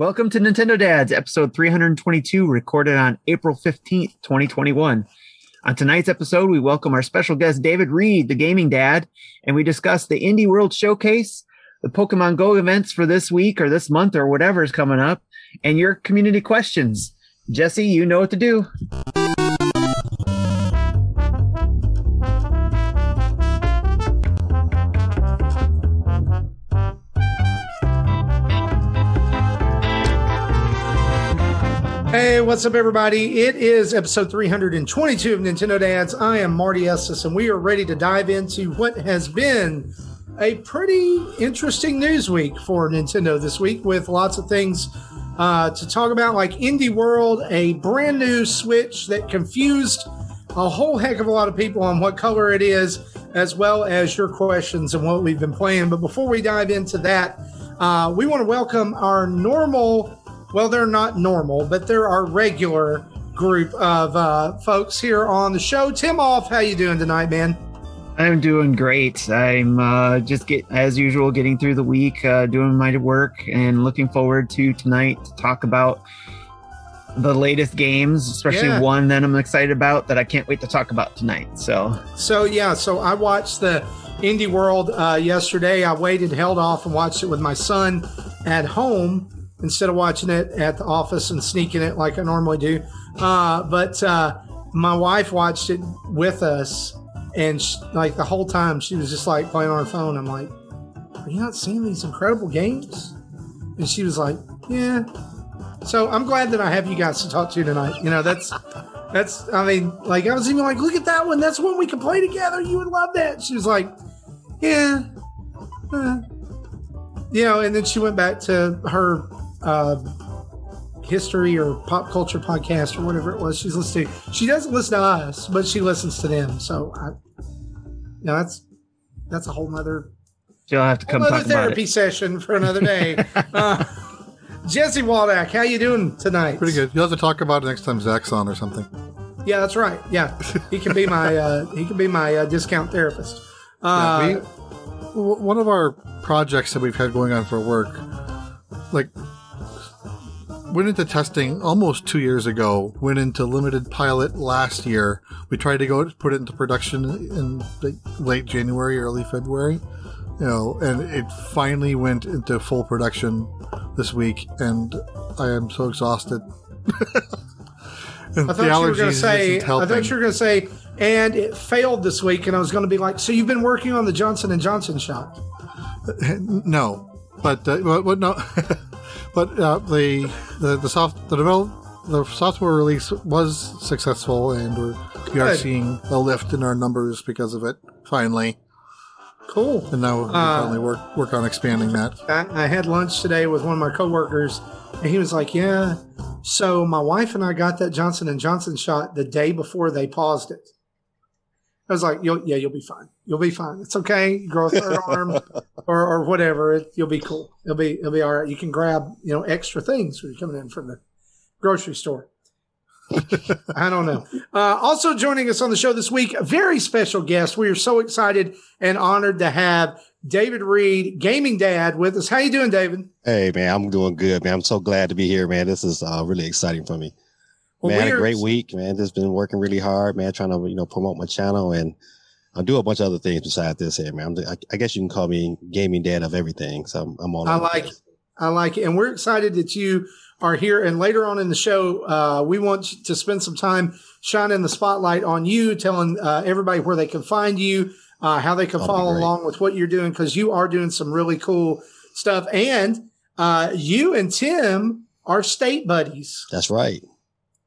Welcome to Nintendo Dads, episode 322, recorded on April 15th, 2021. On tonight's episode, we welcome our special guest, David Reed, the gaming dad, and we discuss the Indie World Showcase, the Pokemon Go events for this week or this month or whatever is coming up, and your community questions. Jesse, you know what to do. What's up, everybody? It is episode 322 of Nintendo Dads. I am Marty Estes, and we are ready to dive into what has been a pretty interesting news week for Nintendo this week with lots of things uh, to talk about, like Indie World, a brand new Switch that confused a whole heck of a lot of people on what color it is, as well as your questions and what we've been playing. But before we dive into that, uh, we want to welcome our normal well, they're not normal, but they're our regular group of uh, folks here on the show. Tim Off, how you doing tonight, man? I'm doing great. I'm uh, just get as usual getting through the week, uh, doing my work, and looking forward to tonight to talk about the latest games, especially Yeah. one that I'm excited about that I can't wait to talk about tonight. So So yeah, so I watched the Indie World uh, yesterday. I waited, held off, and watched it with my son at home instead of watching it at the office and sneaking it like I normally do. Uh, but uh, my wife watched it with us, and sh like the whole time she was just like playing on her phone. I'm like, "Are you not seeing these incredible games?" And she was like, "Yeah." So I'm glad that I have you guys to talk to tonight. You know, that's that's, I mean, like, I was even like, look at that one. That's one we can play together. You would love that. She was like, yeah. uh." You know, and then she went back to her uh, history or pop culture podcast or whatever it was she's listening. She doesn't listen to us, but she listens to them. So, I, you know, that's, that's a whole nother, you'll have to come whole talk nother about therapy it. session for another day. uh, Jesse Waldack, how you doing tonight? Pretty good. You'll have to talk about it next time Zach's on or something. Yeah, that's right. Yeah, he can be my uh, he can be my uh, discount therapist. Uh, Yeah, we, one of our projects that we've had going on for work, like, went into testing almost two years ago. Went into limited pilot last year. We tried to go put it into production in late January, early February. You know, and it finally went into full production this week, and I am so exhausted. I thought you were going to say. I thought you were going to say, and it failed this week, and I was going to be like, so you've been working on the Johnson and Johnson shot? No, but uh, but no, but uh, the the the soft the develop the software release was successful, and we're we are seeing a lift in our numbers because of it finally, Cool. and now we Uh, finally work work on expanding that. I, I had lunch today with one of my coworkers, and he was like, "Yeah, so my wife and I got that Johnson and Johnson shot the day before they paused it." I was like, you'll, "Yeah, you'll be fine. You'll be fine. It's okay. You grow a third arm, or, or whatever. It, you'll be cool. It'll be it'll be all right. You can grab you know extra things when you're coming in from the grocery store." I don't know. Uh, also joining us on the show this week, a very special guest. We are so excited and honored to have David Reed, gaming dad, with us. How you doing, David? Hey man, I'm doing good, man. I'm so glad to be here, man. This is uh, really exciting for me. Well, man, a great week, man. Just been working really hard, man, trying to you know promote my channel and I do a bunch of other things besides this here, man. The, I, I guess you can call me gaming dad of everything. So I'm, I'm all. I like place. I like it. And we're excited that you are here. And later on in the show, uh, we want to spend some time shining the spotlight on you, telling uh, everybody where they can find you, uh, how they can That'd follow along with what you're doing, because you are doing some really cool stuff. And uh, you and Tim are state buddies. That's right.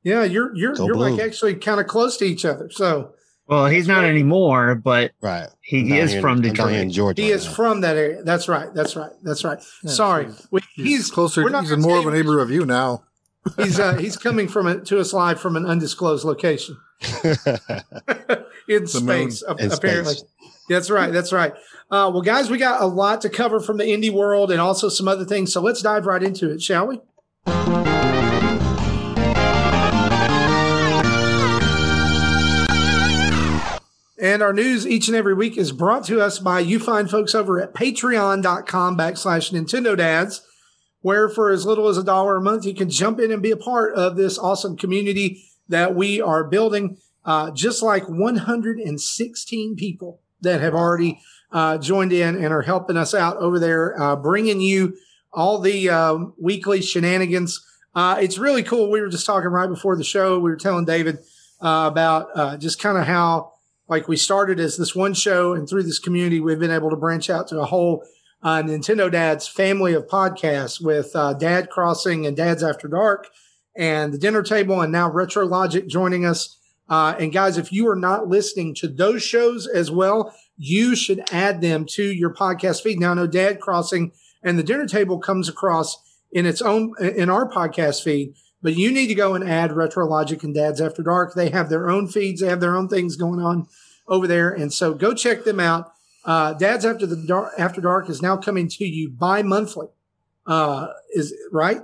Yeah, you're you're Go you're like actually kind of close to each other. So Well, he's not anymore, but Right. he I'm is here from I'm down here in Detroit. Georgia. he right is now. from that area. That's right. That's right. That's right. Yeah, Sorry, we, He's, he's closer. we're not He's more of a you- neighbor of you now. He's uh, he's coming from a, to us live from an undisclosed location in The moon. space. a- In apparently, space. that's right. That's right. Uh, well, guys, we got a lot to cover from the indie world and also some other things. So let's dive right into it, shall we? And our news each and every week is brought to us by you find folks over at patreon.com backslash Nintendo Dads. where for as little as a dollar a month, you can jump in and be a part of this awesome community that we are building. Uh, just like 116 people that have already uh, joined in and are helping us out over there, uh, bringing you all the um, weekly shenanigans. Uh, it's really cool. We were just talking right before the show. We were telling David uh, about uh, just kind of how, like, we started as this one show, and through this community, we've been able to branch out to a whole uh, Nintendo Dad's family of podcasts with uh, Dad Crossing and Dad's After Dark and the Dinner Table, and now Retro Logic joining us. Uh, and guys, if you are not listening to those shows as well, you should add them to your podcast feed. Now, I know Dad Crossing and the Dinner Table comes across in its own in our podcast feed, but you need to go and add Retro Logic and Dad's After Dark. They have their own feeds, they have their own things going on over there, and so go check them out. Uh, Dad's After the Dark, After Dark is now coming to you bi-monthly. Uh, is right?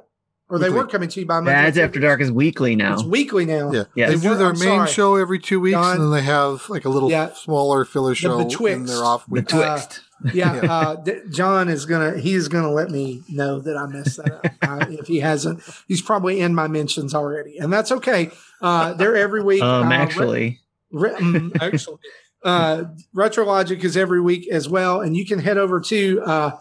Or they Weekly. were coming to you by monthly. Dads After Dark is weekly now. It's weekly now. Yeah. Yeah. They They do their I'm main sorry. show every two weeks, Don- and then they have like a little Yeah. smaller filler show in Betwixt. their off The week. Twixt. Yeah, uh, D- John is gonna he's gonna let me know that I messed that up. uh, if he hasn't, he's probably in my mentions already, and that's okay. Uh, they're every week. Um, Uh, actually, Re- mm, actually, uh, Retro is every week as well, and you can head over to uh,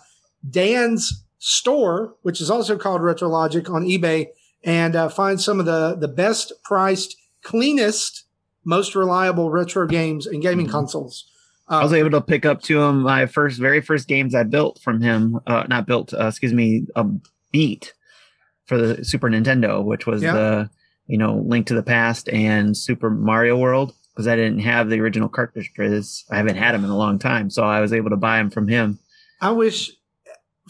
Dan's store, which is also called RetroLogic on eBay, and uh, find some of the the best priced, cleanest, most reliable retro games and gaming Mhm. consoles. I was able to pick up to him my first, very first games I built from him. Uh, not built, uh, excuse me, a beat for the Super Nintendo, which was Yeah. the, you know, Link to the Past and Super Mario World, because I didn't have the original cartridges. I haven't had them in a long time, so I was able to buy them from him. I wish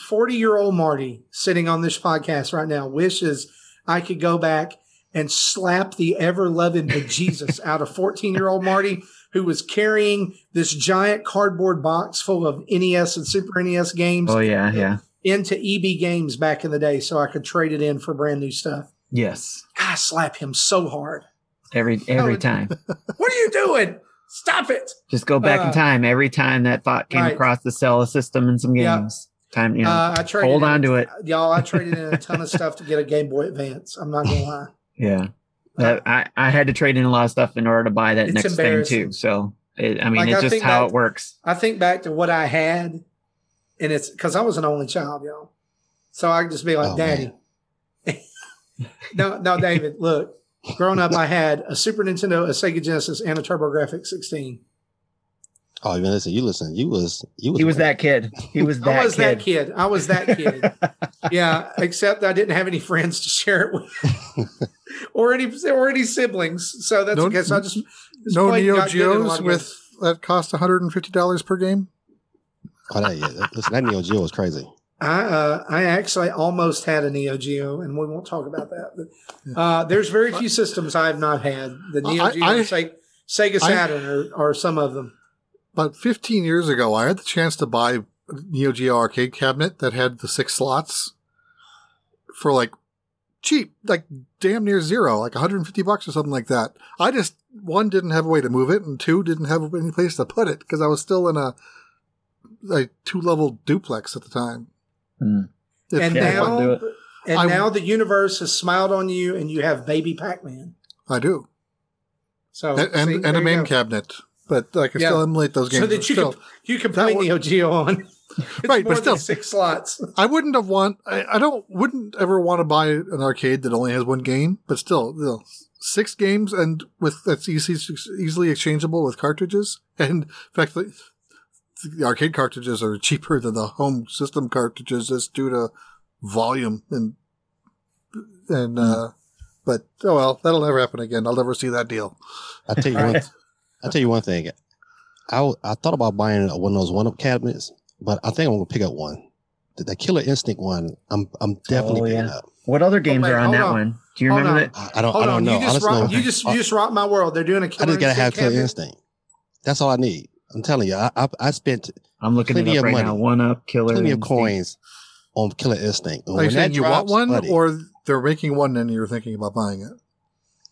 40 year old Marty sitting on this podcast right now wishes I could go back and slap the ever loving bejesus out of 14 year old Marty who was carrying this giant cardboard box full of NES and Super NES games Oh yeah, yeah, into EB games back in the day so I could trade it in for brand new stuff. yes, I slap him so hard. every every Oh, time. What are you doing? Stop it. Just go back Uh, in time. Every time that thought came right. across the sell a system in some games, time you know, Uh, I traded hold in- on to it. Y'all, I traded in a ton of stuff to get a Game Boy Advance. I'm not going to lie. Yeah. That, I, I had to trade in a lot of stuff in order to buy that next thing too. So it, I mean, Like, it's I just think how that- it works. I think back to what I had, and it's because I was an only child, y'all. So I could just be like, Oh, "Daddy." no, no, David. Look, growing up, I had a Super Nintendo, a Sega Genesis, and a TurboGrafx 16. Oh, even listen, you listen, you was you was He was that kid. He was that I was kid. that kid. I was that kid. yeah, except I didn't have any friends to share it with, or any or any siblings. So that's No- okay. So I just, just no Neo got good at a lot Geos with games. that cost one hundred and fifty dollars per game. Oh, that, yeah, listen, that Neo Geo was crazy. I uh, I actually almost had a Neo Geo, and we won't talk about that. But uh, there's very few systems I have not had. The Neo Geo, I- and Se- Sega I- Saturn are, are some of them. About fifteen years ago, I had the chance to buy a Neo Geo arcade cabinet that had the six slots for like cheap, like damn near zero, like 150 bucks or something like that. I just one didn't have a way to move it, and two didn't have any place to put it because I was still in a a two level duplex at the time. If- And Yeah, I wouldn't do now, and I- now the universe has smiled on you, and you have Baby Pac Man. I do, So and see, and, and a main go. cabinet, but I can Yeah. still emulate those games. so that you still. can you can play Neo Geo on. It's Right, but still- than six slots. I wouldn't have want. I, I don't. Wouldn't ever want to buy an arcade that only has one game. But still, you know, six games and with that's easy, easily exchangeable with cartridges. And in fact, the, the arcade cartridges are cheaper than the home system cartridges just due to volume and and. uh But oh well, that'll never happen again. I'll never see that deal. I'll tell you All one. right. I tell you one thing. I, I thought about buying one of those one up cabinets, but I think I'm gonna pick up one. The, the Killer Instinct one. I'm I'm definitely Oh, picking up. What other games wait, are on that on. one? Do you remember on. that? I, I don't. Hold I don't on, know. you just Honestly, rock, no. you just I, you just rocked my world. They're doing a I killer I just gotta have Instinct Killer cabinet. Instinct. That's all I need. I'm telling you. I I, I spent I'm looking Plenty it up of right money. now. One up killer. plenty of coins on Killer Instinct. Are you saying that you want one, buddy, or they're making one and you're thinking about buying it?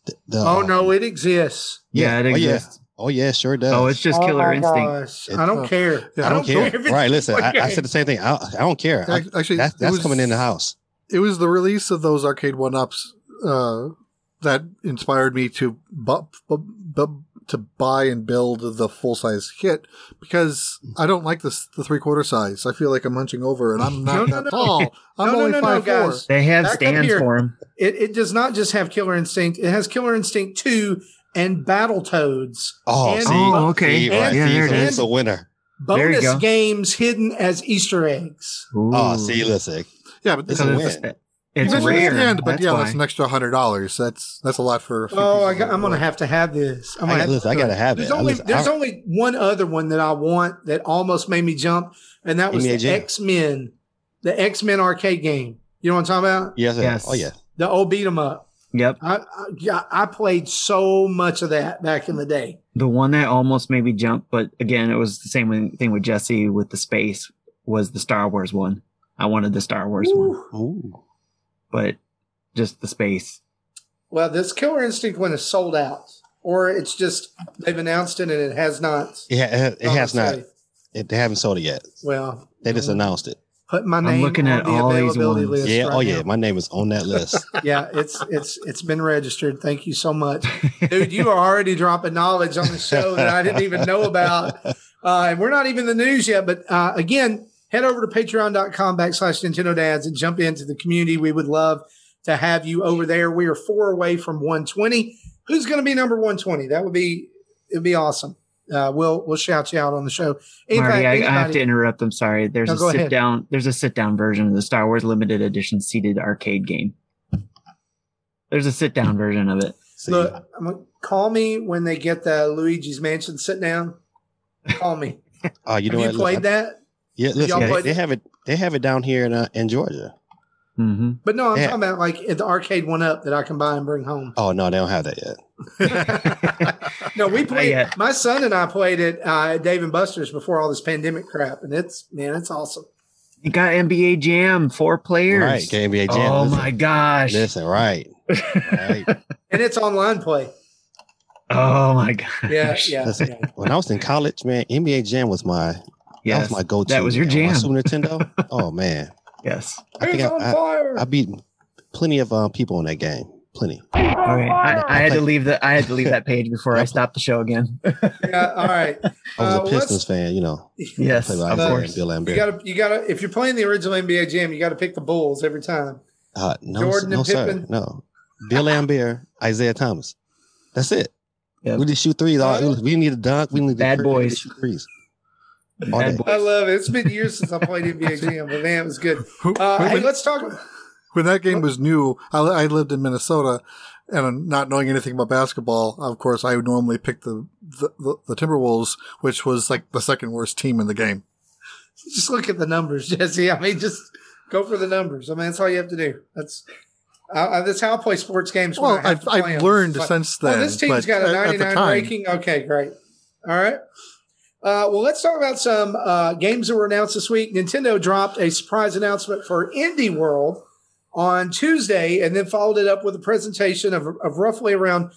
the, the, Oh uh, no, it exists. Yeah, it oh, yeah. Exists. Oh yeah, sure does. Oh, it's just oh Killer Instinct. It- I don't uh, care. yeah, I don't care. if it's Right, listen. I, I said the same thing. I, I don't care. I, Actually, that's that's was- coming in the house. it was the release of those arcade one ups uh, that inspired me to bu- bu- bu- to buy and build the full size kit because I don't like this the three quarter size. I feel like I'm hunching over, and I'm not No, no, that no. tall. I'm No, no, only no, no, five four. guys. They have Back up stands for them. It, it does not just have Killer Instinct. It has Killer Instinct 2 and Battletoads. Oh, And- see, Oh, okay. see, right, Yeah, see, there it so is. it's a winner. Bonus games hidden as Easter eggs. Oh, Ooh. see, listen, Yeah, but this is Because win. it's, it's rare. understand, but That's yeah, why. that's an extra hundred dollars. That's that's a lot for. a few Oh, I got, I'm going to have to have this. I'm gonna have listen, I gotta have There's it. Only listen, there's I- only one other one that I want that almost made me jump, and that was the X Men, the X Men arcade game. You know what I'm talking about? yes, oh, Yes. oh yeah. The old beat 'em up. Yep. I, I yeah, I played so much of that back in the day. The one that almost made me jump, but again, it was the same thing with Jesse with the space, was the Star Wars one. I wanted the Star Wars one, Woo. Ooh. but just the space. Well, this Killer Instinct one is sold out, or it's just they've announced it and it has not. It, ha- it, it has not. It, they haven't sold it yet. Well, They just announced it. Put my I'm name. looking on at the all these availability ones. list Yeah. right oh yeah. now. My name is on that list. yeah, it's it's it's been registered. Thank you so much, dude. You are already dropping knowledge on the show that I didn't even know about, uh, and we're not even in the news yet. But uh, again, head over to Patreon.com backslash Nintendo Dads and jump into the community. We would love to have you over there. We are four away from 120. Who's going to be number 120? That would be it'd be awesome. Uh, we'll we'll shout you out on the show. In Marty, fact, I, I have to interrupt. I'm sorry. There's No, a sit ahead. down. There's a sit down version of the Star Wars limited edition seated arcade game. There's a sit down version of it. See, Look, I'm gonna, call me when they get the Luigi's Mansion sit down. Call me. oh, you know Have what? you played Look, that? Yeah, listen, Y'all they, they have it. They have it down here in uh, in Georgia. Hmm But no, I'm Yeah. talking about like at the arcade one up that I can buy and bring home. Oh no, they don't have that yet. No, we played. yet. My son and I played it uh, at Dave and Buster's before all this pandemic crap, and it's man, it's awesome. You got NBA Jam, four players. Right, NBA Jam. Oh listen, my gosh. Listen, right, right. And it's online play. oh my gosh. Yeah, yeah. Listen, yeah. when I was in college, man, NBA Jam was my that Yes. was my go-to. that was your man. My jam. Super Nintendo. oh man, Yes. I think It's I, on I, fire. I beat plenty of uh, people in that game. Plenty. Okay. I, I had to leave the I had to leave that page before I stopped the show again. yeah, all right. I was Uh, a let's- Pistons fan, you know. yes, Played of by Isaiah course. and Bill You gotta, you gotta. If you're playing the original NBA Jam, you got to pick the Bulls every time. Uh, no, Jordan no, and sir, Pippen? no. Bill Laimbeer, Isaiah Thomas. That's it. Yep. We just shoot threes. All, we need a dunk. We need Bad to boys. shoot threes. All Bad day. boy. I love it. It's been years since I played NBA Jam, but man, it was good. Uh, when, hey, let's talk. when that game was new, I, I lived in Minnesota, and not knowing anything about basketball, of course, I would normally pick the, the, the, the Timberwolves, which was like the second worst team in the game. Just look at the numbers, Jesse. I mean, just go for the numbers. I mean, that's all you have to do. That's I, I, that's how I play sports games. Well, I have I've, to play I've learned It's like, since Oh, then. this team's but got a at- at the 99 time- ranking. Okay, great. All right. Uh, well, let's talk about some uh, games that were announced this week. Nintendo dropped a surprise announcement for Indie World on Tuesday and then followed it up with a presentation of, of roughly around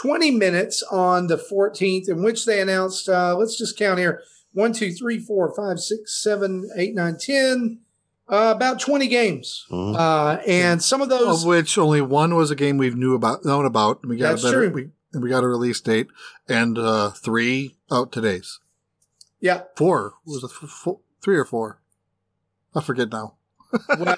20 minutes on the 14th, in which they announced, uh, let's just count here one, two, three, four, five, six, seven, eight, nine, 10, uh, about 20 games. Mhm. Uh, and some of those. of which only one was a game we've knew about known about. And we got That's a better, true. We, and we got a release date, and uh, three out today's. Yeah. Four was it four, three or four? I forget now. well,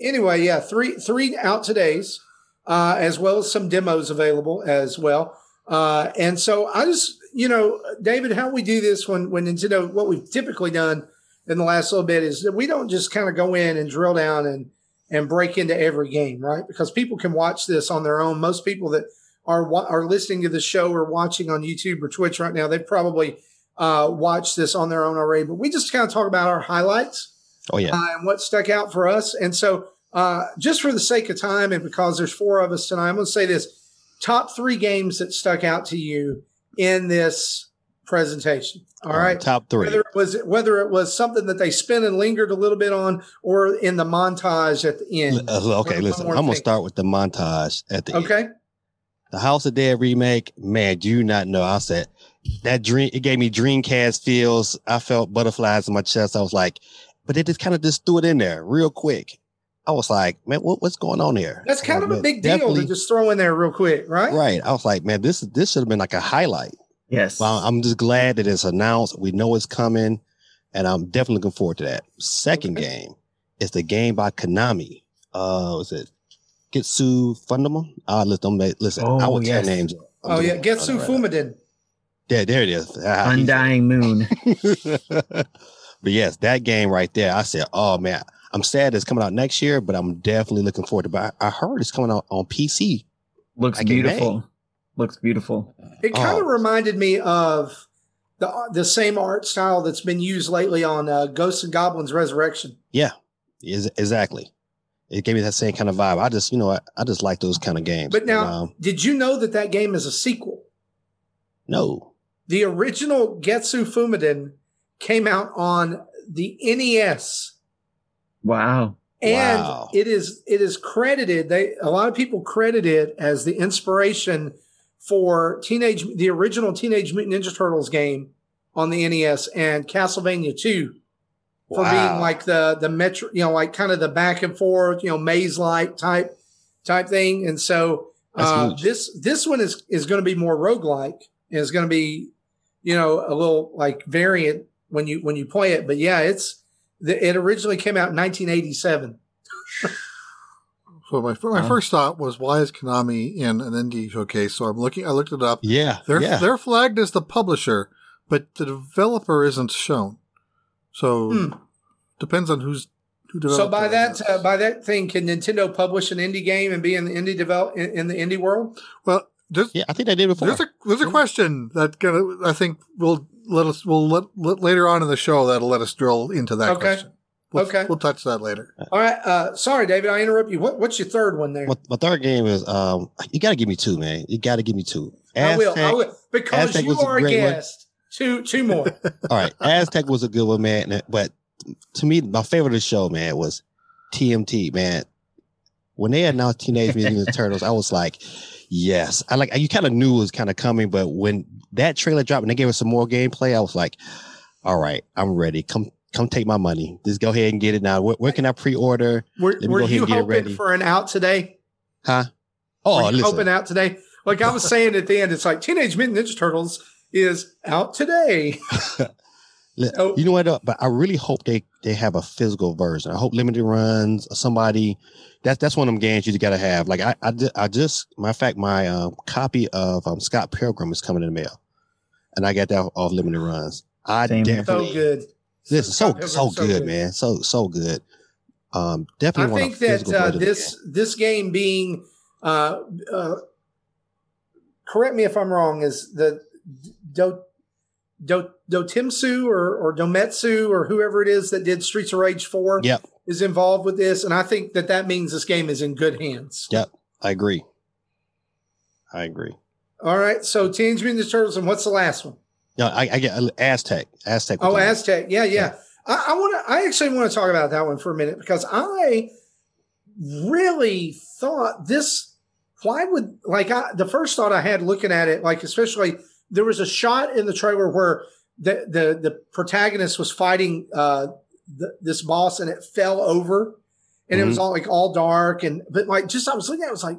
anyway, yeah, three three out today's, uh, as well as some demos available as well. Uh, and so I just, you know, David, how we do this when when Nintendo, what we've typically done in the last little bit is that we don't just kind of go in and drill down and and break into every game, right? Because people can watch this on their own. Most people that are are listening to the show or watching on YouTube or Twitch right now, they've probably uh, watched this on their own already. But we just kind of talk about our highlights Oh yeah. uh, and what stuck out for us. And so, uh, just for the sake of time and because there's four of us tonight, I'm going to say this top three games that stuck out to you in this presentation. All right. Top three. Whether it was whether it was something that they spent and lingered a little bit on, or in the montage at the end. Uh, okay, listen. I'm gonna start with the montage at the end. Okay. The House of Dead remake, man, do you not know? I said that dream. It gave me Dreamcast feels. I felt butterflies in my chest. I was like, but they just kind of just threw it in there real quick. I was like, man, what, what's going on here? That's kind Like, of a big deal to just throw in there real quick, right? Right. I was like, man, this this should have been like a highlight. Yes. Well, I'm just glad that it's announced. We know it's coming, and I'm definitely looking forward to that. Second Okay. game is the game by Konami. Uh, was it Getsu Fundama? Uh, listen, I'm- listen. I Oh, will yes. tell names. I'm Oh doing yeah, it Getsu right now. Fuma Den. There, there it is. He's- Undying Moon. but yes, that game right there, I said, oh man, I'm sad it's coming out next year, but I'm definitely looking forward to it. But I, I heard it's coming out on PC. Looks Like beautiful. Looks beautiful. It kind of Oh. reminded me of the the same art style that's been used lately on uh, Ghosts and Goblins Resurrection. Yeah, Is exactly. It gave me that same kind of vibe. I just, you know, I, I just like those kind of games. But now, And, um, did you know that that game is a sequel? no, The original Getsu Fuma Den came out on the NES. Wow. and Wow. it is it is credited they a lot of people credit it as the inspiration for teenage the original teenage mutant ninja turtles game on the nes and castlevania 2 for being like the the metro you know like kind of the back and forth you know maze like type type thing and so uh, this this one is is going to be more roguelike and is going to be you know a little like variant when you when you play it but yeah it's it originally came out in 1987 So my my Wow. first thought was, why is Konami in an indie showcase? So I'm looking. I looked it up. yeah, They're yeah. they're flagged as the publisher, but the developer isn't shown. So Hmm. depends on who's who developed. So by that uh, by that thing, can Nintendo publish an indie game and be in the indie develop in, in the indie world? well, there's yeah, I think they did before. there's a there's a question that gonna I think will let us will let, let later on in the show that'll let us drill into that Okay. question. We'll, Okay. we'll touch that later. All right. Uh, sorry, David, I interrupt you. What, what's your third one there? my, my third game is um you gotta give me two, man. You gotta give me two. I will. I will because Aztech you are a great one. guest. Two two more. All right, Aztech was a good one, man. But to me, my favorite of the show, man, was TMT, man. When they announced Teenage Mutant Ninja Turtles, I was like, yes. I like you kind of knew it was kind of coming, but when that trailer dropped and they gave us some more gameplay, I was like, all right, I'm ready. Come come take my money. Just go ahead and get it now. Where, where can I pre-order? Were, me were go ahead you and get it hoping ready. for an out today? Huh? Oh, listen. hoping out today? Like I was saying at the end, it's like Teenage Mutant Ninja Turtles is out today. Oh. You know what? But I really hope they they have a physical version. I hope limited runs. or Somebody that's that's one of them games you just gotta have. Like I I, I just my fact my um, copy of um, Scott Pilgrim is coming in the mail, and I got that off limited runs. I Same here. So definitely good. this is so Scott so Pilgrim's good, man. So so good. Um, I definitely want think a that uh, version of the this this game being uh, uh, correct me if I'm wrong is the do, do, Do Dotimsu or, or Dometsu or whoever it is that did Streets of Rage 4 Yep. is involved with this. And I think that that means this game is in good hands. Yep. I agree. I agree. All right. So Teenage Mutant Ninja Turtles. And what's the last one? Yeah, I, I get uh, Aztech. Aztech. Oh. Aztech. Yeah, yeah. I, I want to. I actually want to talk about that one for a minute because I really thought this. Why would like I, the first thought I had looking at it, like especially there was a shot in the trailer where the the the protagonist was fighting uh the, this boss and it fell over, and it was all like all dark and but like just I was looking at it, I was like,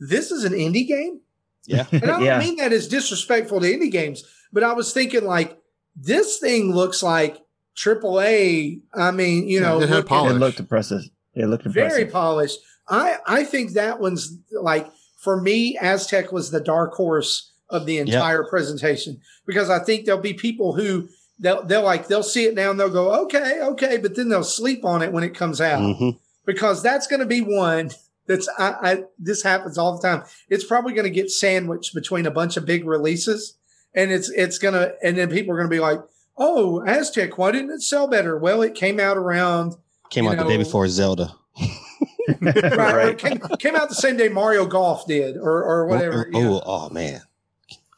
this is an indie game. Yeah. And I don't yeah. mean that as disrespectful to indie games, but I was thinking like this thing looks like AAA. I mean, you Yeah, know, it had looking- It looked impressive. It looked very polished. I I think that one's like for me, Aztech was the dark horse of the entire presentation because I think there'll be people who they'll they'll like they'll see it now and they'll go okay okay, but then they'll sleep on it when it comes out Mhm. because that's going to be one that's I, I this happens all the time. It's probably going to get sandwiched between a bunch of big releases, and it's it's gonna and then people are going to be like, oh, Aztech, why didn't it sell better? Well, it came out around Came You out the day before Zelda. right, right. came, came out the same day Mario Golf did, or or whatever. Oh, yeah. oh, oh, man.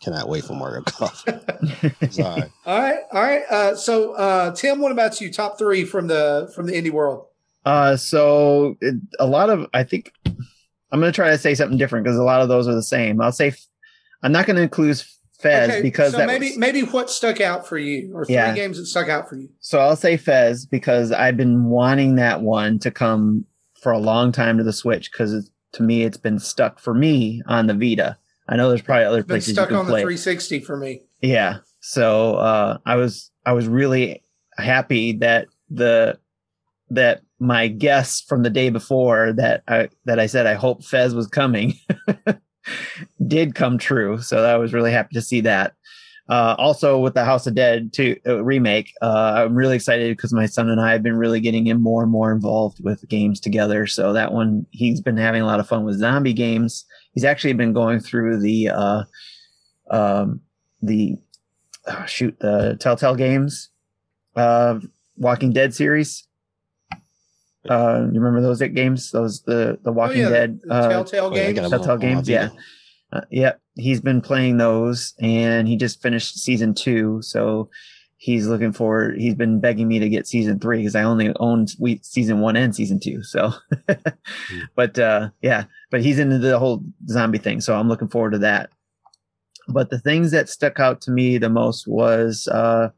Cannot wait for Mario Golf. Sorry. All right, all right. Uh, so uh, Tim, what about you? Top three from the from the indie world. Uh, so it, a lot of I think I'm going to try to say something different because a lot of those are the same. I'll say I'm not going to include Fez because so that maybe was- maybe what stuck out for you, or three Yeah. games that stuck out for you. so I'll say Fez because I've been wanting that one to come for a long time to the Switch because to me it's been stuck for me on the Vita. I know there's probably other Been places stuck you can on the 360 for me. Yeah. So uh, I was I was really happy that the that my guess from the day before that I that I said I hope Fez was coming did come true. So I was really happy to see that. Uh, also with the House of Dead 2 uh, remake, uh, I'm really excited because my son and I have been really getting him more and more involved with games together. So that one, he's been having a lot of fun with zombie games. He's actually been going through the, uh, um, the, oh, shoot, the Telltale games, uh, Walking Dead series. Uh, you remember those games? Those the the Walking oh, yeah, Dead the uh, Telltale Oh, yeah, games. Telltale on- on my games, yeah. Uh, yep, he's been playing those, and he just finished season two. So he's looking forward. He's been begging me to get season three because I only owned we, season one and season two. So, but uh, yeah, but he's into the whole zombie thing. So I'm looking forward to that. But the things that stuck out to me the most was, uh,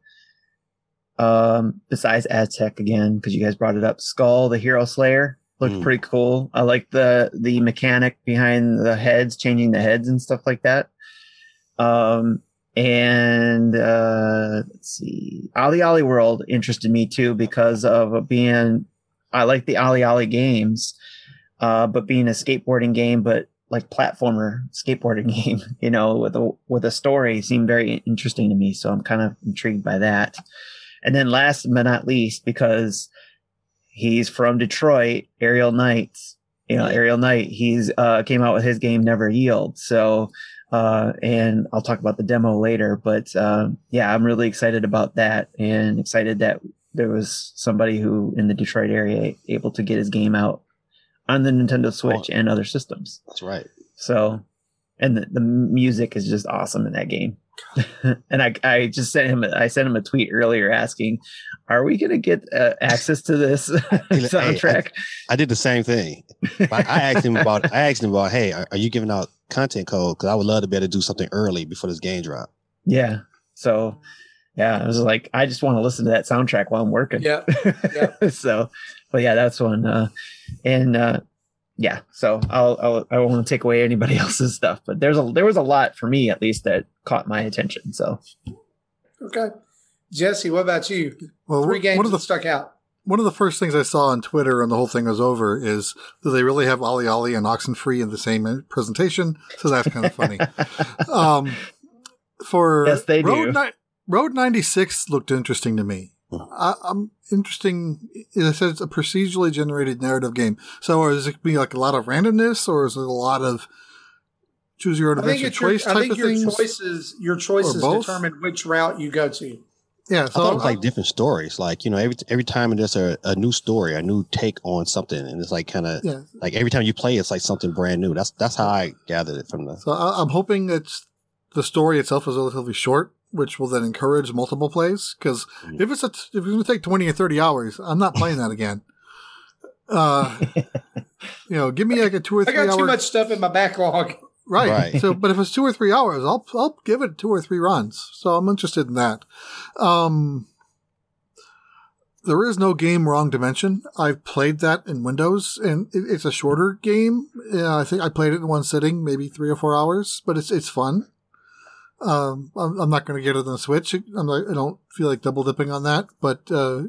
um, besides Aztech again, because you guys brought it up, Skul, the Hero Slayer looked Mm. pretty cool. I like the the mechanic behind the heads, changing the heads and stuff like that. Um, and uh, let's see, OlliOlli World interested me too because of being. I like the OlliOlli games, uh, but being a skateboarding game, but like platformer skateboarding game, you know, with a with a story seemed very interesting to me. So I'm kind of intrigued by that. And then last but not least, because he's from Detroit, Aerial Knights, you know, Ariel Knight, he's uh came out with his game Never Yield. So uh and I'll talk about the demo later, but uh, yeah, I'm really excited about that and excited that there was somebody who in the Detroit area able to get his game out on the Nintendo Switch and other systems. That's right. So, and the, the music is just awesome in that game. and I, I just sent him, I sent him a tweet earlier asking, "Are we going to get uh, access to this soundtrack?" I did the same thing. I, I asked him about. I asked him about, hey, are, are you giving out content code? Because I would love to be able to do something early before this game drop. yeah. So, yeah, I was like, I just want to listen to that soundtrack while I'm working. Yeah. so, but yeah, that's one. Uh, and uh, yeah, so I'll, I'll I won't take away anybody else's stuff, but there's a there was a lot for me at least that caught my attention. So Okay. Jesse, what about you? Well, Three games one of the that stuck out. one of the first things I saw on Twitter when the whole thing was over is do they really have OlliOlli and Oxenfree in the same presentation? So that's kind of funny. um, for Yes, they do. Ni- Road 96 looked interesting to me. Hmm. I, I'm interesting. It says it's a procedurally generated narrative game. So is it be like a lot of randomness or is it a lot of choose your own I think adventure it's your, choice I think of your things? choices your choices both? determine which route you go to. Yeah. I thought it was like different stories. Like you know, every every time there's a, a new story, a new take on something, and it's like kind of yeah. like every time you play, it's like something brand new. That's that's how I gathered it from the. So I, I'm hoping that the story itself is relatively short, which will then encourage multiple plays. Because Mhm. if it's a, if it's going to take 20 or 30 hours, I'm not playing that again. Uh, you know, give me like a two or three. I three got hour too much stuff in my backlog. right. Right. So, but if it's two or three hours, I'll I'll give it two or three runs. So I'm interested in that. Um, there is no game wrong dimension. I've played that in Windows, and it, it's a shorter game. Yeah, I think I played it in one sitting, maybe three or four hours, but it's it's fun. Um, I'm, not going to get it on the Switch. Not, I don't feel like double dipping on that. But uh,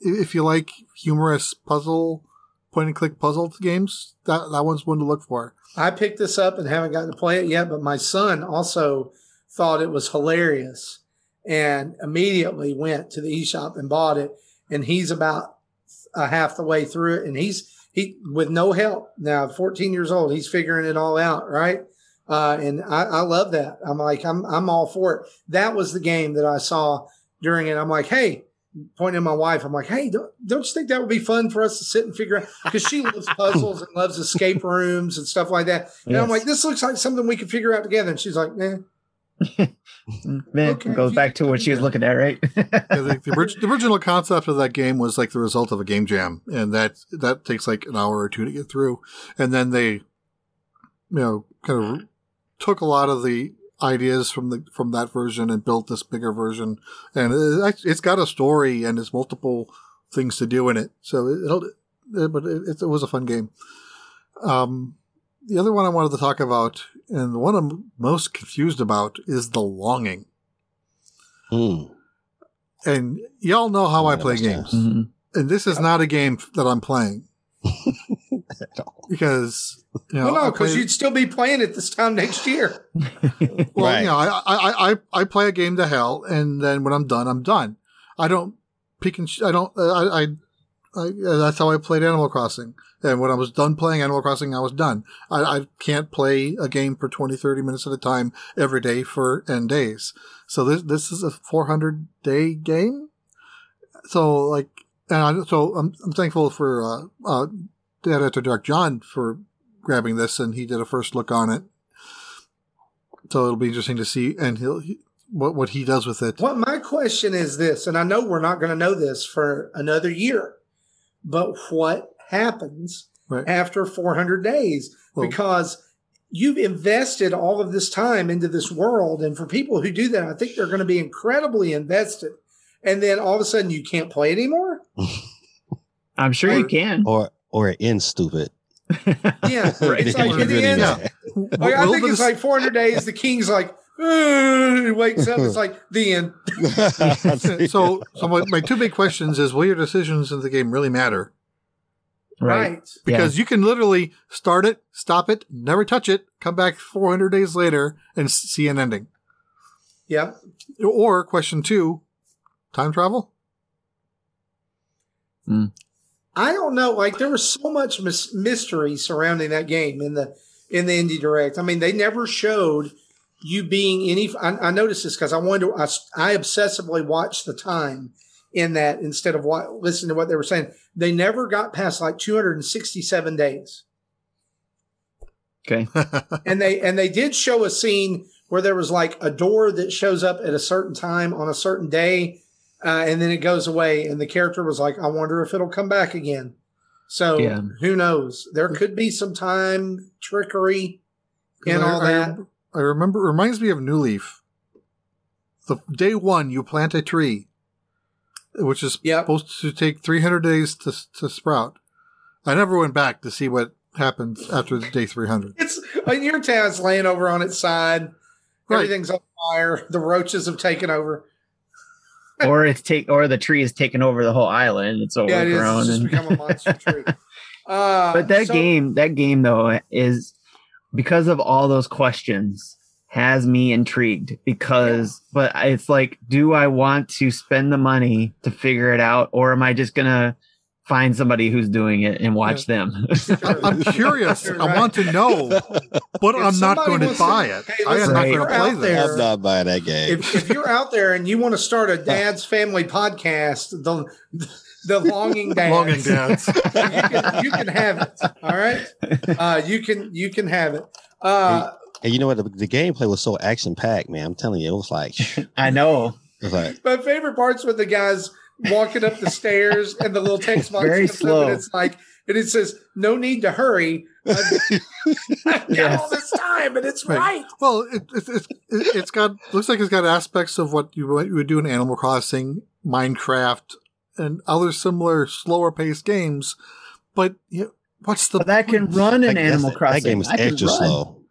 if you like humorous puzzle, point and click puzzle games, that that one's one to look for. I picked this up and haven't gotten to play it yet, but my son also thought it was hilarious and immediately went to the eShop and bought it. And he's about uh, half the way through it. And he's, he, with no help now, 14 years old, he's figuring it all out. Right. Uh, and I, I love that. I'm like, I'm, I'm all for it. That was the game that I saw during it. I'm like, Hey, pointing at my wife, I'm like, Hey, don't, don't you think that would be fun for us to sit and figure out? Because she loves puzzles and loves escape rooms and stuff like that. And I'm like, this looks like something we could figure out together. And she's like, nah. Man, Okay, goes back to what she was looking at, right? Yeah, the, the, orig- the original concept of that game was like the result of a game jam, and that that takes like an hour or two to get through, and then they, you know, kind of took a lot of the ideas from the from that version and built this bigger version, and it, it's got a story and there's multiple things to do in it, so it'll uh, but it, it, it was a fun game. Um, the other one I wanted to talk about, and the one I'm most confused about, is the longing. Hmm. And y'all know how I Yeah, play that's games, Mhm. and this is not a game that I'm playing because you know well, no, because you'd still be playing it this time next year. Well, Right. you know, I, I, I, I play a game to hell, and then when I'm done, I'm done. I don't peek and sh- I don't. Uh, I, I, I, uh, that's how I played Animal Crossing. And when I was done playing Animal Crossing, I was done. I, I can't play a game for 20, 30 minutes at a time every day for n days. So this this is a 400 day game. So like, and I, so I'm I'm thankful for uh, uh, Dad After Dark John for grabbing this, and he did a first look on it. So it'll be interesting to see, and he'll he, what what he does with it. What my question is this, and I know we're not going to know this for another year, but what happens Right. after 400 days? Well- because you've invested all of this time into this world, and for people who do that, I think they're going to be incredibly invested. And then all of a sudden, you can't play anymore. I'm sure you can. Or or it ends stupid. Yeah, Right. it's like Or the really end. bad. Like, I Will think it's like 400 days. The king's like, "Ugh," he wakes up. It's like the end. so, so my, my two big questions is: Will your decisions in the game really matter? right. Right. Because you can literally start it, stop it, never touch it, come back 400 days later, and see an ending. Yep. Or question two: Time travel? Hmm. I don't know. Like there was so much mis- mystery surrounding that game in the in the indie direct. I mean, they never showed you being any. I, I noticed this because I wanted to. I, I, obsessively watched the time in that instead of what listening to what they were saying. They never got past like 267 days, Okay. and they and they did show a scene where there was like a door that shows up at a certain time on a certain day. Uh, and then it goes away, and the character was like, "I wonder if it'll come back again." So Yeah. who knows? There could be some time trickery and I- all I, that. I remember. It reminds me of New Leaf. The day one, you plant a tree, which is Yep. supposed to take 300 days to to sprout. I never went back to see what happened after day 300. It's in your town's laying over on its side. Right. Everything's on fire. The roaches have taken over. Or it's take or the tree is taking over the whole island. It's Yeah, it is. overgrown. It's just become a monster tree. Uh, but that so- game, that game though, is because of all those questions has me intrigued because but it's like do I want to spend the money to figure it out or am I just going to find somebody who's doing it and watch them? I- I'm curious. You're I want to know, but If I'm not going to buy to- it. Hey, I am not going to play out this. there- I'm not buying that game. if, if you're out there and you want to start a dad's family podcast, the the longing dads, Longing dads. you, can, you can have it. All right, uh, you can you can have it. Uh, and you know what? The, the gameplay was so action packed, man. I'm telling you, it was like, I know. was like, my favorite parts with the guys walking up the stairs and the little text box Very comes up and it's like and it says no need to hurry. I've got Yes. all this time and it's Right. right. Well, it, it, it, it, it's got looks like it's got aspects of what you, what you would do in Animal Crossing, Minecraft, and other similar slower paced games. But you know, what's the But that can run in Animal that's- Crossing. That game is I extra slow.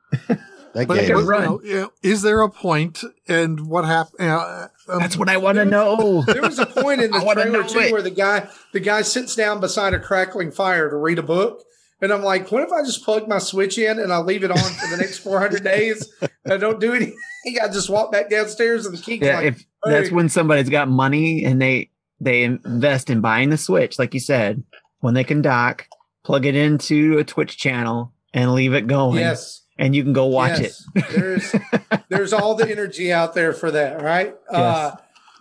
That But game but, is, run. you know, is there a point, and what happened? Uh, um, That's what I want to know. There was a point in the I trailer too it. where the guy the guy sits down beside a crackling fire to read a book. And I'm like, what if I just plug my switch in and I leave it on for the next 400 days? And I don't do anything. I just walk back downstairs and the king's Yeah, like, if that's when somebody's got money and they they invest in buying the Switch, like you said, when they can dock, plug it into a Twitch channel and leave it going, yes, and you can go watch yes. There's there's all the energy out there for that, right? Uh,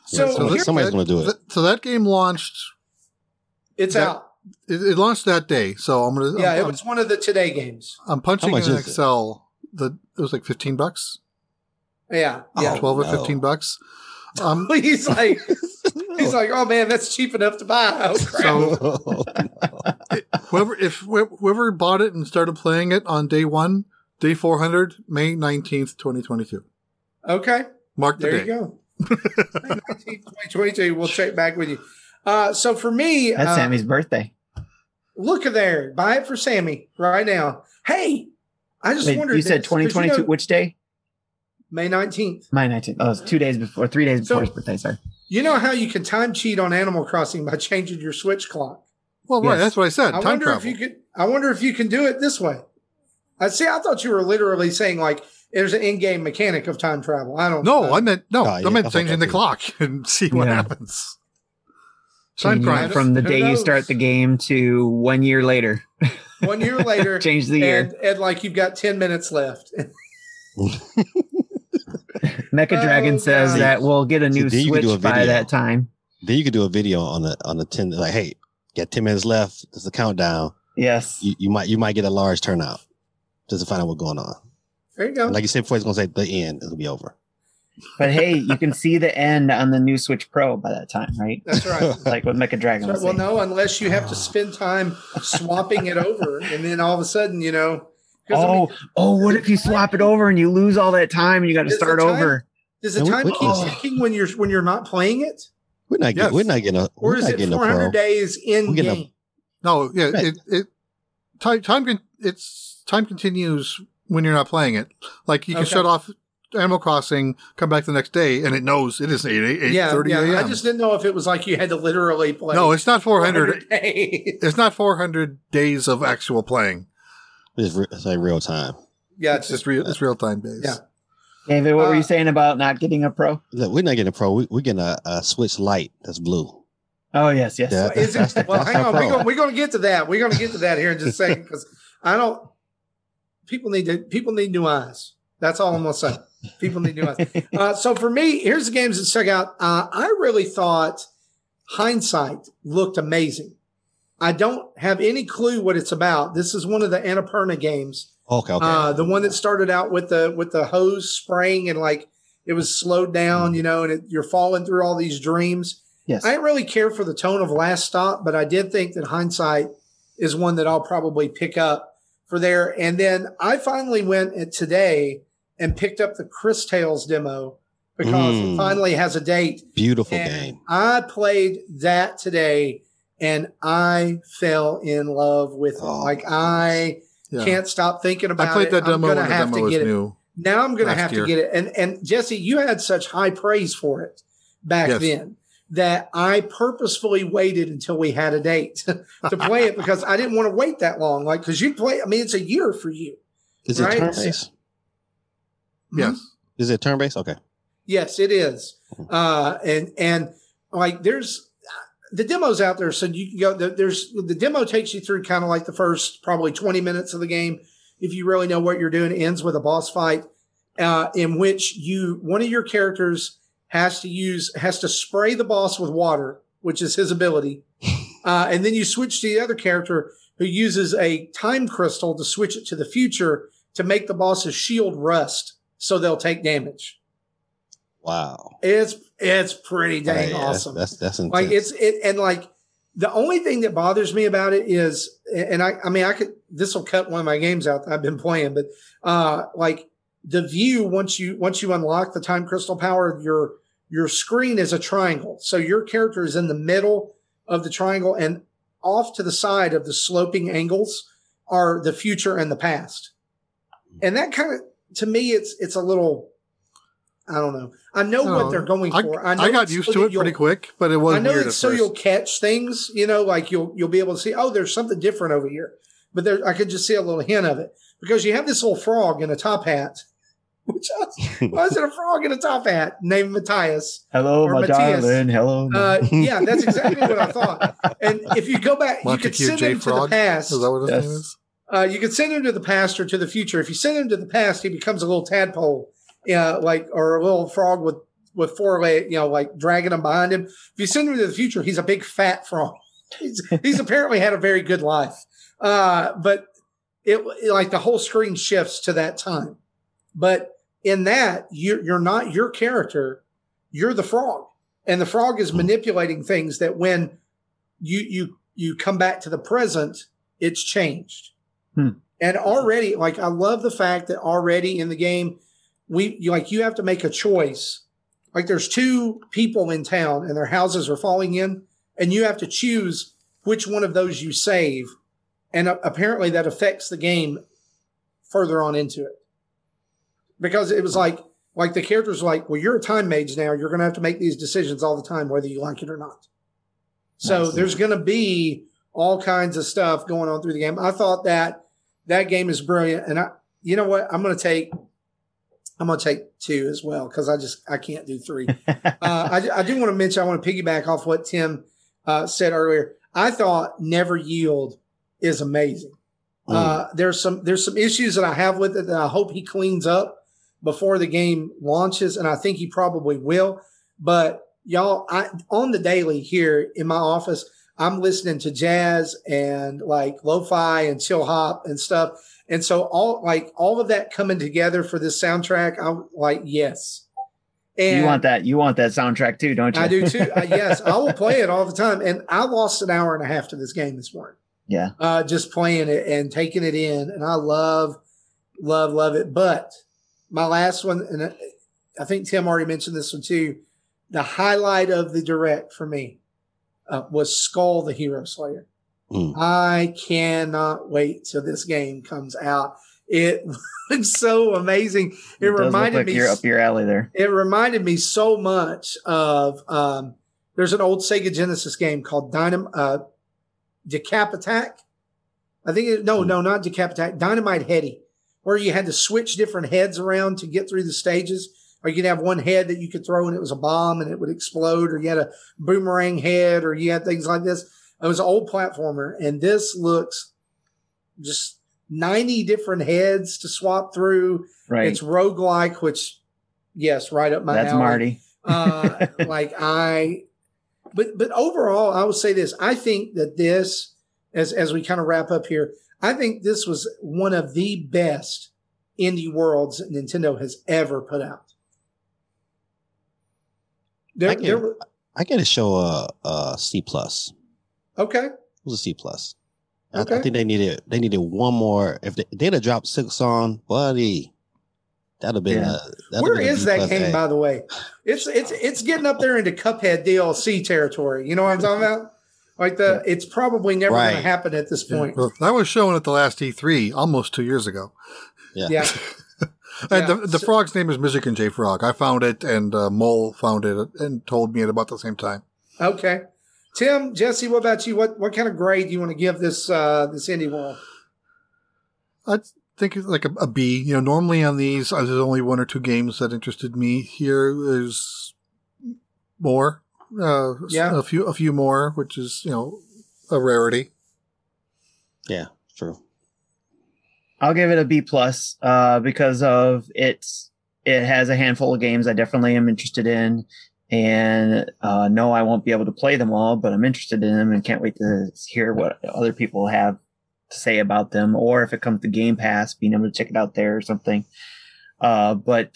so so here- somebody's going to do it. that- so that game launched. it's that- out. It, it launched that day. So I'm gonna. Yeah, I'm, it was one of the today games. I'm, I'm punching in is it? Excel. The it was like 15 bucks, Yeah, yeah. Oh. 12 or 15 bucks. Um, he's like, he's like, oh man, that's cheap enough to buy. Oh, crap. so whoever if whoever bought it and started playing it on day one, day 400, May 19th, 2022. okay. Mark the There day. you go. 19th, 2022, we'll check back with you. Uh, so for me, That's uh, Sammy's birthday. Look at there. Buy it for Sammy right now. Hey, I just Wait, wondered. you said this, 'cause you 2022. know, which day? May 19th. May 19th. Oh, it's two days before, three days before So- his birthday. Sorry. You know how you can time cheat on Animal Crossing by changing your Switch clock? Well, right. Yes. That's what I said. I Time wonder travel. if you could. I wonder if you can do it this way. I see. I thought you were literally saying like there's an in-game mechanic of time travel. I don't. no, uh, I meant no. Oh, I yeah, meant I thought changing the clock and see what Yeah. happens. Time crime. from the Who day you start the game to one year later. one year later. Change the year. and, and like you've got 10 minutes left. Mecha Oh, Dragon says God. that we'll get a new then you can do Switch a by video. that time. Then you could do a video on the on the ten like, hey, got ten minutes left. There's a countdown. Yes. You, you might you might get a large turnout just to find out what's going on. There you go. And like you said before, it's gonna say the end. It'll be over. But hey, you can see the end on the new Switch Pro by that time, right? That's right. Like with Mecha Dragon was well, no, unless you have to spend time swapping it over, and then all of a sudden, you know. 'cause, I Oh, mean, oh, what if you swap it over and you lose all that time and you got to start time- over? does the No, time we- keep oh. ticking when you're when you're not playing it, We're not getting Yes. we're not getting a or we're is not it getting 400 pro. days in We're a- game? No, yeah, Right. it it time time con- it's time continues when you're not playing it. Like you can Okay. shut off Animal Crossing, come back the next day, and it knows it is eight eight yeah, thirty yeah. a.m. I just didn't know if it was like you had to literally play. no, it's not four hundred. days. It's not four hundred days of actual playing. It's, re- it's like real time. yeah, It's just real. It's real time based. Yeah. David, what were Uh, you saying about not getting a Pro? Look, we're not getting a pro. We, we're getting a, a Switch Lite that's blue. Oh, yes, yes. Yeah. Is That's the- well, hang on. We're going, we're going to get to that. We're going to get to that here in just a second because I don't. People need to. People need new eyes. That's all I'm going to say. People need new eyes. Uh, so for me, here's the games that stuck out. Uh, I really thought Hindsight looked amazing. I don't have any clue what it's about. This is one of the Annapurna games. Okay, okay. Uh, the one that started out with the with the hose spraying and like it was slowed down, you know, and it, you're falling through all these dreams. yes. I didn't really care for the tone of Last Stop, but I did think that Hindsight is one that I'll probably pick up for there. And then I finally went today and picked up the Cris Tales demo because it Mm. finally has a date. Beautiful And game. I played that today and I fell in love with it. Oh, like I Yeah. can't stop thinking about I played it. that demo I'm when gonna the have demo to was get it. new. Now I'm going to have year. to get it. And and Jesse, you had such high praise for it back Yes. then that I purposefully waited until we had a date to play it because I didn't want to wait that long. Like because you play, I mean, it's a year for you. Is it turn based? Yes. Is it turn based? Okay. Yes, it is. Uh, and and like there's the demos out there, so you can go. There's the demo takes you through kind of like the first probably 20 minutes of the game. If you really know what you're doing, ends with a boss fight uh, in which you one of your characters has to use has to spray the boss with water, which is his ability, uh, and then you switch to the other character who uses a time crystal to switch it to the future to make the boss's shield rust, so they'll take damage. Wow. It's it's pretty dang Yeah, awesome. That's that's, intense. like it's it and like the only thing that bothers me about it is and I I mean I could this will cut one of my games out that I've been playing, but uh like the view once you once you unlock the time crystal power, your your screen is a triangle. So your character is in the middle of the triangle and off to the side of the sloping angles are the future and the past. And that kind of to me it's it's a little I don't know. I know Oh, what they're going I, for. I, know got used so to it pretty quick, but it was I know weird it's so first. you'll catch things, you know, like you'll you'll be able to see, oh, there's something different over here. But there I could just see a little hint of it. Because you have this little frog in a top hat. Which I, why is it a frog in a top hat named Matias? Hello, my Matias. darling. Hello. my- Uh, yeah, that's exactly what I thought. And if you go back, you could send J. him to the past. Is that what his Yes. name is? Uh, you could send him to the past or to the future. If you send him to the past, he becomes a little tadpole, yeah, like or a little frog with with four legs, you know, like dragging him behind him. If you send him to the future, he's a big fat frog. He's, he's apparently had a very good life, uh, but it like the whole screen shifts to that time. But in that, you're you're not your character, you're the frog, and the frog is manipulating things that when you you you come back to the present, it's changed. Hmm. And already, like I love the fact that already in the game, we you, like you have to make a choice. Like there's two people in town and their houses are falling in, and you have to choose which one of those you save and uh, apparently that affects the game further on into it because it was like like the characters were like, well, you're a time mage now. You're going to have to make these decisions all the time, whether you like it or not. So Nice. there's going to be all kinds of stuff going on through the game. I thought that that game is brilliant, and I, you know what, I'm going to take, I'm going to take two as well because I just I can't do three. uh, I, I do want to mention, I want to piggyback off what Tim uh, said earlier. I thought Never Yield is amazing. Mm. Uh, there's some there's some issues that I have with it that I hope he cleans up before the game launches, and I think he probably will. But y'all, I on the daily here in my office, I'm listening to jazz and like lo-fi and chill hop and stuff. And so all like all of that coming together for this soundtrack, I'm like, yes. And you want that? You want that soundtrack too, don't you? I do too. Uh, yes, I will play it all the time. And I lost an hour and a half to this game this morning, yeah. uh, just playing it and taking it in. And I love, love, love it. But my last one, and I- think Tim already mentioned this one too. The highlight of the direct for me uh, was Skul the Hero Slayer. Mm. I cannot wait till this game comes out. It looks so amazing. It, It, reminded like me you're up your alley there. it reminded me so much of um, there's an old Sega Genesis game called Dynam uh, Decap Attack. I think it, no, no, not Decap Attack, Dynamite Headdy, where you had to switch different heads around to get through the stages. Or you could have one head that you could throw and it was a bomb and it would explode, or you had a boomerang head, or you had things like this. It was an old platformer, and this looks just 90 different heads to swap through. Right. It's roguelike, which, yes, right up my alley. That's alley. Marty. uh, like I, but but overall, I would say this. I think that this, as as we kind of wrap up here, I think this was one of the best indie worlds that Nintendo has ever put out. There, I get there were- I get a show a a C plus. okay, It was a C plus. I, I think they needed they needed one more. If they, they'd have dropped six on, buddy, that'd have been Yeah. a. that'd where have been is B that game A. by the way? It's it's it's getting up there into Cuphead DLC territory. You know what I'm talking about? Like the, it's probably never going to happen at this point. Well, that was shown at the last E3 almost two years ago. Yeah. Yeah. And the, Yeah, the so- frog's name is Michigan J Frog. I found it, and uh, Mole found it and told me at about the same time. Okay. Tim, Jesse, what about you? What what kind of grade do you want to give this uh this indie wall? I think it's like a, a B. You know, normally on these, uh, there's only one or two games that interested me. Here, there's more. Uh, Yeah. a few, a few more, which is you know a rarity. Yeah, true. I'll give it a B plus uh, because of its. It has a handful of games I definitely am interested in, and uh, no, I won't be able to play them all, but I'm interested in them and can't wait to hear what other people have to say about them, or if it comes to Game Pass, being able to check it out there or something. Uh, but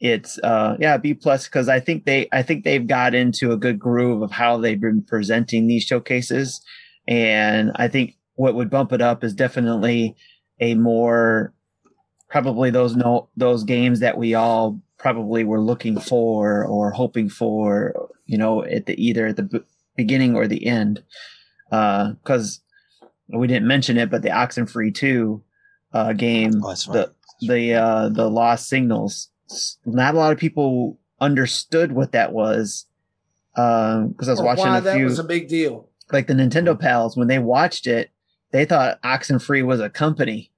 it's uh, yeah B plus because I think they I think they've got into a good groove of how they've been presenting these showcases, and I think what would bump it up is definitely a more probably those no those games that we all probably were looking for or hoping for you know at the either at the b- beginning or the end. Because we didn't mention it but the oxenfree 2 uh game Oh, the the uh the lost signals not a lot of people understood what that was because i was Or watching why a that few was a big deal. like the Nintendo pals when they watched it, they thought Oxenfree was a company,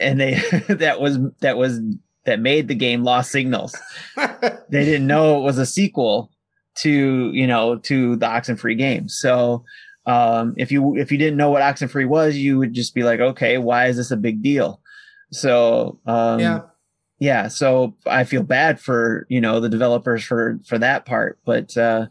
and they that was that was that made the game Lost Signals. They didn't know it was a sequel to you know to the Oxenfree game. So um, if you if you didn't know what Oxenfree was, you would just be like, okay, why is this a big deal? So um, yeah. Yeah so i feel bad for you know the developers for for that part but uh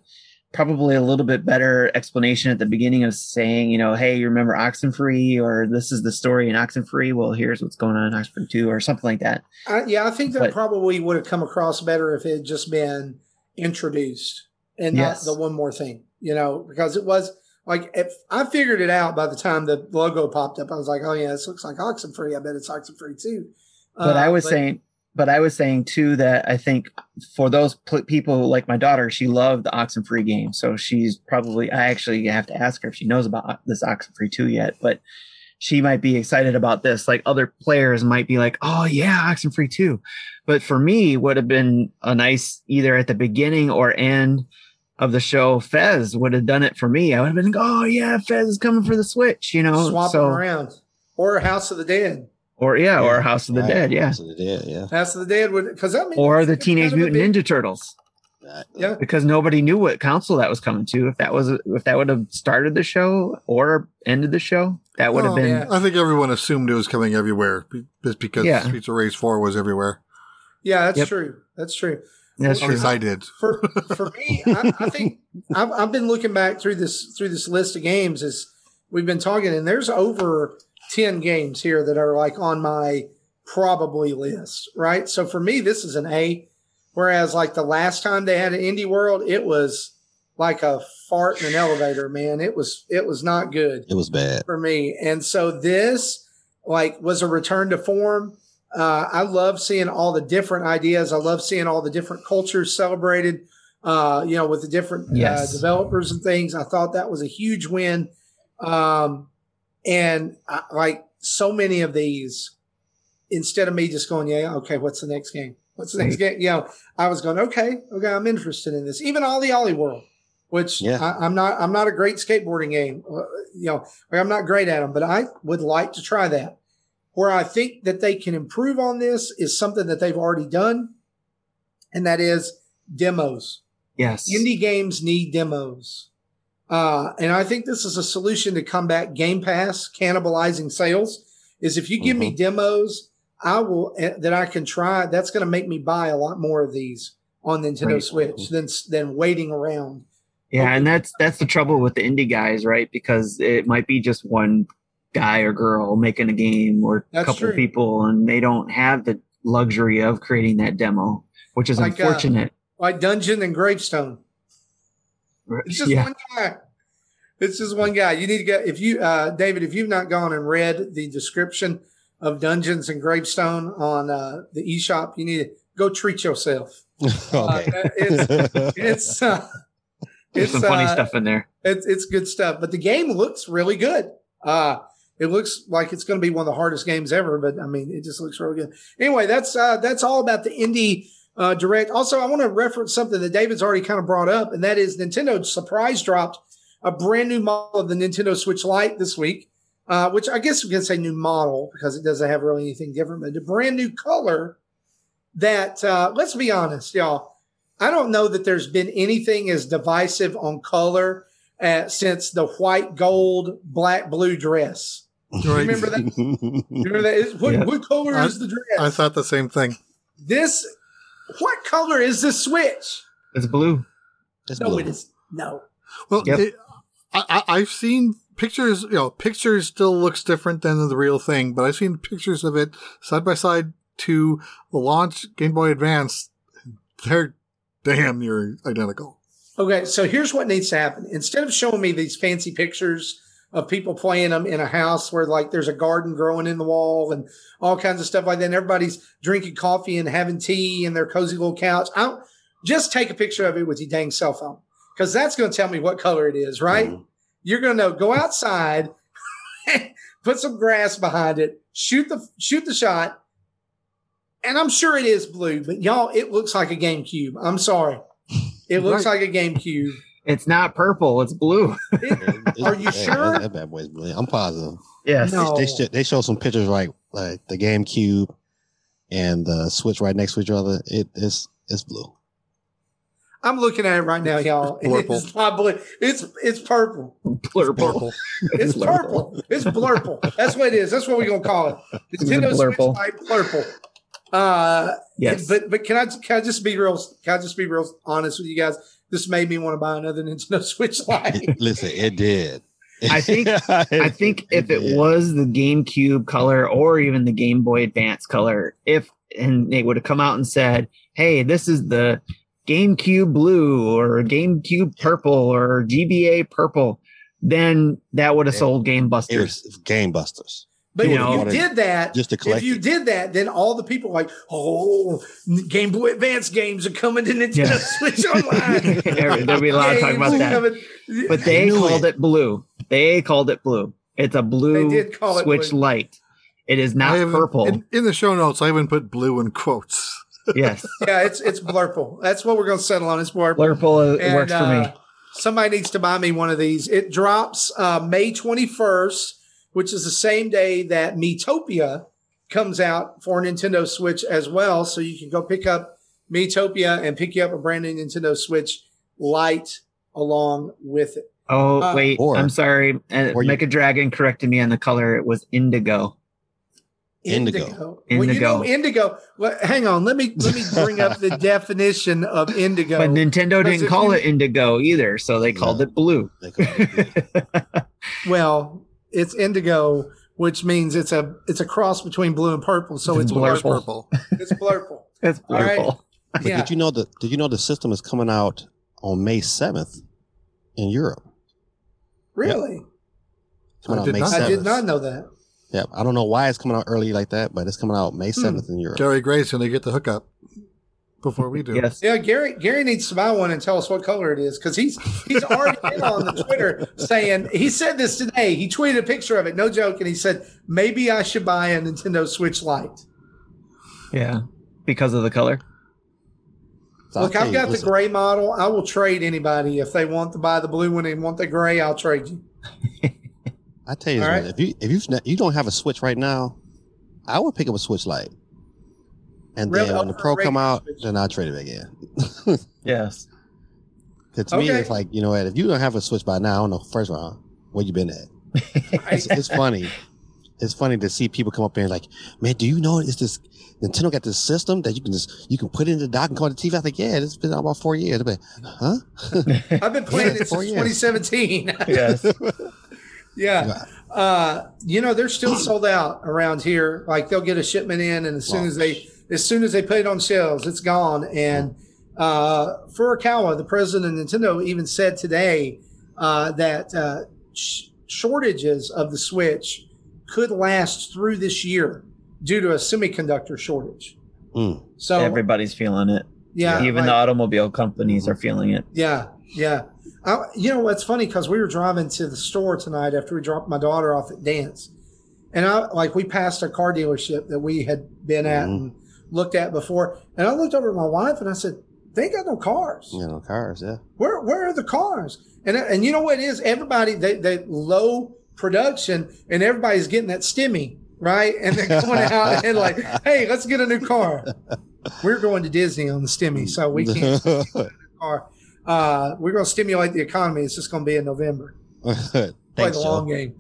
probably a little bit better explanation at the beginning of saying you know hey you remember oxenfree or this is the story in oxenfree well here's what's going on in oxenfree 2 or something like that I, yeah, I think that But- probably would have come across better if it had just been introduced and Yes. not the one more thing, you know, because it was like if I figured it out by the time the logo popped up, I was like, oh yeah, this looks like Oxenfree. I bet it's Oxenfree too. but Uh, i was saying but i was saying too that i think for those pl- people like my daughter she loved the oxenfree game so she's probably i actually have to ask her if she knows about this oxenfree 2 yet but she might be excited about this. Like other players might be like, oh yeah, Oxenfree too. But for me, would have been a nice either at the beginning or end of the show. Fez would have done it for me. I would have been, like, oh yeah, Fez is coming for the Switch. You know, Swap so around. Or House of the Dead. Or yeah, or House of the Right. Dead, yeah, House of the Dead, yeah. House of the Dead would because I mean or the Teenage kind of Mutant big- Ninja Turtles. Right. Yeah. because nobody knew what council that was coming to. If that was if that would have started the show or ended the show, that would have Well, been yeah. I think everyone assumed it was coming everywhere just because Yeah. Streets of Rage 4 was everywhere. Yeah, that's Yep. true. That's true. that's At true. I did. for for me, I, I think I've, I've been looking back through this through this list of games as we've been talking, and there's over ten games here that are like on my probably list, right? So for me, this is an A. Whereas like the last time they had an indie world, it was like a fart in an elevator, man. It was it was not good It was bad. for me. And so this like was a return to form. Uh, I love seeing all the different ideas. I love seeing all the different cultures celebrated. Uh, you know, with the different Yes. uh, developers and things. I thought that was a huge win. Um, and I, like so many of these, instead of me just going, yeah, okay, what's the next game? What's the next game? You know, I was going, okay, okay, I'm interested in this. Even OlliOlli World, which Yeah. I, I'm not, I'm not a great skateboarding game. Uh, you know, I'm not great at them, but I would like to try that. Where I think that they can improve on this is something that they've already done, and that is demos. Yes, Indie games need demos. Uh, and I think this is a solution to combat Game Pass cannibalizing sales. Is if you give me demos, I will eh, that I can try. That's going to make me buy a lot more of these on Nintendo Right. Switch than than waiting around. yeah, and that's that's the trouble with the indie guys, right? Because it might be just one guy or girl making a game or a couple true. people, and they don't have the luxury of creating that demo, which is Like, uh, unfortunate. Like Dungeon and Gravestone. It's just yeah, one guy. It's just one guy. You need to go if you, uh, David, if you've not gone and read the description of Dungeons and Gravestone on uh, the eShop, you need to go treat yourself. okay. it's it's uh, there's it's some funny uh, stuff in there. It's it's good stuff. But the game looks really good. Uh, it looks like it's going to be one of the hardest games ever. But I mean, it just looks really good. Anyway, that's uh, that's all about the indie uh, direct. Also, I want to reference something that David's already kind of brought up, and that is Nintendo surprise dropped a brand new model of the Nintendo Switch Lite this week. Uh, which I guess we can say new model because it doesn't have really anything different, but a brand new color that, uh, let's be honest, y'all. I don't know that there's been anything as divisive on color uh, since the white, gold, black, blue dress. Right. Remember that? Remember that? Is- What, Yeah. what color I- is the dress? I thought the same thing. this, what color is the switch? It's blue. It's No, blue. it is. No. Well, Yep. it, I, I, I've seen pictures. You know, pictures still looks different than the real thing, but I've seen pictures of it side by side to the launch Game Boy Advance. They're damn near identical. Okay, so here's what needs to happen. Instead of showing me these fancy pictures of people playing them in a house where like there's a garden growing in the wall and all kinds of stuff like that, and everybody's drinking coffee and having tea in their cozy little couch, I don't, just take a picture of it with your dang cell phone because that's going to tell me what color it is, right? Mhm. You're going to know. Go outside, put some grass behind it, shoot the shoot the shot, and I'm sure it is blue. But y'all, it looks like a GameCube. I'm sorry, it looks Right. like a GameCube. It's not purple. It's blue. It's- Are you sure? That, that bad boy's blue. I'm positive. Yes. No. They, they, they show some pictures like like the GameCube and the Switch right next to each other. It is it's blue. I'm looking at it right now, y'all. and Blurple. It's not blue. It's it's purple. Blurple. Purple. It's purple. It's blurple. That's what it is. That's what we're gonna call it. It's Nintendo Switch blurple. Lite blurple. Uh, Yes. But but can I can I just be real? Can I just be real honest with you guys? This made me want to buy another Nintendo Switch Lite. Listen, it did. I think- I think if it was the GameCube color or even the Game Boy Advance color, if and they would have come out and said, "Hey, this is the GameCube blue or GameCube purple or GBA purple," then that would have sold Game Busters. Game Busters. But You if know, you did that, just to if you it. did that, then all the people like, oh, Game Boy Advance games are coming to Nintendo Yeah. Switch Online. There- There'll be a lot of talk about that. coming- But they called it. it blue. They called it blue. It's a blue did call switch blue. light. It is not purple. In, in the show notes, I even put blue in quotes. yes, Yeah, it's it's blurple. That's what we're going to settle on. It's blurple. purple it And, works for uh, me. Somebody needs to buy me one of these. It drops uh, May 21st, which is the same day that Miitopia comes out for Nintendo Switch as well. So you can go pick up Miitopia and pick you up a brand new Nintendo Switch Lite along with it. Oh uh, wait, or- I'm sorry. Uh, or you- Dragon corrected me on the color. It was indigo. Indigo. Well, you Indigo. know, indigo. Well, hang on. Let me let me bring up the definition of indigo. But Nintendo didn't call you- it indigo either, so they called No. it blue. They call it blue. Well, it's indigo, which means it's a it's a cross between blue and purple. So It's it's blurple. blurple. Purple. It's blurple. It's All right. purple. But yeah. did you know that? Did you know the system is coming out on May seventh in Europe? Really? Coming I out did May not know I did not know that. Yeah, I don't know why it's coming out early like that, but it's coming out Hmm. May seventh in Europe. Gary Gray's going to get the hookup before we do. Yes. Yeah, Gary Gary needs to buy one and tell us what color it is because he's he's already been on the Twitter saying he said this today. He tweeted a picture of it, no joke, and he said maybe I should buy a Nintendo Switch Lite. Yeah. Because of the color. So Look, I've you, got the gray model. I will trade anybody if they want to buy the blue one and want the gray. I'll trade you. I tell you, this, right. man, if you if you you don't have a Switch right now, I would pick up a Switch Lite, and then when the Pro come out, Switch. then I'll trade it again. Yes. Because to me, it's like you know what? If you don't have a Switch by now, I don't know. First of all, where you been at? It's, it's funny. It's funny to see people come up here and like, man, do you know it's this Nintendo got this system that you can just you can put in the dock and call it TV? I think, yeah, it's been out about four years. I'd be like, huh? I've been playing Yeah, it since years. 2017. yes. yeah. Uh, you know, they're still sold out around here. Like they'll get a shipment in, and as soon as they as soon as they put it on shelves, it's gone. And uh, Furukawa, the president of Nintendo, even said today uh, that uh, sh- shortages of the Switch could last through this year due to a semiconductor shortage. Mm. So Everybody's feeling it. yeah, Even like- the automobile companies are feeling it. Yeah, yeah. I, you know what's funny because we were driving to the store tonight after we dropped my daughter off at dance, and I like we passed a car dealership that we had been at Mhm. and looked at before, and I looked over at my wife and I said, "They ain't got no cars. You know, cars, yeah. Where where are the cars?" And and you know what it is? Everybody they they low production, and everybody's getting that stimmy right, and they're going out and like, "Hey, let's get a new car." We're going to Disney on the stimmy, so we can't car. Uh, we're going to stimulate the economy. It's just going to be in November. Play the long game.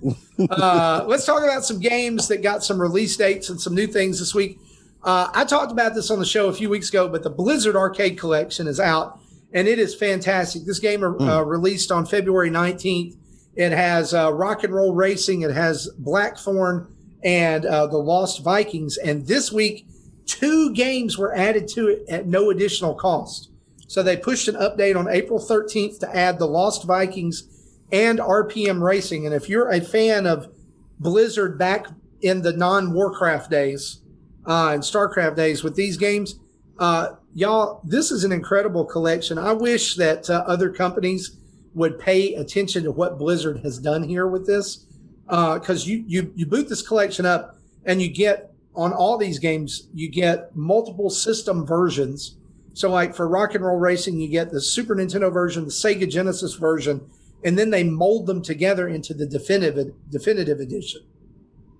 uh, let's talk about some games that got some release dates and some new things this week. Uh, I talked about this on the show a few weeks ago, but the Blizzard Arcade Collection is out, and it is fantastic. This game uh, released on February 19th. It has uh, Rock and Roll Racing, it has Blackthorne, and uh, the Lost Vikings. And this week, two games were added to it at no additional cost. So they pushed an update on April 13th to add the Lost Vikings and RPM Racing. And if you're a fan of Blizzard back in the non Warcraft days uh, and StarCraft days with these games, uh, y'all, this is an incredible collection. I wish that uh, other companies would pay attention to what Blizzard has done here with this, because you you you boot this collection up and you get on all these games you get multiple system versions. So like for Rock and Roll Racing, you get the Super Nintendo version, the Sega Genesis version, and then they mold them together into the definitive definitive edition.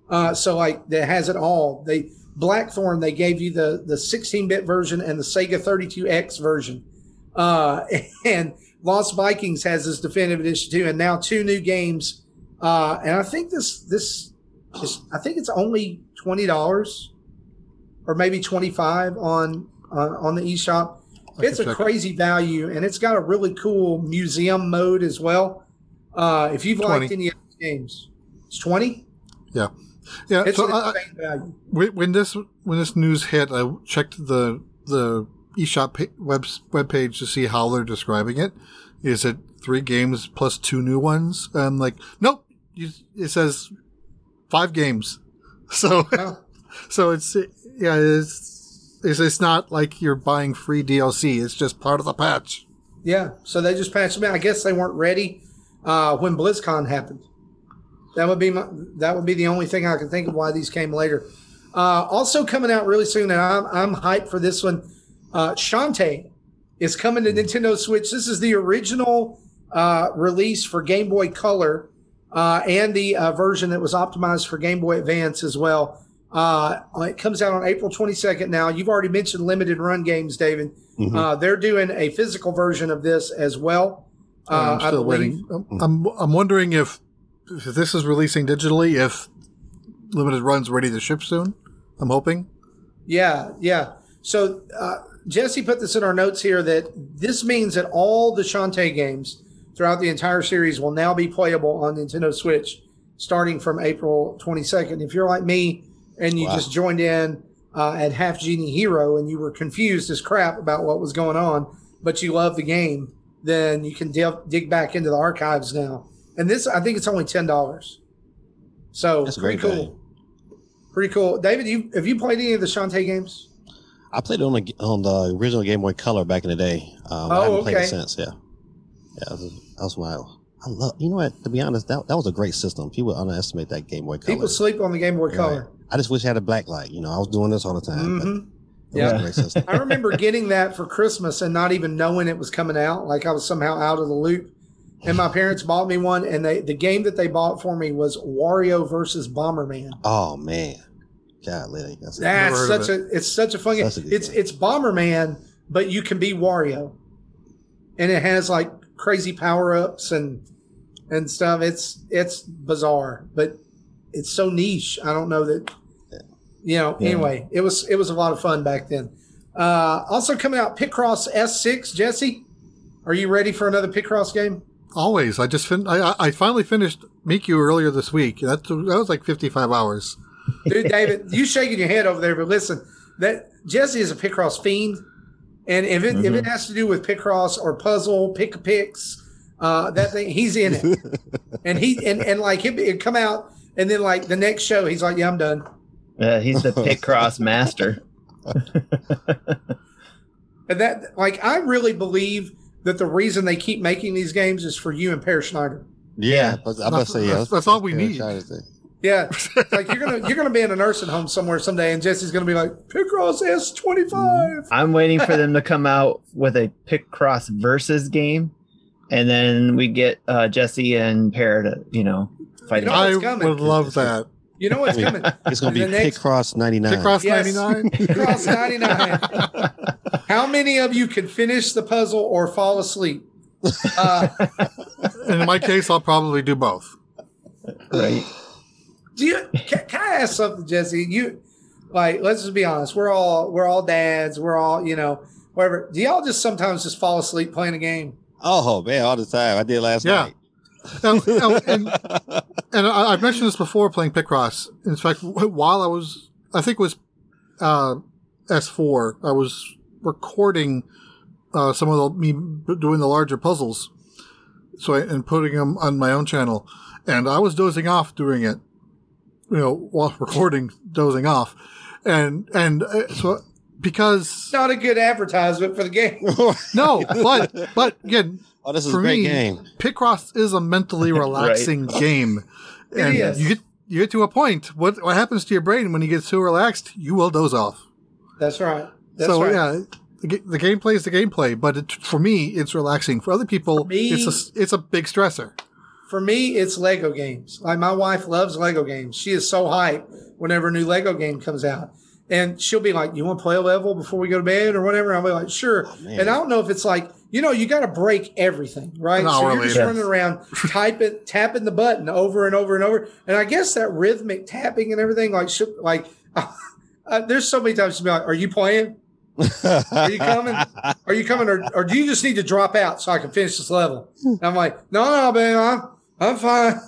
Uh, so like that has it all. They Blackthorne they gave you the the 16-bit version and the Sega 32X version, uh, and Lost Vikings has this definitive edition too, and now two new games. Uh, and I think this this is I think it's only twenty dollars, or maybe twenty five on on on the eShop. It's a check it. crazy value, and it's got a really cool museum mode as well. Uh, if you've 20. liked any of these games, it's twenty. Yeah. Yeah. It's so an I, I- insane value. when this when this news hit, I checked the the eShop web web page to see how they're describing it. Is it three games plus two new ones? I'm like, nope. You, it says five games. So so it's yeah it's, it's it's not like you're buying free DLC. It's just part of the patch. yeah, so they just patched them out. I guess they weren't ready uh, when BlizzCon happened. That would be my, that would be the only thing I can think of why these came later. Uh, also coming out really soon, and I'm I'm hyped for this one. Uh, Shantae is coming to Nintendo Switch. This is the original uh, release for Game Boy Color uh, and the uh, version that was optimized for Game Boy Advance as well. Uh, it comes out on April 22nd. Now you've already mentioned limited run games, David. Mhm. Uh, they're doing a physical version of this as well. Uh, I'm still waiting. I'm, I'm I'm wondering if if this is releasing digitally, if limited runs ready to ship soon. I'm hoping. Yeah, yeah. So uh, Jesse put this in our notes here that this means that all the Shantae games throughout the entire series will now be playable on Nintendo Switch starting from April 22nd. If you're like me and you Wow. just joined in uh, at Half Genie Hero and you were confused as crap about what was going on, but you love the game, then you can dig dig back into the archives now. And this, I think it's only ten dollars. So That's pretty cool. value. Pretty cool. David, you have you played any of the Shantae games? I played it on the on the original Game Boy Color back in the day. Um, I Oh, haven't played okay. it since. Yeah, yeah. That was, my. I love. You know what? To be honest, that, that was a great system. People underestimate that Game Boy Color. People sleep on the Game Boy Right. Color. I just wish I had a black light. You know, I was doing this all the time. hmm was Yeah. a great system. I remember getting that for Christmas and not even knowing it was coming out. Like I was somehow out of the loop. And my parents bought me one, and they the game that they bought for me was Wario versus Bomberman. Oh man, God, that's That's Never heard such a it's such a fun game. A It's game. it's Bomberman, but you can be Wario, and it has like crazy power ups and and stuff. It's it's bizarre, but it's so niche. I don't know that you know. Yeah. Anyway, it was it was a lot of fun back then. Uh, also coming out, Picross S6. Jesse, are you ready for another Picross game? Always. I just fin- I, I- I finally finished Miku earlier this week. That that was like 55 hours. Dude, David, you shaking your head over there, but listen, that Jesse is a Picross fiend, and if it if it has to do with Picross or puzzle, pick a picks, uh, that thing, he's in it, and he and and like it would come out, and then like the next show, he's like, yeah, I'm done, Uh, he's the Picross master. and that like I really believe that the reason they keep making these games is for you and Per Schneider. yeah. but I'm about to say yeah. That's- that's all we need. try to say. Yeah, It's like you're gonna you're gonna be in a nursing home somewhere someday, and Jesse's gonna be like Picross S twenty five. I'm waiting for them to come out with a Picross versus game, and then we get uh, Jesse and Pear to you know fight. You know. I would love that. You know what's coming? It's gonna be The next- Picross ninety nine. Picross Yes. 99. Picross ninety nine. How many of you can finish the puzzle or fall asleep? Uh, in my case, I'll probably do both. right. do you? Can, can I ask something, Jesse? You like? Let's just be honest. We're all we're all dads. We're all you know whatever. Do y'all just sometimes just fall asleep playing a game? Oh man, all the time. I did last Yeah. Now- now, and and I, I've mentioned this before playing Picross. In fact, while I was, I think it was uh, S4, I was recording uh, some of the, me doing the larger puzzles. So I, and putting them on my own channel. And I was dozing off doing it, you know, while recording, dozing off. And, and uh, so because, Not a good advertisement for the game. no, but, but again, oh, this is For a great me, game. Picross is a mentally relaxing game. And is. you get you get to a point. What what happens to your brain when you get so relaxed? You will doze off. That's right. That's so right. yeah, the, the gameplay is the gameplay, but it, for me, it's relaxing. For other people, me- it's a it's a big stressor. For me, it's Lego games. Like my wife loves Lego games. She is so hyped whenever a new Lego game comes out. And she'll be like, You want to play a level before we go to bed or whatever? I'll be like, Sure. Oh, and I don't know if it's like, you know, you got to break everything, right? An so you're just later. running around typing, tapping the button over and over and over. And I guess that rhythmic tapping and everything, like, should, like, uh, there's so many times she'll be like, Are you playing? Are you coming? Are you coming? Or, or do you just need to drop out so I can finish this level? And I'm like, No, no, man, I'm, I'm fine.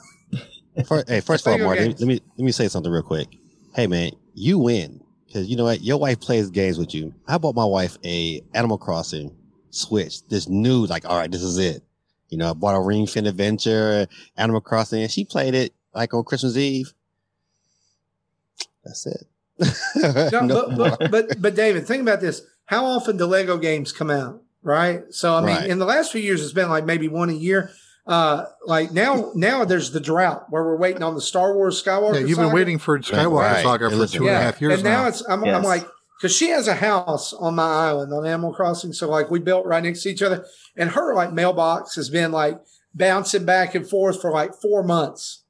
Hey, first of all, Lego Martin, let me let me say something real quick. Hey, man, you win because you know what? Your wife plays games with you. I bought my wife a Animal Crossing Switch. This new, like, all right, this is it. You know, I bought a Ring Fit Adventure, Animal Crossing, and she played it like on Christmas Eve. That's it. No, No but, but, but but David, think about this. How often do Lego games come out? Right. So I mean, Right. in the last few years, it's been like maybe one a year. Uh, like now, now there's the drought where we're waiting on the Star Wars Skywalker. Yeah, you've been saga. waiting for Skywalker Right. Saga And for listen- two and a half years and now, now. it's I'm, I'm like because she has a house on my island on Animal Crossing, so like we built right next to each other, and her like mailbox has been like bouncing back and forth for like four months,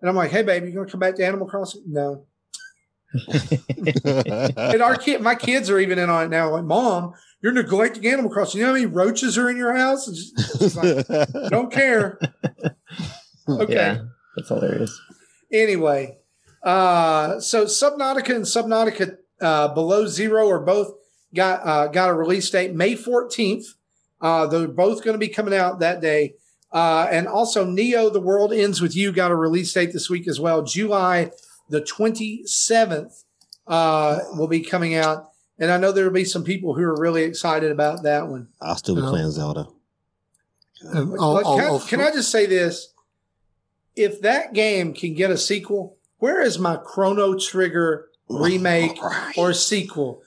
and I'm like, hey baby, you gonna come back to Animal Crossing? No. And our kid, my kids are even in on it now. Like, mom, you're neglecting Animal Crossing. You know how many roaches are in your house? And she's- she's like, don't care. Okay. Yeah, that's hilarious. Anyway, uh, so Subnautica and Subnautica uh, Below Zero or both got uh, got a release date May 14th. Uh, they're both going to be coming out that day. Uh, and also Neo, The World Ends With You got a release date this week as well. July the 27th uh, will be coming out. And I know there will be some people who are really excited about that one. I'll still be Yeah. playing Zelda. And I'll- can, I'll- I, I'll- can I just say this? If that game can get a sequel, where is my Chrono Trigger remake or sequel?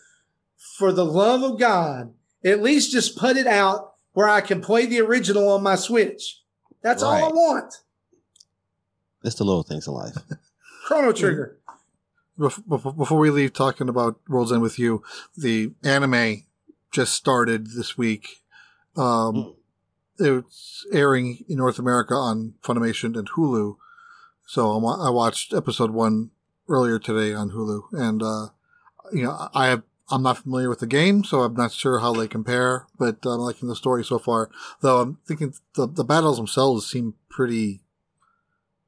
For the love of God, at least just put it out where I can play the original on my Switch. That's all I want. It's the little things in life. Chrono Trigger. Bef- bef- Before we leave talking about World's End with You, the anime just started this week. Um, it's airing in North America on Funimation and Hulu. So I watched episode one earlier today on Hulu, and uh, you know I have I'm not familiar with the game, so I'm not sure how they compare, but I'm liking the story so far. Though I'm thinking the the battles themselves seem pretty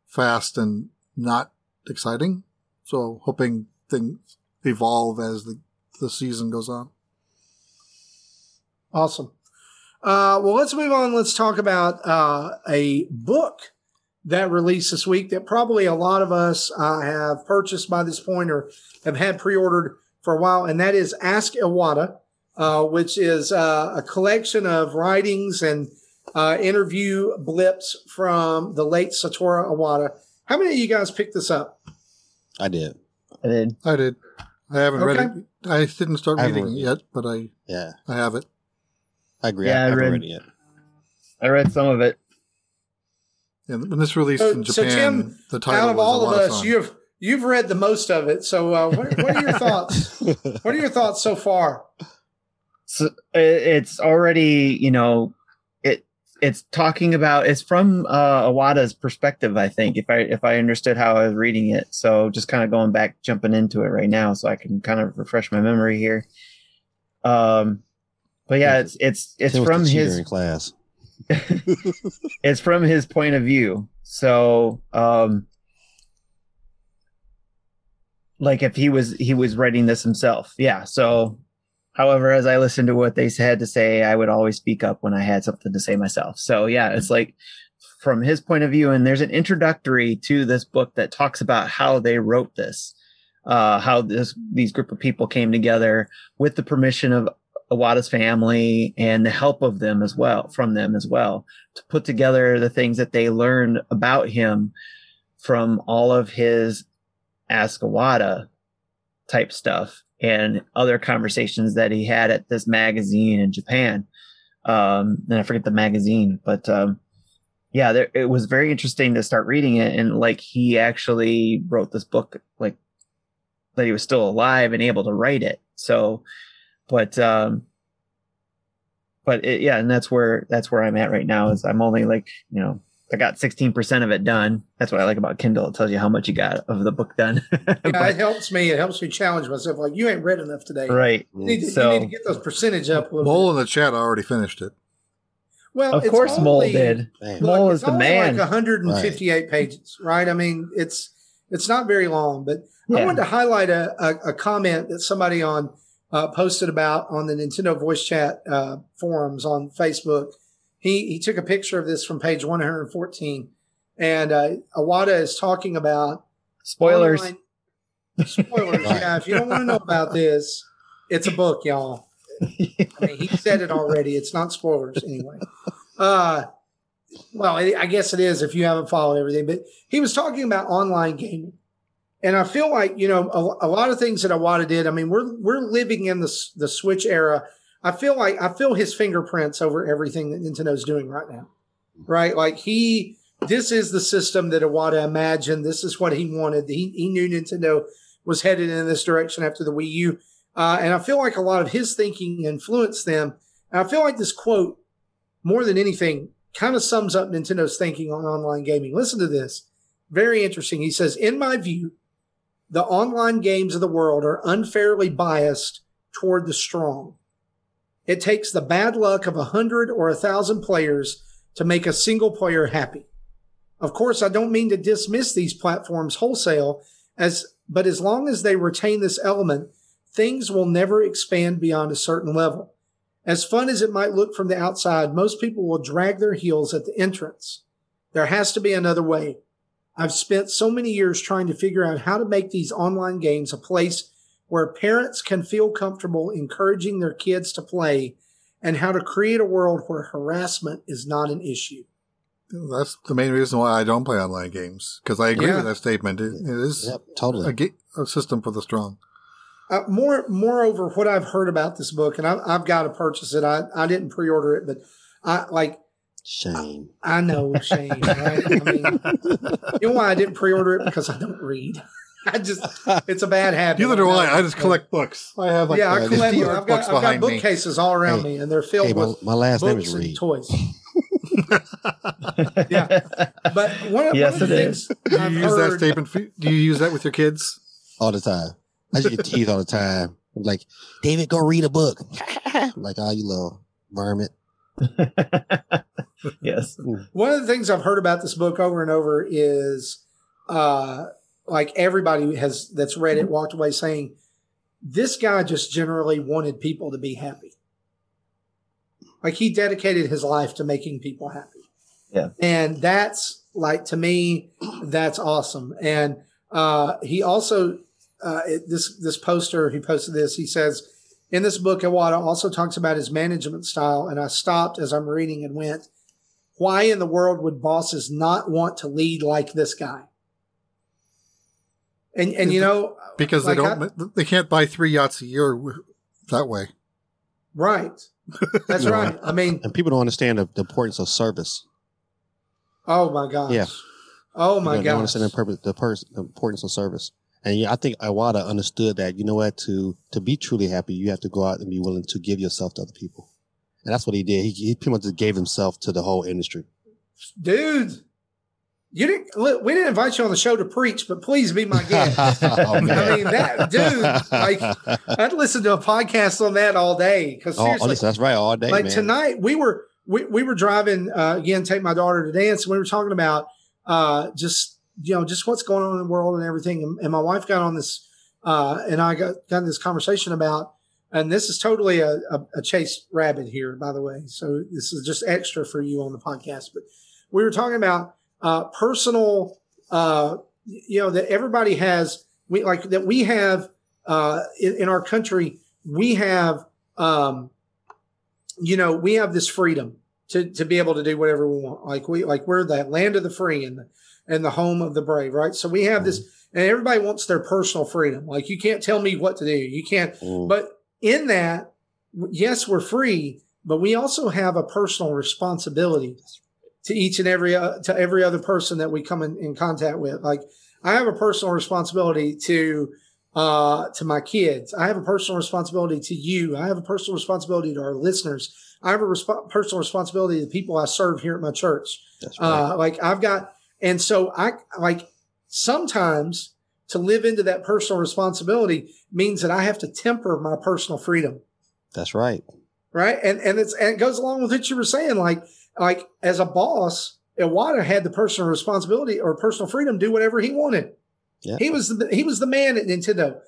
fast and not exciting. So hoping things evolve as the the season goes on. Awesome. Uh, well, let's move on. Let's talk about uh, a book that released this week that probably a lot of us uh, have purchased by this point or have had pre-ordered for a while, and that is Ask Iwata, uh, which is uh, a collection of writings and uh, interview blips from the late Satoru Iwata. How many of you guys picked this up? I did. I did. I did. I haven't read it. I didn't start I reading it yet, but I Yeah, I have it. I agree. Yeah, I I, haven't read- read it yet. I read some of it. And when this released So- in so, Japan, Tim, the title Out of was all a of lot us, fun. you've you've read the most of it. So, uh, what, what are your thoughts? What are your thoughts so far? So it's already, you know, it it's talking about it's from uh, Iwata's perspective. I think if I if I understood how I was reading it, so just kind of going back, jumping into it right now, so I can kind of refresh my memory here. Um, but yeah, it's it's it's Tim from the his in class. it's from his point of view. So, um, like if he was he was writing this himself, yeah. So, however, as I listened to what they had to say, I would always speak up when I had something to say myself. So, yeah, it's like from his point of view, and there's an introductory to this book that talks about how they wrote this, uh, how this these group of people came together with the permission of Iwata's family and the help of them as well, from them as well, to put together the things that they learned about him from all of his Ask Iwata type stuff and other conversations that he had at this magazine in Japan. Um, and I forget the magazine, but um, yeah, there, it was very interesting to start reading it. And like he actually wrote this book, like that he was still alive and able to write it. So, but um, but it, yeah, and that's where that's where I'm at right now. Is I'm only like you know I got 16% of it done. That's what I like about Kindle. It tells you how much you got of the book done. Yeah, But- it helps me. It helps me challenge myself. Like you ain't read enough today. right. You need, to, So- you need to get those percentage up a Mole bit. in the chat already finished it. Well, Of it's course, Mole did. Man. Look, Mole it's is the man. Like 158 pages, right? I mean, it's it's not very long, but I wanted to highlight a, a, a comment that somebody on uh, posted about on the Nintendo Voice Chat uh, forums on Facebook. He he took a picture of this from page 114, and uh, Iwata is talking about Spoilers. online- Spoilers, yeah. If you don't want to know about this, it's a book, y'all. I mean, he said it already. It's not spoilers anyway. Uh, well, I I guess it is if you haven't followed everything. But he was talking about online gaming, and I feel like you know a, a lot of things that Iwata did. I mean, we're we're living in the the Switch era. I feel like I feel his fingerprints over everything that Nintendo's doing right now. right? Like he, this is the system that Iwata imagined. This is what he wanted. He, he knew Nintendo was headed in this direction after the Wii U. Uh, and I feel like a lot of his thinking influenced them. And I feel like this quote, more than anything, kind of sums up Nintendo's thinking on online gaming. Listen to this. Very interesting. He says, In my view, the online games of the world are unfairly biased toward the strong. It takes the bad luck of a hundred or a thousand players to make a single player happy. Of course, I don't mean to dismiss these platforms wholesale as, but as long as they retain this element, things will never expand beyond a certain level. As fun as it might look from the outside, most people will drag their heels at the entrance. There has to be another way. I've spent so many years trying to figure out how to make these online games a place where parents can feel comfortable encouraging their kids to play and how to create a world where harassment is not an issue. That's the main reason why I don't play online games because I agree Yeah. with that statement. It, it is Yep, totally. a, ga- a system for the strong. Uh, more, moreover, what I've heard about this book, and I, I've got to purchase it. I, I didn't pre-order it, but I like Shame. I know shame. Right? I mean, you know why I didn't pre-order it because I don't read. I just it's a bad habit. Neither do know. I. I just collect books. I have like yeah, I collect. 50 I've got, books I've got behind me. bookcases all around Hey, me, and they're filled Hey, my, with my last name books is and Reed. toys. Yeah. But one of, Yes, one of the it things Do I've you use that heard, statement? For, do you use that with your kids? all the time. I just get teased all the time. I'm like, David, go read a book. I'm like, oh, you little varmint. yes. one of the things I've heard about this book over and over is, uh, like everybody has that's read it walked away saying, this guy just generally wanted people to be happy. Like he dedicated his life to making people happy. Yeah. And that's like to me, that's awesome. And uh, he also uh, it, this this poster he posted this. He says in this book, Iwata also talks about his management style. And I stopped as I'm reading and went, "Why in the world would bosses not want to lead like this guy?" And and you know Because they don't. they can't buy three yachts a year that way. right. That's No. right. I mean, And people don't understand the, the importance of service. oh my gosh. Yeah. Oh You my know, they don't understand the, purpose, the, pers- the importance of service. And yeah, I think Iwata understood that, you know what, to, to be truly happy, you have to go out and be willing to give yourself to other people. And that's what he did. He, he pretty much just gave himself to the whole industry. Dude, you didn't. Look, we didn't invite you on the show to preach, but please be my guest. Oh. I mean, that dude, like, I'd listen to a podcast on that all day. Because Oh, oh, that's right, all day, like man. tonight, we were we, we were driving uh, again, take my daughter to dance, and we were talking about uh, just you know just what's going on in the world and everything. And, and my wife got on this, uh, and I got got in this conversation about. And this is totally a, a, a chase rabbit here, by the way. So this is just extra for you on the podcast. But we were talking about uh, personal, uh, you know, that everybody has, we like that we have uh, in, in our country, we have, um, you know, we have this freedom to, to be able to do whatever we want. Like we, like we're the land of the free and the, and the home of the brave, right? So we have this, and everybody wants their personal freedom. Like you can't tell me what to do. You can't, Mm. but in that, yes, we're free, but we also have a personal responsibility to each and every uh, to every other person that we come in, in contact with. Like I have a personal responsibility to uh, to my kids. I have a personal responsibility to you. I have a personal responsibility to our listeners. I have a resp- personal responsibility to the people I serve here at my church. That's right. Uh, like I've got, and so I like sometimes to live into that personal responsibility means that I have to temper my personal freedom, that's right. right? And and it's and it goes along with what you were saying, like like as a boss, Iwata had the personal responsibility or personal freedom to do whatever he wanted. Yeah. He was the he was the man at Nintendo.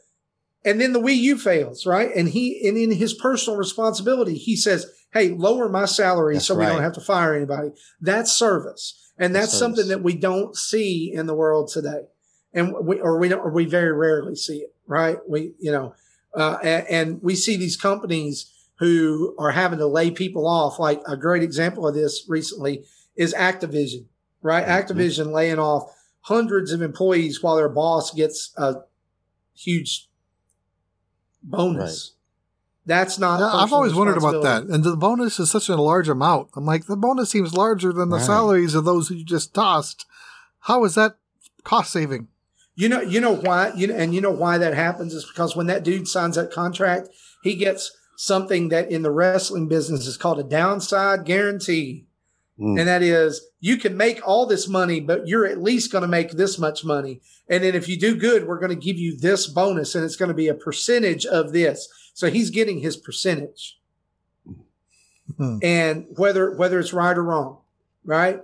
And then the Wii U fails, right? And he and in his personal responsibility, he says, "Hey, lower my salary That's so we don't have to fire anybody." That's service, and that's That's something that we don't see in the world today, and we or we don't or we very rarely see it, right? We you know, uh, and, and we see these companies who are having to lay people off. Like a great example of this recently is Activision, right? Mhm. Activision laying off hundreds of employees while their boss gets a huge bonus. That's not. Yeah, I've always wondered about that. And the bonus is such a large amount. I'm like, the bonus seems larger than the Right. salaries of those who you just tossed. How is that cost saving? You know, you know why, you know, and you know why that happens is because when that dude signs that contract, he gets something that in the wrestling business is called a downside guarantee. Mm. And that is you can make all this money, but you're at least going to make this much money. And then if you do good, we're going to give you this bonus and it's going to be a percentage of this. So he's getting his percentage. Hmm. And whether whether it's right or wrong, right?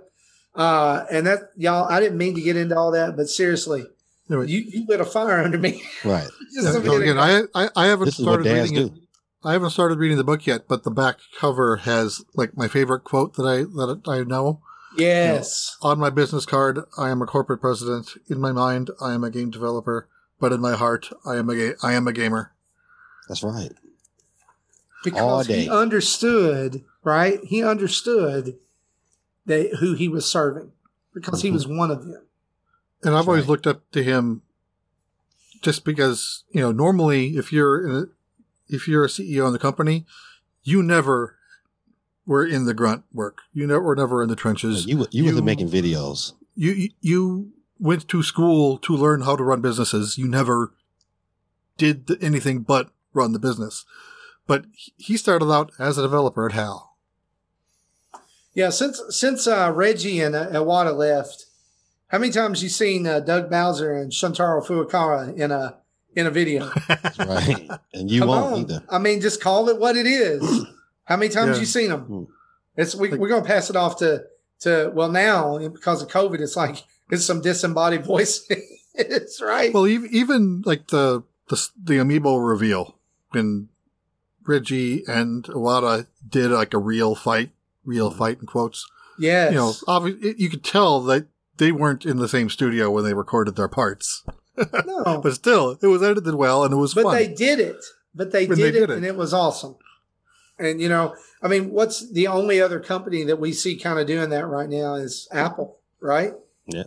Uh, and that y'all, I didn't mean to get into all that, but seriously, Anyway, you, you lit a fire under me. Right. Just yeah, a so again. I, I, I haven't This started reading it. I haven't started reading the book yet, but the back cover has like my favorite quote that I that I know. yes. On my business card, I am a corporate president. In my mind, I am a game developer, but in my heart, I am a ga- I am a gamer. That's right. all because he understood, right? He understood that who he was serving because he Mhm. was one of them. And I've always looked up to him just because, you know, normally if you're in a, if you're a CEO in the company, you never were in the grunt work. You never were never in the trenches. You you, you You- wasn't making videos. You you went to school to learn how to run businesses. You never did th- anything but run the business. But he started out as a developer at HAL. Yeah, since since uh, Reggie and uh, Iwata left, how many times you seen uh, Doug Bowser and Shuntaro Furukawa in a in a video? That's right. And you Come won't on. either. I mean, just call it what it is. How many times Yeah. you seen them? Hmm. It's we, we're gonna pass it off to to well now because of COVID. It's like it's some disembodied voice. it's right. Well, even, even like the, the the amiibo reveal when Reggie and Iwata did like a real fight, real fight in quotes. yes. You know, obviously you could tell that they weren't in the same studio when they recorded their parts, no. but still, it was edited well and it was but fun. they did it. But they did, they it, did it. and it was awesome. And you know, I mean, what's the only other company that we see kind of doing that right now is Apple, right? Yeah.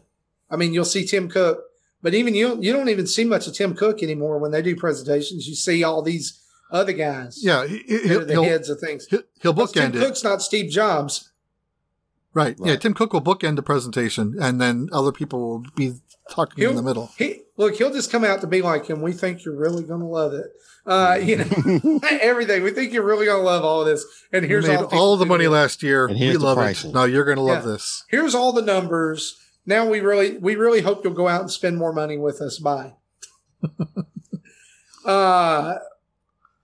I mean, you'll see Tim Cook, but even you you don't even see much of Tim Cook anymore when they do presentations. You see all these other guys. yeah, he, that he'll, the heads of things. he'll, he'll Because Tim it. Cook's not Steve Jobs. Right. Yeah, Tim Cook will bookend the presentation and then other people will be talking He'll- in the middle. He look, he'll just come out to be like him. We think you're really going to love it. Uh, you know, everything. We think you're really going to love all this. And We here's made all, the all the money do. last year. And We here's the love it. pricing. Now you're going to love Yeah. this. here's all the numbers. Now we really we really hope you'll go out and spend more money with us. Bye. uh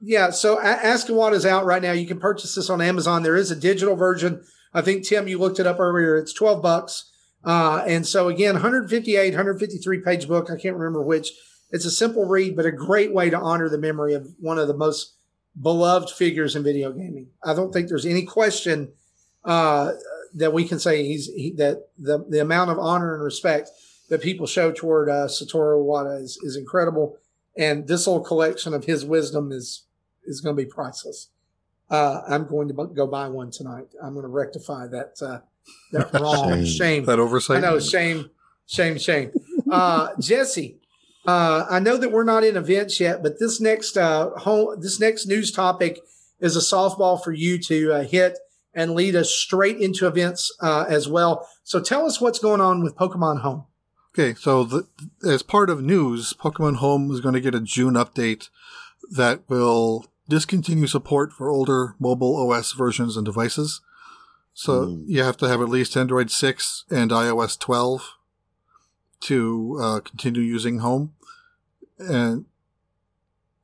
yeah, so A- Ask What is out right now. You can purchase this on Amazon. There is a digital version. I think Tim, you looked it up earlier. It's 12 bucks. Uh, and so again, 158, 153 page book. I can't remember which. It's a simple read, but a great way to honor the memory of one of the most beloved figures in video gaming. I don't think there's any question uh, that we can say he's he, that the the amount of honor and respect that people show toward uh, Satoru Iwata is is incredible, and this little collection of his wisdom is is going to be priceless. Uh, I'm going to bu- go buy one tonight. I'm going to rectify that uh, that wrong Shame. shame. That oversight. I know, shame, shame, shame. Uh, Jesse, uh, I know that we're not in events yet, but this next uh, home, this next news topic is a softball for you to uh, hit and lead us straight into events uh, as well. So tell us what's going on with Pokemon Home. Okay, so the, as part of news, Pokemon Home is going to get a June update that will discontinue support for older mobile OS versions and devices. So Hmm. you have to have at least Android 6 and iOS 12 to uh, continue using Home. And,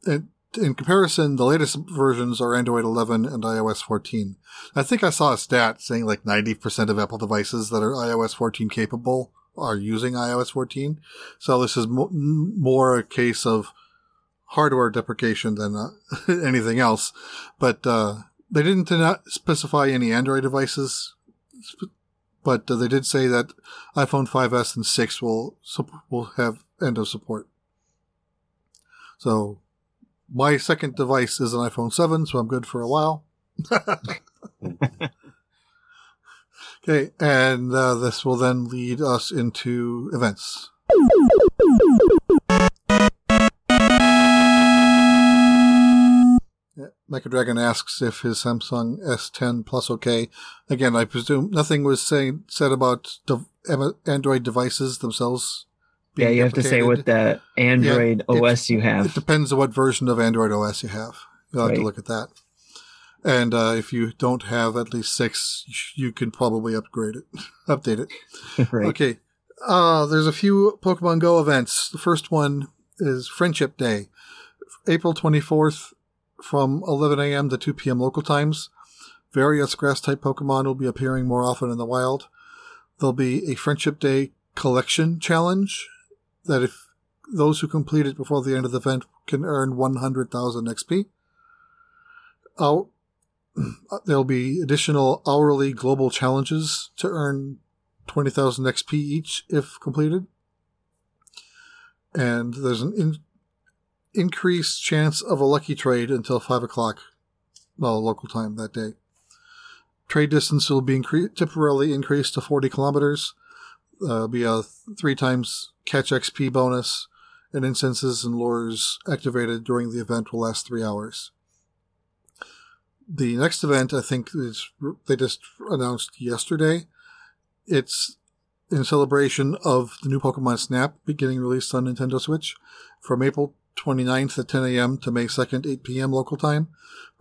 and in comparison, the latest versions are Android 11 and iOS 14. I think I saw a stat saying like 90% of Apple devices that are iOS 14 capable are using iOS 14. So this is mo- more a case of hardware deprecation than uh, anything else. But uh, they didn't specify any Android devices, but uh, they did say that iPhone 5s and 6 will will have end of support. So my second device is an iPhone 7, so I'm good for a while. okay, and uh, this will then lead us into events. Mecha Dragon asks if his Samsung S10 Plus okay. Again, I presume nothing was saying said about de- Android devices themselves. Yeah, you have to say what the Android it- OS you have. It depends on what version of Android OS you have. You'll have to look at that. And uh, if you don't have at least six, you you can probably upgrade it, update it. right. Okay. Uh, there's a few Pokemon Go events. The first one is Friendship Day, April 24th from 11 a.m. to 2 p.m. local times. Various grass type Pokemon will be appearing more often in the wild. There'll be a Friendship Day collection challenge that if those who complete it before the end of the event can earn 100,000 XP. There'll be additional hourly global challenges to earn 20,000 XP each if completed. And there's an in- increased chance of a lucky trade until 5 o'clock, well, local time that day. Trade distance will be incre- temporarily increased to 40 kilometers. Uh, be a three times catch XP bonus, and incenses and lures activated during the event will last three hours. The next event, I think, is they just announced yesterday. It's in celebration of the new Pokemon Snap beginning released on Nintendo Switch from April 29th at 10 a.m. to May 2nd, 8 p.m. local time.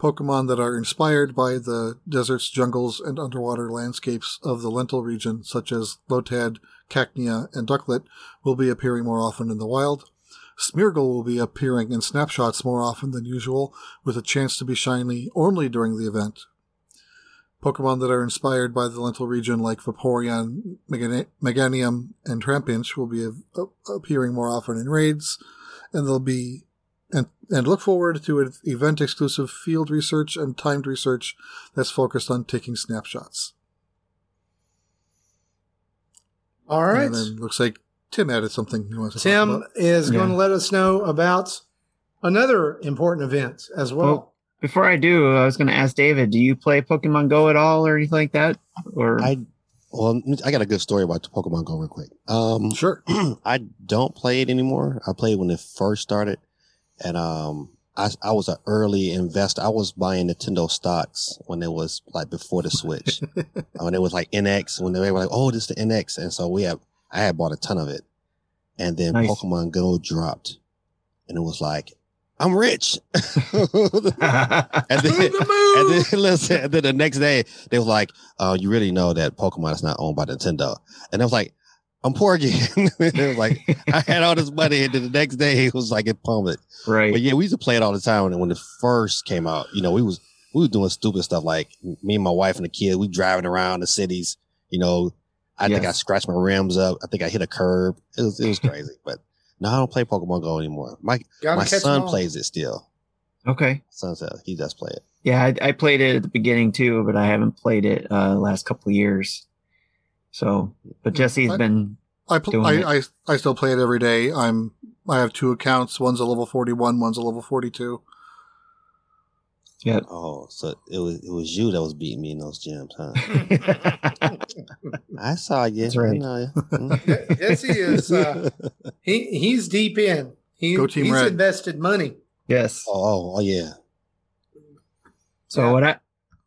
Pokemon that are inspired by the deserts, jungles, and underwater landscapes of the Lental region, such as Lotad, Cacnea, and Ducklett, will be appearing more often in the wild. Smeargle will be appearing in snapshots more often than usual, with a chance to be shiny only during the event. Pokemon that are inspired by the Lental region, like Vaporeon, Meganium, and Trapinch, will be appearing more often in raids, and they'll be and and look forward to an event exclusive field research and timed research that's focused on taking snapshots. All right. And then looks like Tim added something he wants to talk Tim about. is going to let us know about another important event as well. Well, Before I do, I was going to ask David, do you play Pokemon Go at all or anything like that? Or I well, I got a good story about the Pokemon Go real quick. Um, Sure. I don't play it anymore. I played when it first started, and um, I I was an early investor. I was buying Nintendo stocks when it was like before the Switch, when it was like NX. When they were like, "Oh, this is the NX," and so we have I had bought a ton of it, and then Nice. Pokemon Go dropped, and it was like, "I'm rich." and then, the and then listen, and then the next day they was like, "Oh, you really know that Pokemon is not owned by Nintendo?" And I was like, "I'm poor again." it was like I had all this money, and then the next day it was like it plummeted. right. But yeah, we used to play it all the time. And when it first came out, you know, we was we were doing stupid stuff like me and my wife and the kid, we driving around the cities. You know, I think I scratched my rims up. I think I hit a curb. It was it was crazy. But no, I don't play Pokemon Go anymore. My my son plays it still. Okay. Son says he does play it. Yeah, I, I played it at the beginning too, but I haven't played it uh last couple of years. So, but Jesse's I- been I, pl- doing I, I I still play it every day. I'm I have two accounts. One's a level 41, one's a level 42. Yeah. Oh, so it was it was you that was beating me in those gyms, huh? I saw you. That's right. I know you. Mm. Jesse is uh, he he's deep in. He, Go Team he's Red. invested money. yes. oh, oh, oh, yeah. So Yeah. what I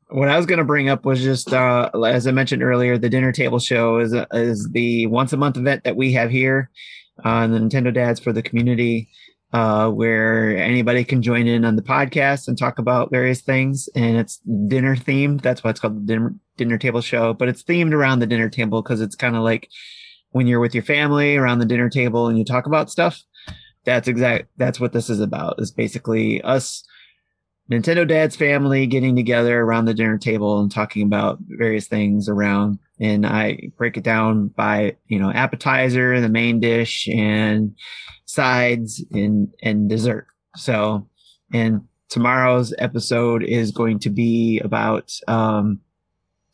what I was going to bring up was just uh, as I mentioned earlier, the dinner table show is is the once a month event that we have here on the Nintendo Dads for the community, uh, where anybody can join in on the podcast and talk about various things, and it's dinner themed. That's why it's called the dinner dinner table show, but it's themed around the dinner table because it's kind of like when you're with your family around the dinner table and you talk about stuff. That's exact. That's what this is about. Is basically us Nintendo Dad's family getting together around the dinner table and talking about various things around. And I break it down by, you know, appetizer, the main dish, and sides and and dessert. So, and tomorrow's episode is going to be about um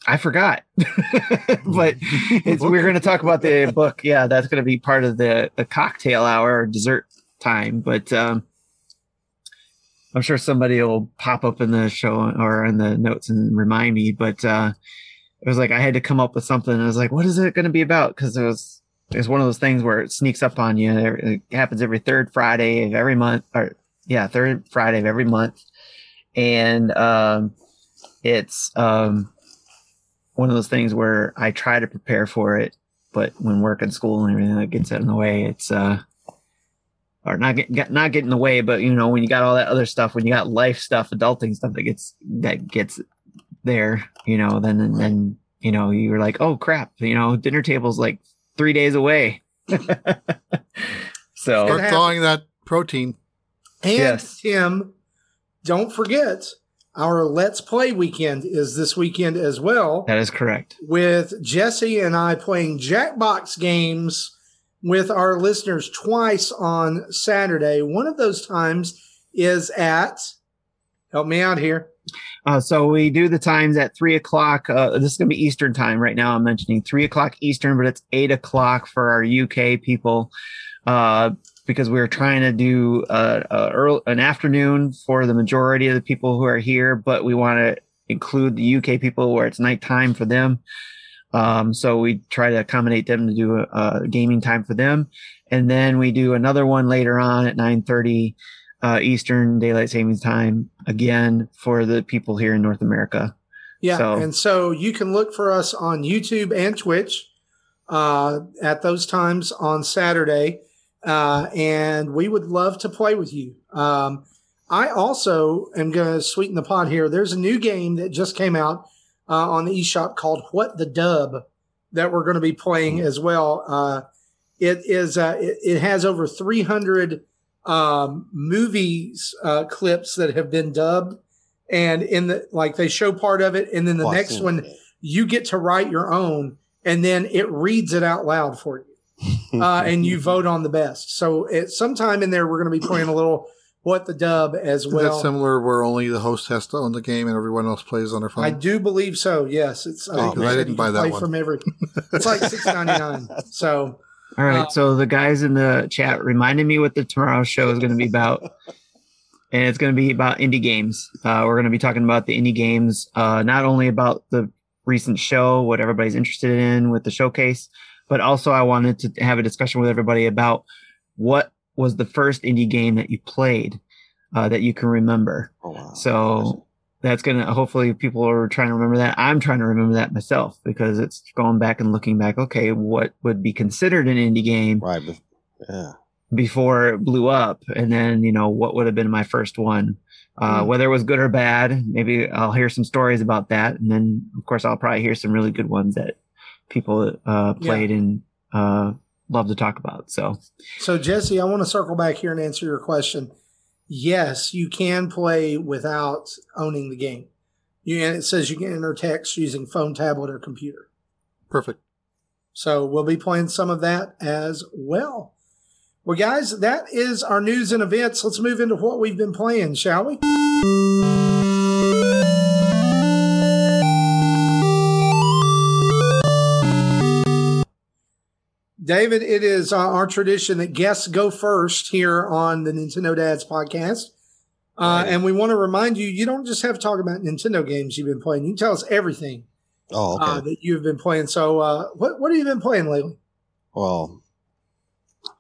I forgot. but it's we're going to talk about the book. Yeah, that's going to be part of the the cocktail hour or dessert time, but um I'm sure somebody will pop up in the show or in the notes and remind me. But uh, it was like I had to come up with something. I was like, "What is it going to be about?" Because it was it's one of those things where it sneaks up on you. It happens every third Friday of every month, or yeah, third Friday of every month. and um, it's um, one of those things where I try to prepare for it, but when work and school and everything that gets in the way, it's uh, or not get, not get in the way, but you know when you got all that other stuff, when you got life stuff, adulting stuff that gets that gets there, you know, then then, then you know you're like, oh crap, you know, dinner table's like three days away. so Start happen. thawing that protein. And Yes. Tim, don't forget our Let's Play weekend is this weekend as well, that is correct. with Jesse and I playing Jackbox games with our listeners twice on Saturday. One of those times is at, help me out here. Uh, so we do the times at three o'clock. Uh, this is going to be Eastern time right now. I'm mentioning three o'clock Eastern, but it's eight o'clock for our UK people. Uh, because we are trying to do uh, uh, early, an afternoon for the majority of the people who are here, but we want to include the UK people where it's nighttime for them. Um, so we try to accommodate them to do a, a gaming time for them, and then we do another one later on at nine thirty uh, Eastern Daylight Savings Time again for the people here in North America. Yeah. So- And so you can look for us on YouTube and Twitch uh, at those times on Saturday. Uh, and we would love to play with you. Um, I also am going to sweeten the pot here. There's a new game that just came out uh, on the eShop called What the Dub that we're going to be playing as well. Uh, it is uh, it, it has over 300 um, movies uh, clips that have been dubbed, and in the like they show part of it, and then the Oh, I've next one you get to write your own, and then it reads it out loud for you, uh, and you vote on the best. So at sometime in there, we're going to be playing a little what the dub as Is well. that similar where only the host has to own the game and everyone else plays on their phone? I do believe so. Yes, it's. Oh, think 'cause they I didn't buy that play one. from every. It's like six ninety nine. So All right. Uh, so the guys in the chat reminded me what the tomorrow show is going to be about. And it's going to be about indie games. Uh, we're going to be talking about the indie games, uh, not only about the recent show, what everybody's interested in with the showcase, but also I wanted to have a discussion with everybody about what was the first indie game that you played uh, that you can remember. Oh, wow. So that's going to hopefully people are trying to remember that. I'm trying to remember that myself because it's going back and looking back. Okay, what would be considered an indie game right. Yeah. before it blew up? And then, you know, what would have been my first one? Uh, Hmm. Whether it was good or bad, maybe I'll hear some stories about that. And then, of course, I'll probably hear some really good ones that people uh, played and uh, love to talk about. So, So, Jesse, I want to circle back here and answer your question. Yes, you can play without owning the game. You, and it says you can enter text using phone, tablet, or computer. Perfect. So, we'll be playing some of that as well. Well, guys, that is our news and events. Let's move into what we've been playing, shall we? David, it is uh, our tradition that guests go first here on the Nintendo Dads podcast. Uh, Right. And we want to remind you, you don't just have to talk about Nintendo games you've been playing. You can tell us everything Oh, okay. uh, that you've been playing. So, uh, what, what have you been playing lately? Well,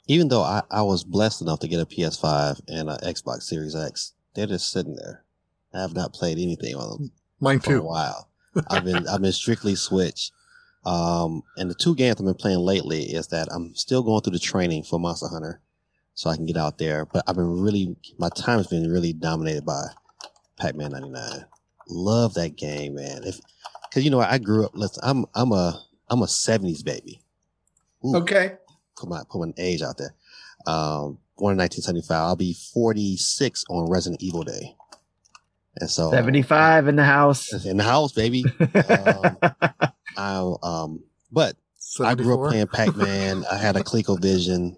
even though I, I was blessed enough to get a PS5 and an Xbox Series X, they're just sitting there. I have not played anything on them Mine for a too. while. I've been I've been strictly Switch. Um, and the two games I've been playing lately is that I'm still going through the training for Monster Hunter, so I can get out there. But I've been really my time has been really dominated by Pac-Man '99. Love that game, man. If because you know I grew up. Listen, I'm I'm a I'm a '70s baby. Ooh Okay. put my put my age out there. Um, born in 1975. I'll be 46 on Resident Evil Day, and so 75 in the house. in the house, baby. um, I um, but I grew up playing Pac Man. I had a ColecoVision.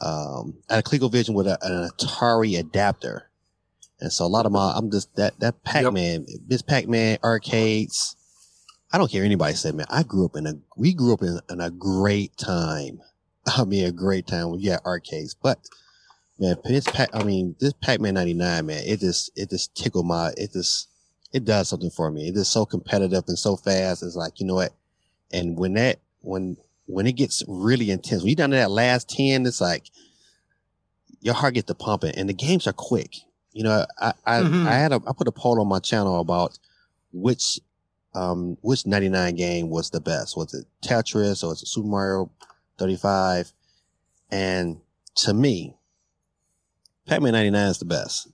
Um, I had a ColecoVision with a, an Atari adapter, and so a lot of my I'm just that that Pac Man, this Pac Man arcades. I don't care anybody said, man. I grew up in a we grew up in, in a great time. I mean, a great time when you had arcades, but man, this Pac, I mean, this Pac Man '99, man, it just it just tickled my it just it does something for me. It is so competitive and so fast. It's like you know what, and when that when when it gets really intense, when you down to that last ten, it's like your heart gets to pumping, and the games are quick. You know, I I, Mhm. I had a I put a poll on my channel about which um which 99 game was the best. Was it Tetris or was it Super Mario 35? And to me, Pac-Man 99 is the best.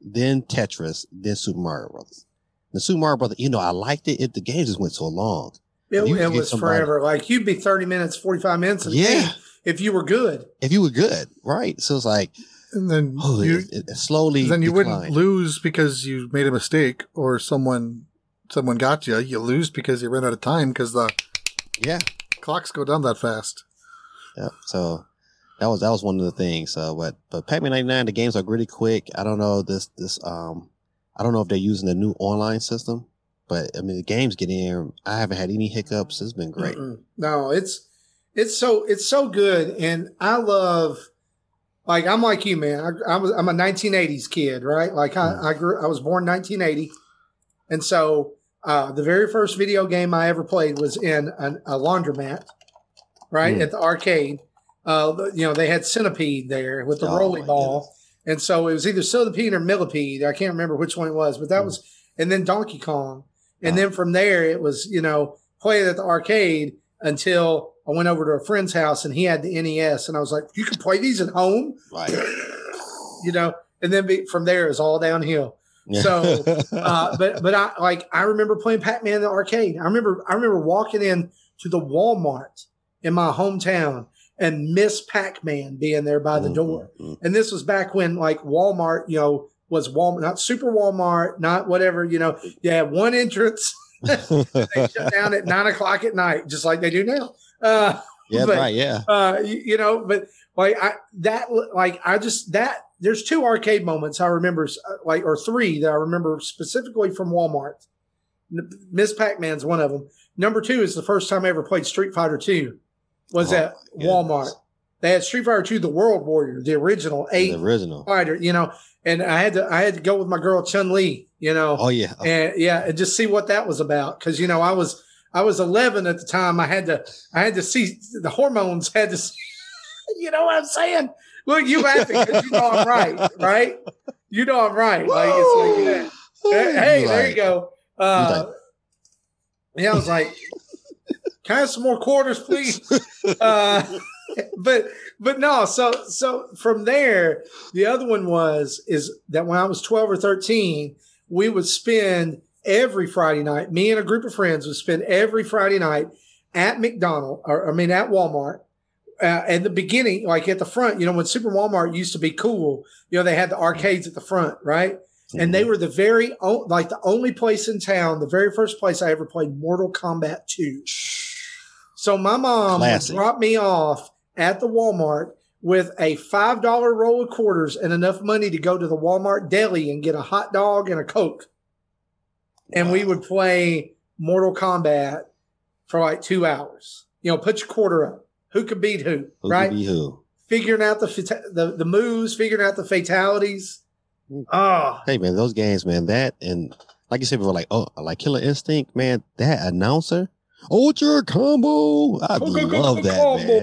Then Tetris, then Super Mario Brothers. The Super Mario Brothers, you know, I liked it. it the game just went so long. It, You it could get was somebody- forever. Like you'd be 30 minutes, 45 minutes in the Yeah. game if you were good. If you were good, right? So it's like, And then oh, you it, it, it slowly. then you wouldn't lose because you made a mistake or someone someone got you. You lose because you ran out of time because the Yeah. clocks go down that fast. Yeah. So that was that was one of the things. So, but but Pac-Man 99, the games are really quick. I don't know this this um, I don't know if they're using the new online system, but I mean the games get in. I haven't had any hiccups. It's been great. Mm-mm. No, it's it's so it's so good, and I love. Like I'm like you, man. I, I was I'm a 1980s kid, right? Like I, I grew I was born 1980, and so uh, the very first video game I ever played was in an, a laundromat, right Mm. at the arcade. Uh, you know they had Centipede there with the Oh, rolly my ball, and so it was either Centipede or Millipede. I can't remember which one it was, but that Mm. was, and then Donkey Kong, and Oh. then from there it was you know play it at the arcade until I went over to a friend's house and he had the NES, and I was like, "You can play these at home," Right. you know. And then be, from there it's all downhill. So, Uh, but but I like I remember playing Pac Man in the arcade. I remember I remember walking in to the Walmart in my hometown and Miss Pac Man being there by the Mm, door. mm, And this was back when like Walmart, you know, was Walmart, not Super Walmart, not whatever, you know. You had one entrance. They shut down at nine o'clock at night, just like they do now. Uh, yeah, but- right. Yeah. uh, you, you know, but like I that like I just that there's two arcade moments I remember uh, like or three that I remember specifically from Walmart. Miss Pac-Man's one of them. Number two is the first time I ever played Street Fighter Two. Was Oh, at Walmart. goodness. They had Street Fighter Two, the World Warrior, the original eight The original. fighter. You know, and I had to I had to go with my girl Chun Li. You know, Oh yeah. and yeah, and just see what that was about. Because you know, I was I was 11 at the time. I had to I had to see the hormones had to. See, you know what I'm saying? Look, you laughing because you know I'm right, right? You know I'm right. Like it's like. Hey, hey, there you go. Uh, yeah, I was like, can I have some more quarters, please? Uh, but but no, so so from there, the other one was is that when I was 12 or 13, we would spend every Friday night, me and a group of friends would spend every Friday night at McDonald, or I mean at Walmart. Uh, at the beginning, like at the front, you know, when Super Walmart used to be cool, you know, they had the arcades at the front, right? and they were the very like the only place in town the very first place i ever played mortal kombat 2 so my mom Classic. drop me off at the walmart with a five dollar roll of quarters and enough money to go to the walmart deli and get a hot dog and a coke and we would play mortal kombat for like two hours you know put your quarter up who could beat who, Who right who? figuring out the, the the moves figuring out the fatalities oh Hey man, those games, man. That and like you said before, like oh, like Killer Instinct, man. That announcer, Ultra Combo. I love that, man.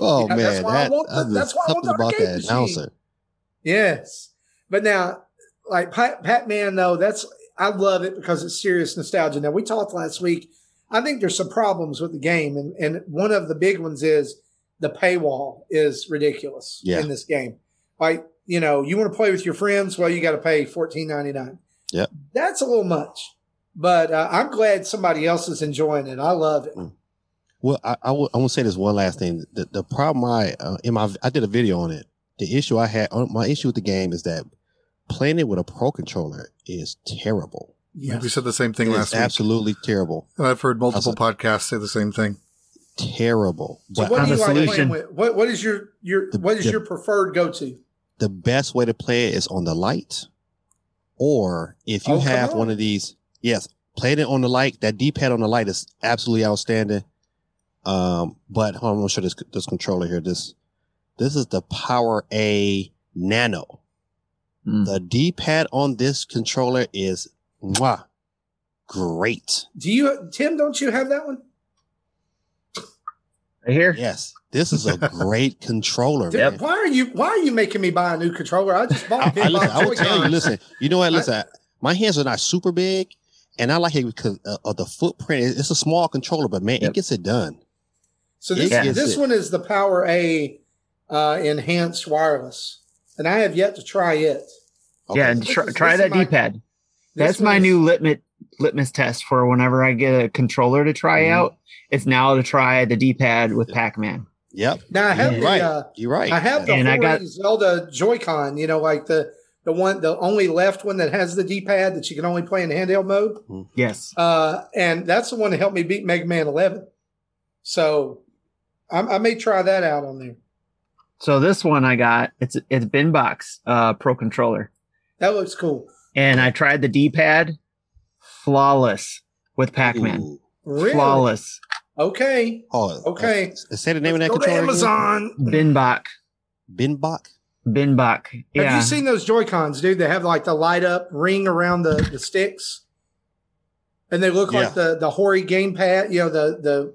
Oh Yeah, that's man, why I want the- that's why I want the about that machine. announcer. Yes, but now, like Pat, Pac-Man, though, that's I love it because it's serious nostalgia. Now we talked last week. I think there's some problems with the game, and and one of the big ones is the paywall is ridiculous Yeah. in this game. Like you know, you want to play with your friends, well, you got to pay fourteen ninety nine. Yep. that's a little much. But uh, I'm glad somebody else is enjoying it. I love it. Well, I, I will. Want to say this one last thing. The, the problem I uh, in my I did a video on it. The issue I had, uh, my issue with the game is that playing it with a pro controller is terrible. Yeah, We said the same thing It is last week. absolutely terrible, And I've heard multiple Awesome. podcasts say the same thing. terrible. So But what on do you like playing with? What what is your your The- what is the- your preferred go to? the best way to play it is on the light, or if you Oh, have on. one of these, yes, playing it on the light. That D pad on the light is absolutely outstanding. Um, but hold on, I'm gonna show this this controller here. This this is the Power A Nano. Hmm. The D pad on this controller is mwah, great. Do you Tim? Don't you have that one? Right here. Yes, this is a great controller, Dude, man. Why are you Why are you making me buy a new controller? I just bought. I, big I, listen, I will tell you, listen, you know what? Listen, my hands are not super big, and I like it because uh, of the footprint. It's a small controller, but man, Yep. it gets it done. So this Yeah. this one is the Power A uh, enhanced wireless, and I have yet to try it. Yeah, and This try, is- try this that is my- D-pad. That's my is- new litmus litmus test for whenever I get a controller to try Mhm. out. It's now to try the D-pad with Pac-Man. Yep, Now I have Yeah. the right. uh, You're right. I have the And I got- Zelda Joy-Con. You know, like the the one, the only left one that has the D-pad that you can only play in handheld mode. Yes. Uh, and that's the one that helped me beat Mega Man 11. So I, I may try that out on there. So this one I got it's it's Binbok uh, Pro controller, That looks cool. and I tried the D-pad, flawless with Pac-Man. Ooh. Really? Flawless. Okay. Oh, Okay. Uh, say the name Let's of go that to controller. Amazon. Binbach. Again? Binbach. Binbach. Have Yeah. Have you seen those Joy Cons, dude? They have like the light up ring around the, the sticks, and they look Yeah. like the the Hori game pad. You know the the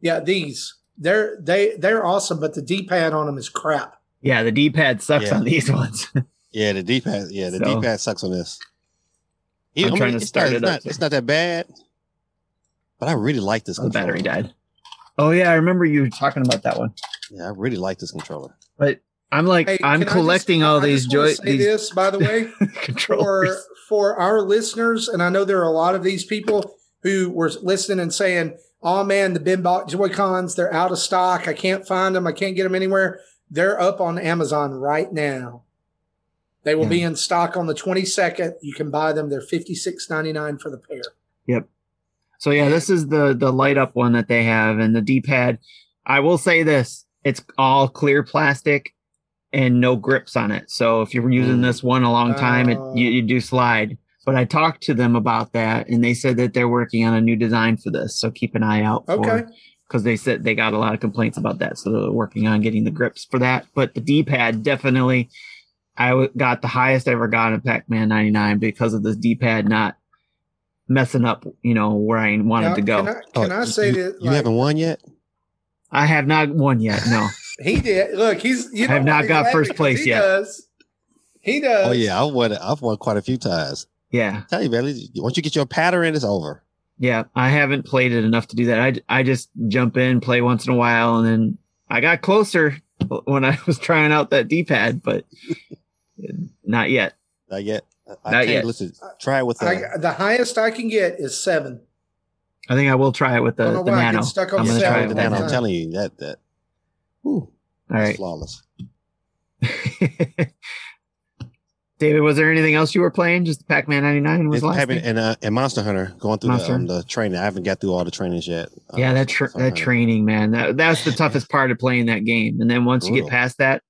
yeah these they're they they're awesome, but the D pad on them is crap. yeah, the D-pad sucks Yeah. on these ones. Yeah, the D pad. Yeah, the So- D pad sucks on this. I'm trying to it's start not, it it's up Not, it's not that bad, but I really like this Oh, the controller. battery died. Oh yeah, I remember you talking about that one. Yeah, I really like this controller. But I'm like Hey, I'm collecting just- all these joy say these this by the way. for for our listeners, and I know there are a lot of these people who were listening and saying, "Oh man, the Binbok Joy Cons, they're out of stock. I can't find them. I can't get them anywhere." They're up on Amazon right now. They will be in stock on the twenty second. You can buy them. They're fifty six ninety nine for the pair. Yep. So yeah, this is the the light up one that they have, and the D pad. I will say this: it's all clear plastic and no grips on it. So if you're using Mm. this one a long time, it Oh. you, you do slide. But I talked to them about that, and they said that they're working on a new design for this. So keep an eye out. Okay. Because they said they got a lot of complaints about that, so they're working on getting the grips for that. But the D pad definitely, I w- got the highest I ever got in Pac Man '99 because of this D pad not messing up, you know, where I wanted Now, to go. Can I, can Oh, I say you, that? you haven't won yet? I have not won yet. No. He did. Look, he's. You I have not got first first 'Cause place he yet. Does. He does. Oh yeah, I've won. I've won quite a few times. Yeah. tell you, man. Once you get your pattern in, it's over. Yeah. I haven't played it enough to do that. I, I just jump in, play once in a while, and then I got closer when I was trying out that D pad, but not yet. Not yet. I- I Not tell you, yet. Listen, try it with. Uh, I, the highest I can get is seven. I think I will try it with the, I don't know the why I get nano. stuck on I'm the gonna try it the with all that nano, I'm telling you that that. Whew, All that's right. flawless. David, was there anything else you were playing? Just Pac Man 99 was It's last having, thing? and uh, and Monster Hunter going through Monster the, um, the training. I haven't got through all the trainings yet. Uh, Yeah, that tra- that training, man. That that's the toughest part of playing that game. And then once you get past that,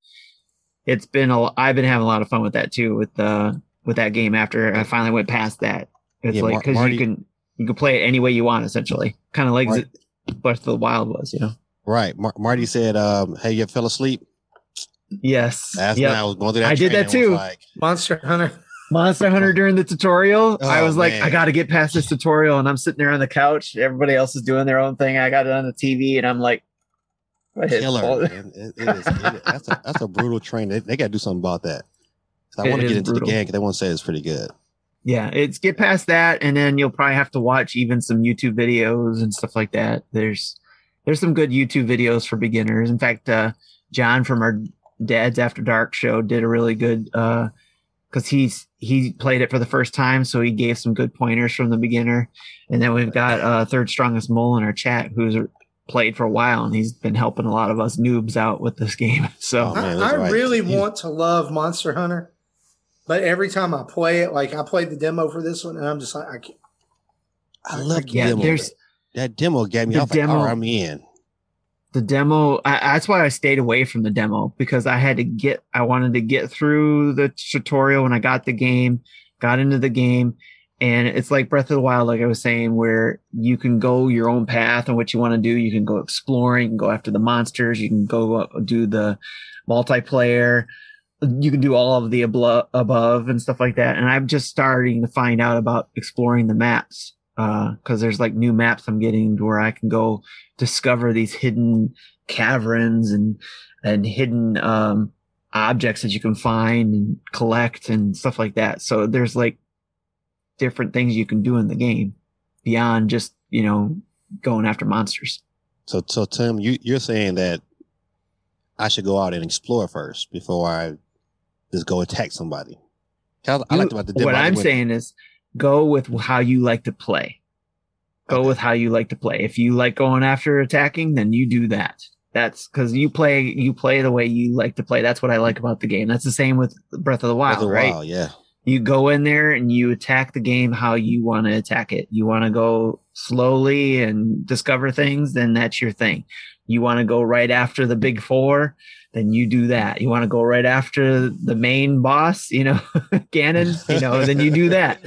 it's been a. I've been having a lot of fun with that too. With uh with that game after I finally went past that. It's Yeah, like Mar- because Marty- you can you can play it any way you want essentially, kind of like Mar- Breath of the Wild was, you know. Right. Mar- Marty said, um, "Hey, you fell asleep." Yes. That's Yep. when I was going through that. I did that I too. Like, Monster Hunter. Monster Hunter during the tutorial, I Oh, was like, man. I got to get past this tutorial, and I'm sitting there on the couch. Everybody else is doing their own thing. I got it on the TV, and I'm like, I killer. man. It- it is- it- that's a that's a brutal train. They, they got to do something about that. I want to get into brutal. the game because they want to say it's pretty good. Yeah, it's get past that, and then you'll probably have to watch even some YouTube videos and stuff like that. There's there's some good YouTube videos for beginners. In fact, uh, John from our Dad's After Dark show did a really good because he's he played it for the first time, so he gave some good pointers from the beginner. And then we've got uh, Third Strongest Mole in our chat who's played for a while, and he's been helping a lot of us noobs out with this game. So Oh, man, I, I really You- want to love Monster Hunter, but every time I play it, like I played the demo for this one, and I'm just like, I can't. I love the yeah, demo. there's that demo got me the off. Like, demo- right, I'm in. the demo I, that's why i stayed away from the demo because i had to get i wanted to get through the tutorial when i got the game got into the game and it's like breath of the wild like i was saying where you can go your own path and what you want to do you can go exploring you can go after the monsters you can go do the multiplayer you can do all of the above and stuff like that and i'm just starting to find out about exploring the maps because there's like new maps I'm getting to where I can go discover these hidden caverns and and hidden um, objects that you can find and collect and stuff like that. So there's like different things you can do in the game beyond just you know going after monsters. So, so Tim, you you're saying that I should go out and explore first before I just go attack somebody. I, I You- like about the what I'm saying is go with how you like to play. Go Okay. with how you like to play. If you like going after attacking, then you do that. That's because you play you play the way you like to play. That's what I like about the game. That's the same with Breath of the Wild, right? Wild, yeah. You go in there and you attack the game how you want to attack it. You want to go slowly and discover things, then that's your thing. You want to go right after the big four, then you do that. You want to go right after the main boss, you know, Ganon, you know, then you do that.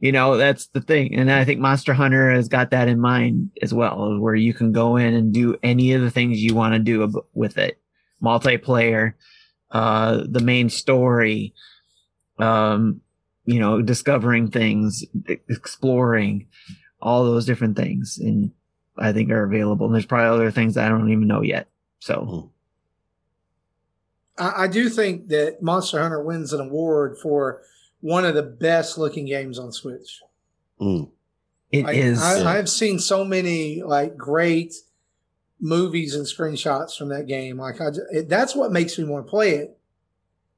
You know, that's the thing. And I think Monster Hunter has got that in mind as well, where you can go in and do any of the things you want to do with it. Multiplayer, uh, the main story, um, you know, discovering things, exploring, all those different things, and I think are available. And there's probably other things I don't even know yet. So I, I do think that Monster Hunter wins an award for one of the best looking games on Switch. Mm. it is. I, Yeah. I've seen so many like great movies and screenshots from that game. Like I, it, that's what makes me want to play it.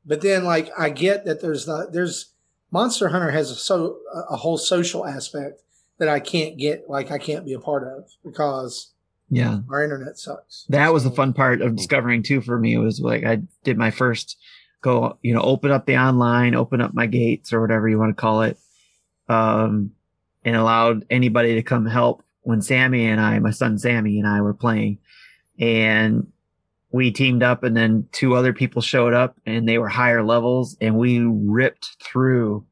But then, like I get that there's not there's Monster Hunter has a so a whole social aspect that I can't get. Like I can't be a part of because yeah. our internet sucks. that was the fun part of discovering too for me It was like i did my first go you know open up the online open up my gates or whatever you want to call it um and allowed anybody to come help when sammy and i my son sammy and i were playing and we teamed up and then two other people showed up and they were higher levels and we ripped through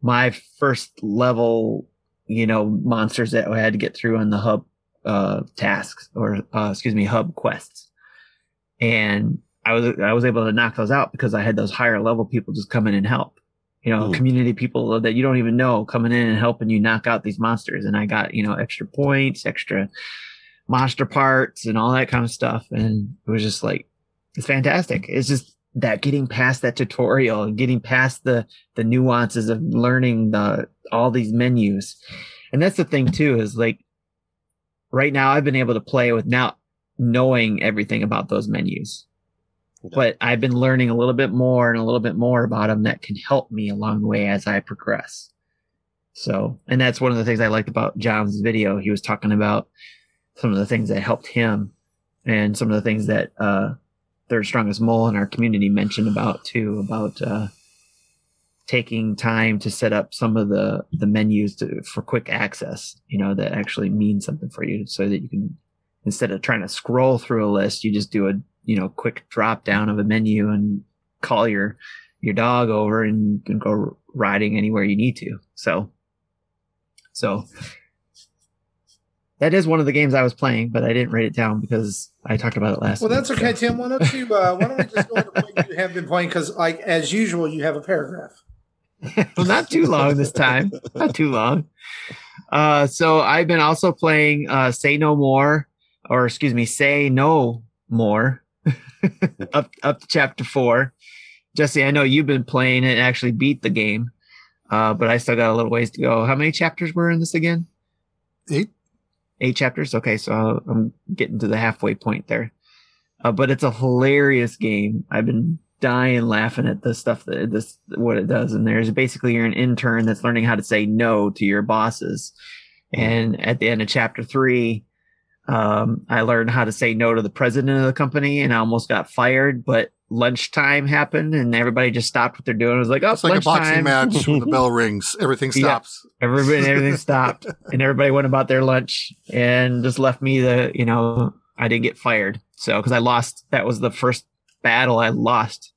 my first level you know monsters that i had to get through on the hub uh tasks or uh excuse me hub quests. And i was i was able to knock those out because i had those higher level people just come in and help. You know Hmm. community people that you don't even know coming in and helping you knock out these monsters. And i got you know extra points extra monster parts and all that kind of stuff. And it was just like it's fantastic. It's just that getting past that tutorial and getting past the the nuances of learning the all these menus. And that's the thing too is like right now I've been able to play with now knowing everything about those menus. But I've been learning a little bit more and a little bit more about them that can help me along the way as I progress. So, and that's one of the things I liked about John's video. He was talking about some of the things that helped him and some of the things that, uh, Third Strongest Mole in our community mentioned about too, about, uh, taking time to set up some of the the menus to, for quick access you know that actually mean something for you so that you can instead of trying to scroll through a list you just do a you know quick drop down of a menu and call your your dog over and can go riding anywhere you need to so so that is one of the games i was playing but i didn't write it down because i talked about it last Well, week, that's so- okay, Tim. Why don't you? Uh, why don't we just go into what you have been playing? Because, like as usual, you have a paragraph. Well, not too long this time. Not too long. Uh, so I've been also playing uh, Say No More, or excuse me, Say No More, up up to chapter four. Jesse, I know you've been playing and actually beat the game, uh, but I still got a little ways to go. How many chapters were in this again? Eight. Eight chapters. Okay, so I'm getting to the halfway point there. Uh, but it's a hilarious game. I've been dying laughing at the stuff that this what it does. And there's basically you're an intern that's learning how to say no to your bosses. And at the end of chapter three, um, I learned how to say no to the president of the company, and I almost got fired. But lunchtime happened, and everybody just stopped what they're doing. It was like, oh, It's like a boxing match when the bell rings. Everything Yeah. stops. Everybody, everything stopped, and everybody went about their lunch and just left me the, you know, I didn't get fired. So, because I lost, that was the first battle I lost.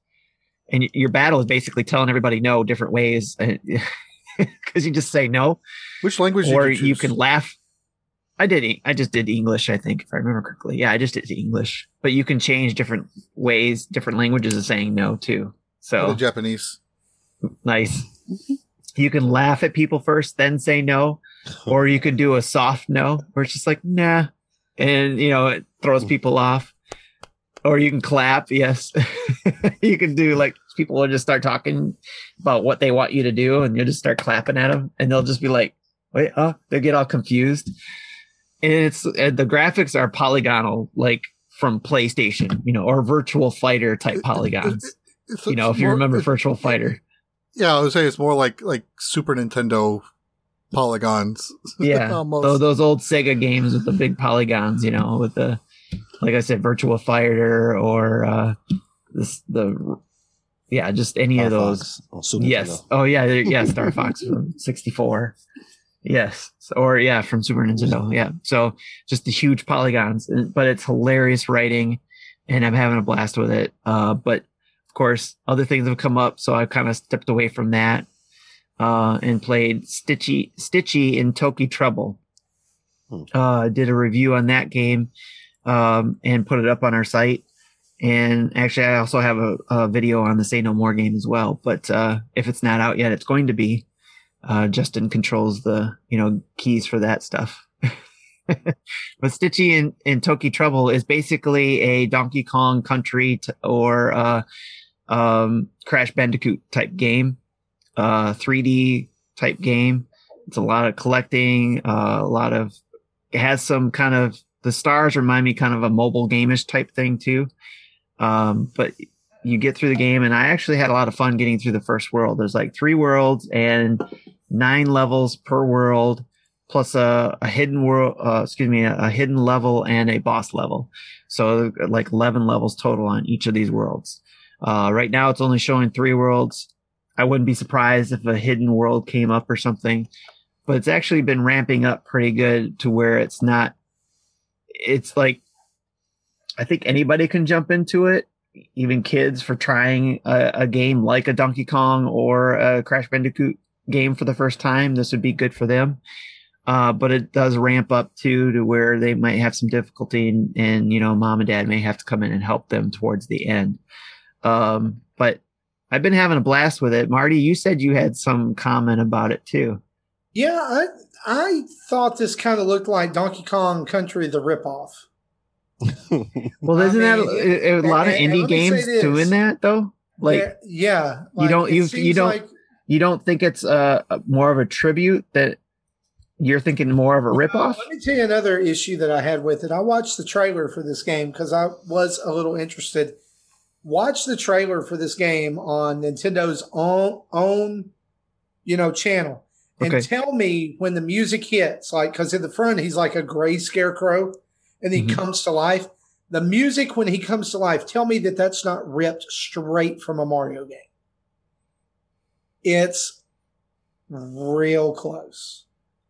And your battle is basically telling everybody no different ways uh, because you just say no, Which language or did you, you can laugh. I did. I just did English, I think, if I remember correctly. Yeah, I just did English, but you can change different ways, different languages of saying no too. So the Japanese. nice. you can laugh at people first, then say no, or you could do a soft no, where it's just like nah, and you know it throws mm. people off. Or you can clap, yes. you can do like people will just start talking about what they want you to do, and you'll just start clapping at them, and they'll just be like, "Wait, oh!" They get all confused, and it's and the graphics are polygonal, like from PlayStation, you know, or Virtua Fighter type polygons. It's- You know, if you more- remember it- Virtua Fighter. Yeah, I would say it's more like like Super Nintendo polygons. yeah almost. those, those old sega games with the big polygons you know with the like i said virtua fighter or uh this the yeah just any Star of those. Fox. Yes. Nintendo. oh yeah yeah star fox from 64 yes. Or yeah from super nintendo. Yeah. So just the huge polygons but it's hilarious writing and i'm having a blast with it. Uh but of course other things have come up so i kind of stepped away from that uh, and played Stitchy Stitchy in Tooki Trouble. Hmm. Uh, did a review on that game um, and put it up on our site. And actually, I also have a, a video on the Say No More game as well. But uh, if it's not out yet, it's going to be. Uh, Justin controls the you know keys for that stuff. but Stitchy in, in Tooki Trouble is basically a Donkey Kong Country t- or uh, um, Crash Bandicoot type game uh 3D type game. It's a lot of collecting, uh, a lot of it has some kind of the stars remind me kind of a mobile gameish type thing too. Um, but you get through the game and I actually had a lot of fun getting through the first world. There's like three worlds and nine levels per world plus a, a hidden world uh, excuse me a, a hidden level and a boss level so like 11 levels total on each of these worlds uh, right now it's only showing three worlds I wouldn't be surprised if a hidden world came up or something, but it's actually been ramping up pretty good to where it's not, it's like, I think anybody can jump into it, even kids for trying a, a game like a Donkey Kong or a Crash Bandicoot game for the first time. This would be good for them. Uh, but it does ramp up too to where they might have some difficulty and, and, you know, mom and dad may have to come in and help them towards the end. Um, but I've been having a blast with it. Marty, you said you had some comment about it too. Yeah, I I thought this kind of looked like Donkey Kong Country the ripoff. Well, isn't mean, that a, a lot of and- and indie let me say games doing that though? Like yeah, yeah you don't- you- you don't- like- you don't think it's uh more of a tribute that you're thinking more of a ripoff? Let me tell you another issue that I had with it. I watched the trailer for this game because I was a little interested. Watch the trailer for this game on Nintendo's own own, you know, channel, and Okay. tell me when the music hits. Like, because in the front he's like a gray scarecrow, and he Mhm. comes to life. The music when he comes to life, tell me that that's not ripped straight from a Mario game. It's real close,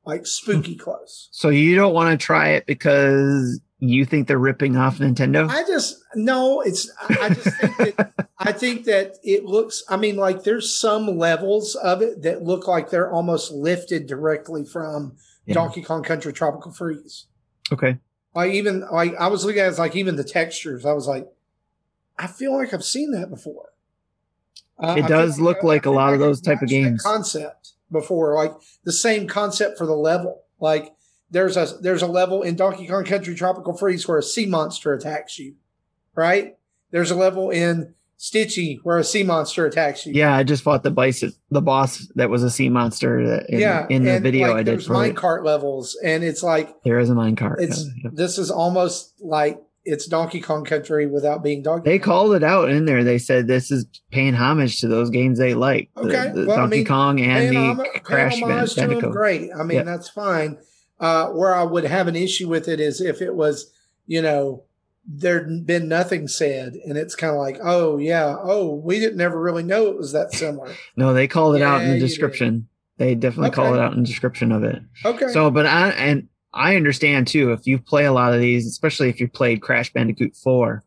like spooky close. So you don't want to try it because you think they're ripping off Nintendo? I just no, it's I just think that I think that it looks I mean like there's some levels of it that look like they're almost lifted directly from Yeah. Donkey Kong Country Tropical Freeze. Okay. Like even like I was looking at it, like even the textures, I was like, I feel like I've seen that before. Uh, It I does look I like a lot of those type of games. concept before, like the same concept for the level. Like there's a there's a level in Donkey Kong Country Tropical Freeze where a sea monster attacks you, right? There's a level in Stitchy where a sea monster attacks you. Yeah, I just fought the bison, the boss that was a sea monster that in, yeah. in the video like, I did There's minecart levels, and it's like There is a minecart. it's yeah, this is almost like it's Donkey Kong Country without being Donkey. They Kong. called it out in there. They said this is paying homage to those games they like. Okay, the, well, I Donkey mean, Kong and the Crash paying Band- homage to them, Bandicoot. great. I mean, Yeah. that's fine. Uh, where I would have an issue with it is if it was, you know, there'd been nothing said, and it's kind of like, oh yeah, oh we didn't ever really know it was that similar. No, they called it out in the description. They definitely call it out in the description of it. Okay, So, but I and I understand too. If you play a lot of these, especially if you played Crash Bandicoot Four,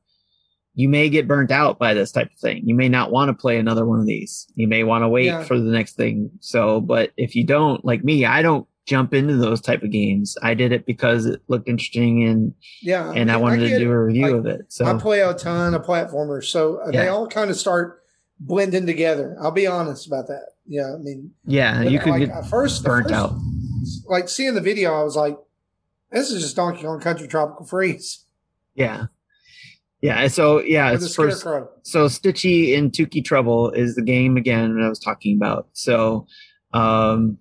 you may get burnt out by this type of thing. You may not want to play another one of these. You may want to wait Yeah. for the next thing. So, but if you don't, like me, I don't jump into those type of games. I did it because it looked interesting and yeah, and I wanted to get do a review Like, of it. So I play a ton of platformers, so uh, they all kind of start blending together. I'll be honest about that. Yeah, I mean, Yeah, you could like, get first burnt first- out. Like seeing the video, I was like, "This is just Donkey Kong Country Tropical Freeze Yeah. Yeah. So yeah, with it's first so Stitchy and Tooki Trouble is the game again that I was talking about. So um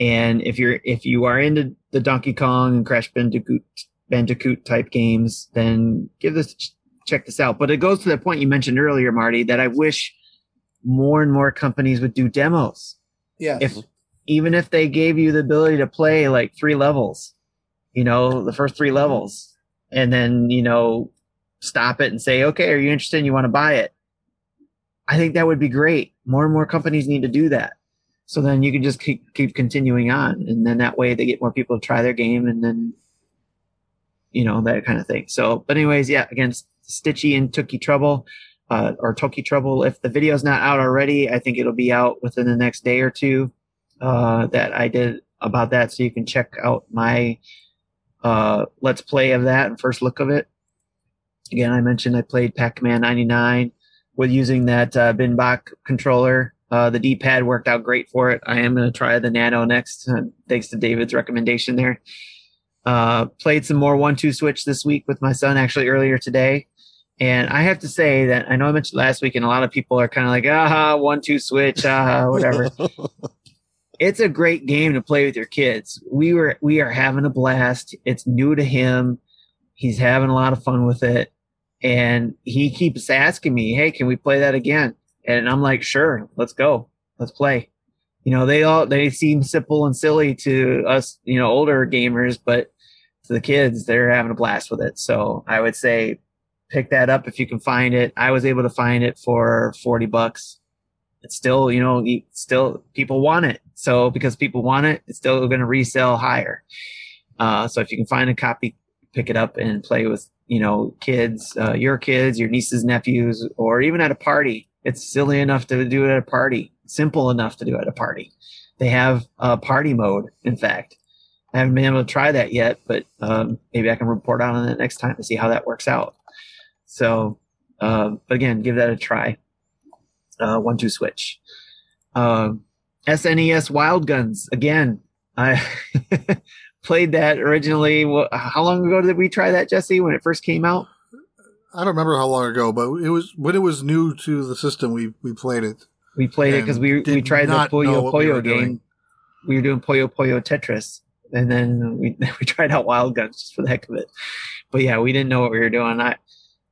and if you're if you are into the Donkey Kong and Crash Bandicoot Bandicoot type games, then give this check this out. But it goes to the point you mentioned earlier, Marty, that I wish more and more companies would do demos. Yeah, If even if they gave you the ability to play like three levels, you know, the first three levels, and then, you know, stop it and say, okay, are you interested? And you want to buy it? I think that would be great. More and more companies need to do that. So then you can just keep, keep continuing on. And then that way they get more people to try their game and then, you know, that kind of thing. So, but anyways, yeah, again, Stitchy and Tookie Trouble, uh, or Toki Trouble. If the video's not out already, I think it'll be out within the next day or two uh, that I did about that. So you can check out my uh, let's play of that and first look of it. Again, I mentioned I played Pac-Man 99 with using that uh, Binbok controller. Uh, the D-pad worked out great for it. I am going to try the Nano next, uh, thanks to David's recommendation there. Uh, played some more one-two switch this week with my son actually earlier today. And I have to say that I know I mentioned last week, and a lot of people are kind of like, aha, one, two switch, aha, whatever. it's a great game to play with your kids. We were we are having a blast. It's new to him. He's having a lot of fun with it. And he keeps asking me, Hey, can we play that again? And I'm like, sure, let's go. Let's play. You know, they all they seem simple and silly to us, you know, older gamers, but to the kids, they're having a blast with it. So I would say pick that up if you can find it. I was able to find it for 40 bucks. It's still, you know, still people want it. So because people want it, it's still going to resell higher. Uh, so if you can find a copy, pick it up and play with, you know, kids, uh, your kids, your nieces, nephews, or even at a party. It's silly enough to do it at a party, simple enough to do at a party. They have a party mode, in fact. I haven't been able to try that yet, but um, maybe I can report on it next time to see how that works out. So, um, but again, give that a try. Uh, one two switch. Um, SNES Wild Guns again. I played that originally. How long ago did we try that, Jesse? When it first came out? I don't remember how long ago, but it was when it was new to the system. We we played it. We played it because we we tried the know Puyo we game. doing. We were doing Puyo Puyo Tetris, and then we we tried out Wild Guns just for the heck of it. But yeah, we didn't know what we were doing. I,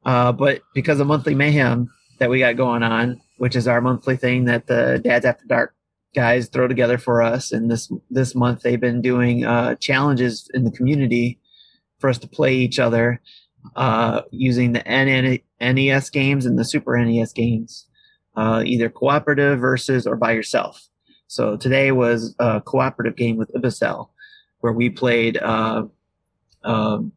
uh, but because of monthly mayhem that we got going on, which is our monthly thing that the Dads After Dark guys throw together for us, and this this month they've been doing uh, challenges in the community for us to play each other uh, using the NES games and the Super NES games uh, either cooperative versus or by yourself. So today was a cooperative game with Ibicel, where we played uh, um,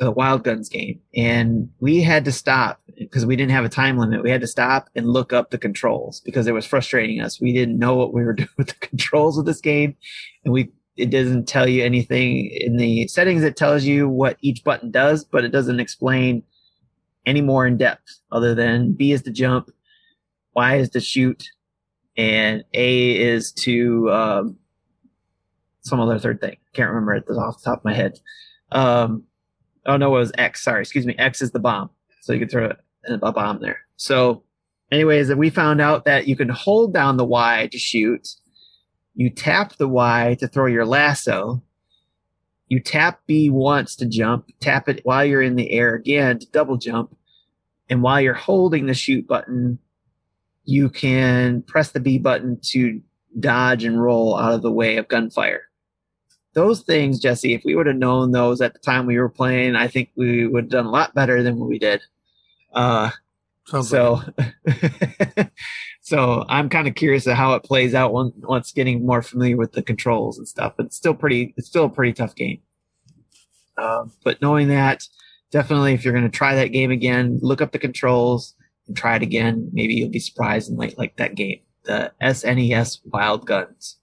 a Wild Guns game, and we had to stop because we didn't have a time limit. We had to stop and look up the controls because it was frustrating us. We didn't know what we were doing with the controls of this game, and we it doesn't tell you anything in the settings. It tells you what each button does, but it doesn't explain any more in depth other than B is to jump, Y is to shoot, and A is to um, some other third thing. Can't remember it off the top of my head. Um, oh no, it was X. Sorry, excuse me. X is the bomb, so you can throw a a bomb there. So, anyways, we found out that you can hold down the Y to shoot. You tap the Y to throw your lasso. You tap B once to jump. Tap it while you're in the air again to double jump. And while you're holding the shoot button, you can press the B button to dodge and roll out of the way of gunfire. Those things, Jesse, if we would have known those at the time we were playing, I think we would have done a lot better than what we did. Uh, Sounds so, like so I'm kind of curious of how it plays out once, once getting more familiar with the controls and stuff. But it's still pretty, it's still a pretty tough game. Um, but knowing that, definitely, if you're going to try that game again, look up the controls and try it again. Maybe you'll be surprised and like like that game, the SNES Wild Guns.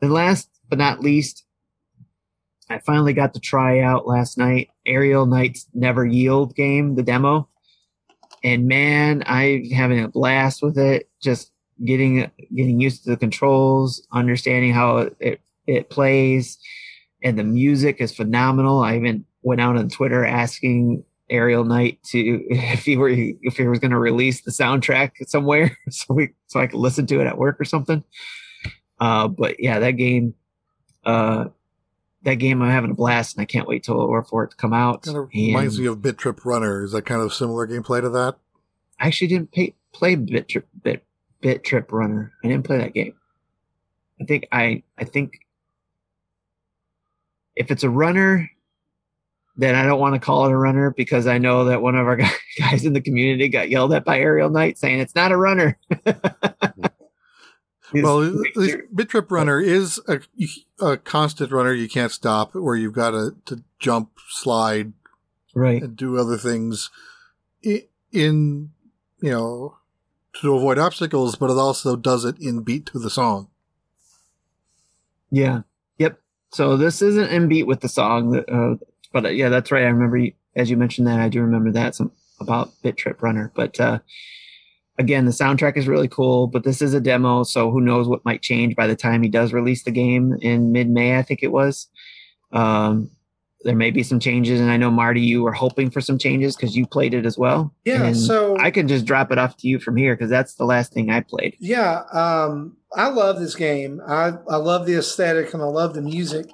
And last but not least, I finally got to try out last night Aerial Knights Never Yield game, the demo and man, I having a blast with it. Just getting getting used to the controls, understanding how it it, plays, and the music is phenomenal. I even went out on Twitter asking Aerial Knight to if he were if he was going to release the soundtrack somewhere so we so I could listen to it at work or something. Uh, but yeah, that game, uh, that game I'm having a blast and I can't wait till or for it to come out. Kind of reminds me of Bit Trip Runner. Is that kind of similar gameplay to that? I actually didn't pay, play Bit Trip Bit Bit Trip Runner. I didn't play that game. I think I I think if it's a runner, then I don't want to call it a runner because I know that one of our guys in the community got yelled at by Aerial Knight saying it's not a runner. Well, at least Bit Trip Runner is a, a constant runner you can't stop, where you've got to, to jump, slide, right. and do other things in, you know, to avoid obstacles, but it also does it in beat to the song. Yeah. Yep. So this isn't in beat with the song, uh, but uh, yeah, that's right. I remember you, as you mentioned that. I do remember that some about Bit Trip Runner. But uh, again, the soundtrack is really cool. But this is a demo, so who knows what might change by the time he does release the game in mid May? I think it was. Um, there may be some changes, and I know Marty, you were hoping for some changes because you played it as well. Yeah, And so I can just drop it off to you from here because that's the last thing I played. Yeah, um, I love this game. I, I love the aesthetic and I love the music.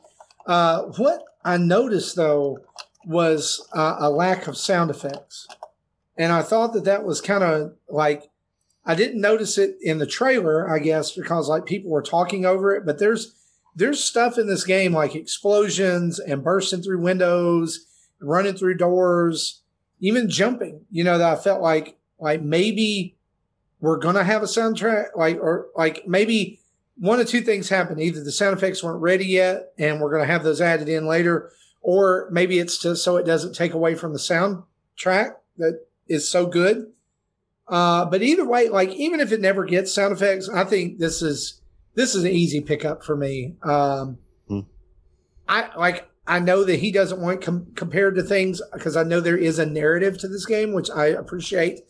Uh, what I noticed though was uh, a lack of sound effects, and I thought that that was kind of like I didn't notice it in the trailer, I guess, because like people were talking over it. But there's there's stuff in this game like explosions and bursting through windows, running through doors, even jumping. You know that I felt like like maybe we're gonna have a soundtrack like or like maybe one of two things happen either the sound effects weren't ready yet and we're gonna have those added in later or maybe it's just so it doesn't take away from the soundtrack that is so good uh, but either way like even if it never gets sound effects i think this is this is an easy pickup for me um, Hmm. i like i know that he doesn't want com- compared to things because i know there is a narrative to this game which i appreciate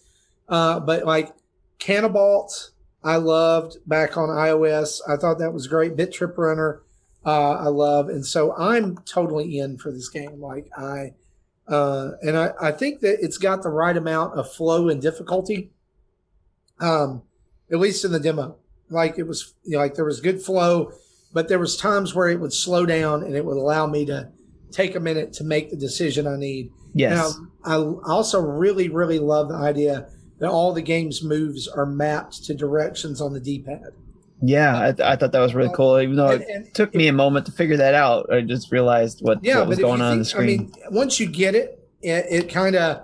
uh, but like Canabalt, I loved back on iOS. I thought that was great. Bit Trip Runner, uh, I love, and so I'm totally in for this game. Like I, uh, and I, I think that it's got the right amount of flow and difficulty. Um, at least in the demo, like it was, you know, like there was good flow, but there was times where it would slow down and it would allow me to take a minute to make the decision I need. Yes. And I, I also really, really love the idea that all the game's moves are mapped to directions on the D-pad. Yeah, I, th- I thought that was really cool. Even though And- it and took me a moment to figure that out, I just realized what, yeah, what was going you on on the screen. I mean, once you get it, it, it kind of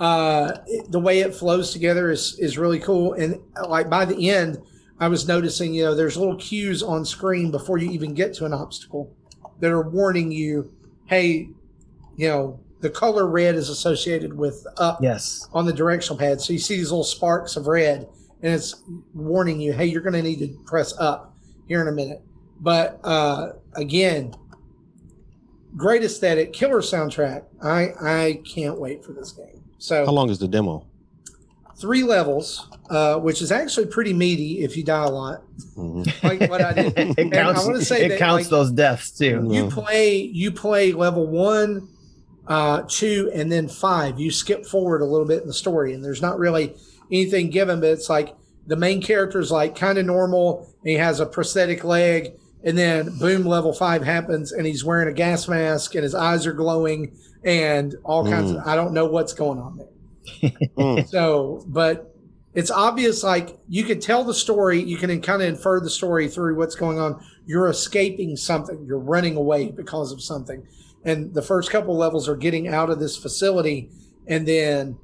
uh, it- the way it flows together is is really cool. And like by the end, I was noticing, you know, there's little cues on screen before you even get to an obstacle that are warning you, hey, you know, the color red is associated with up yes. on the directional pad. So you see these little sparks of red, and it's warning you, hey, you're going to need to press up here in a minute. But uh, again, great aesthetic, killer soundtrack. I I can't wait for this game. So how long is the demo? three levels, uh, which is actually pretty meaty if you die a lot, Mhm. like what I did. it And I counts, wanna say it that, counts like, those deaths too. Mhm. you play you play level one uh two and then five you skip forward a little bit in the story and there's not really anything given but it's like the main character is like kind of normal he has a prosthetic leg and then boom level five happens and he's wearing a gas mask and his eyes are glowing and all kinds of i don't know what's going on there Mm. so, but it's obvious, like you can tell the story, you can kind of infer the story through what's going on. You're escaping something, you're running away because of something. And the first couple levels are getting out of this facility. And then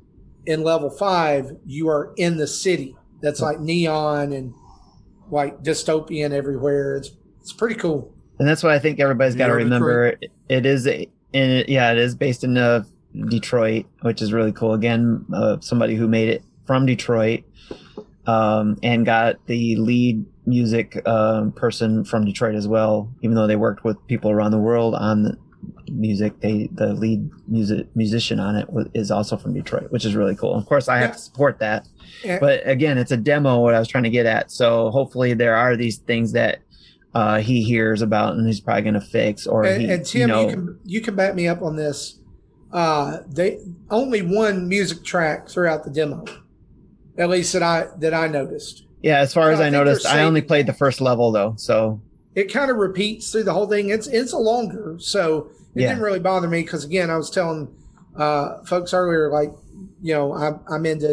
in level five, you are in the city that's like neon and like dystopian everywhere. It's, it's pretty cool. and that's why I think everybody's got to remember it, it is a, in it, yeah, it is based in uh, Detroit, which is really cool. Again, uh, somebody who made it from Detroit um, and got the lead music um, person from Detroit as well, even though they worked with people around the world on the, music. They the lead music musician on it is also from Detroit, which is really cool. Of course, I have to support that. But again, it's a demo. What I was trying to get at. So hopefully, there are these things that uh, he hears about and he's probably going to fix, or and, he, and Tim, you know, you can you can back me up on this. Uh, they only one music track throughout the demo, at least that I that I noticed. yeah. As far I as I think noticed, I only played the first level though. So It kind of repeats through the whole thing. It's it's a longer, so it Yeah. didn't really bother me because again, I was telling uh, folks earlier, like you know, I'm I'm into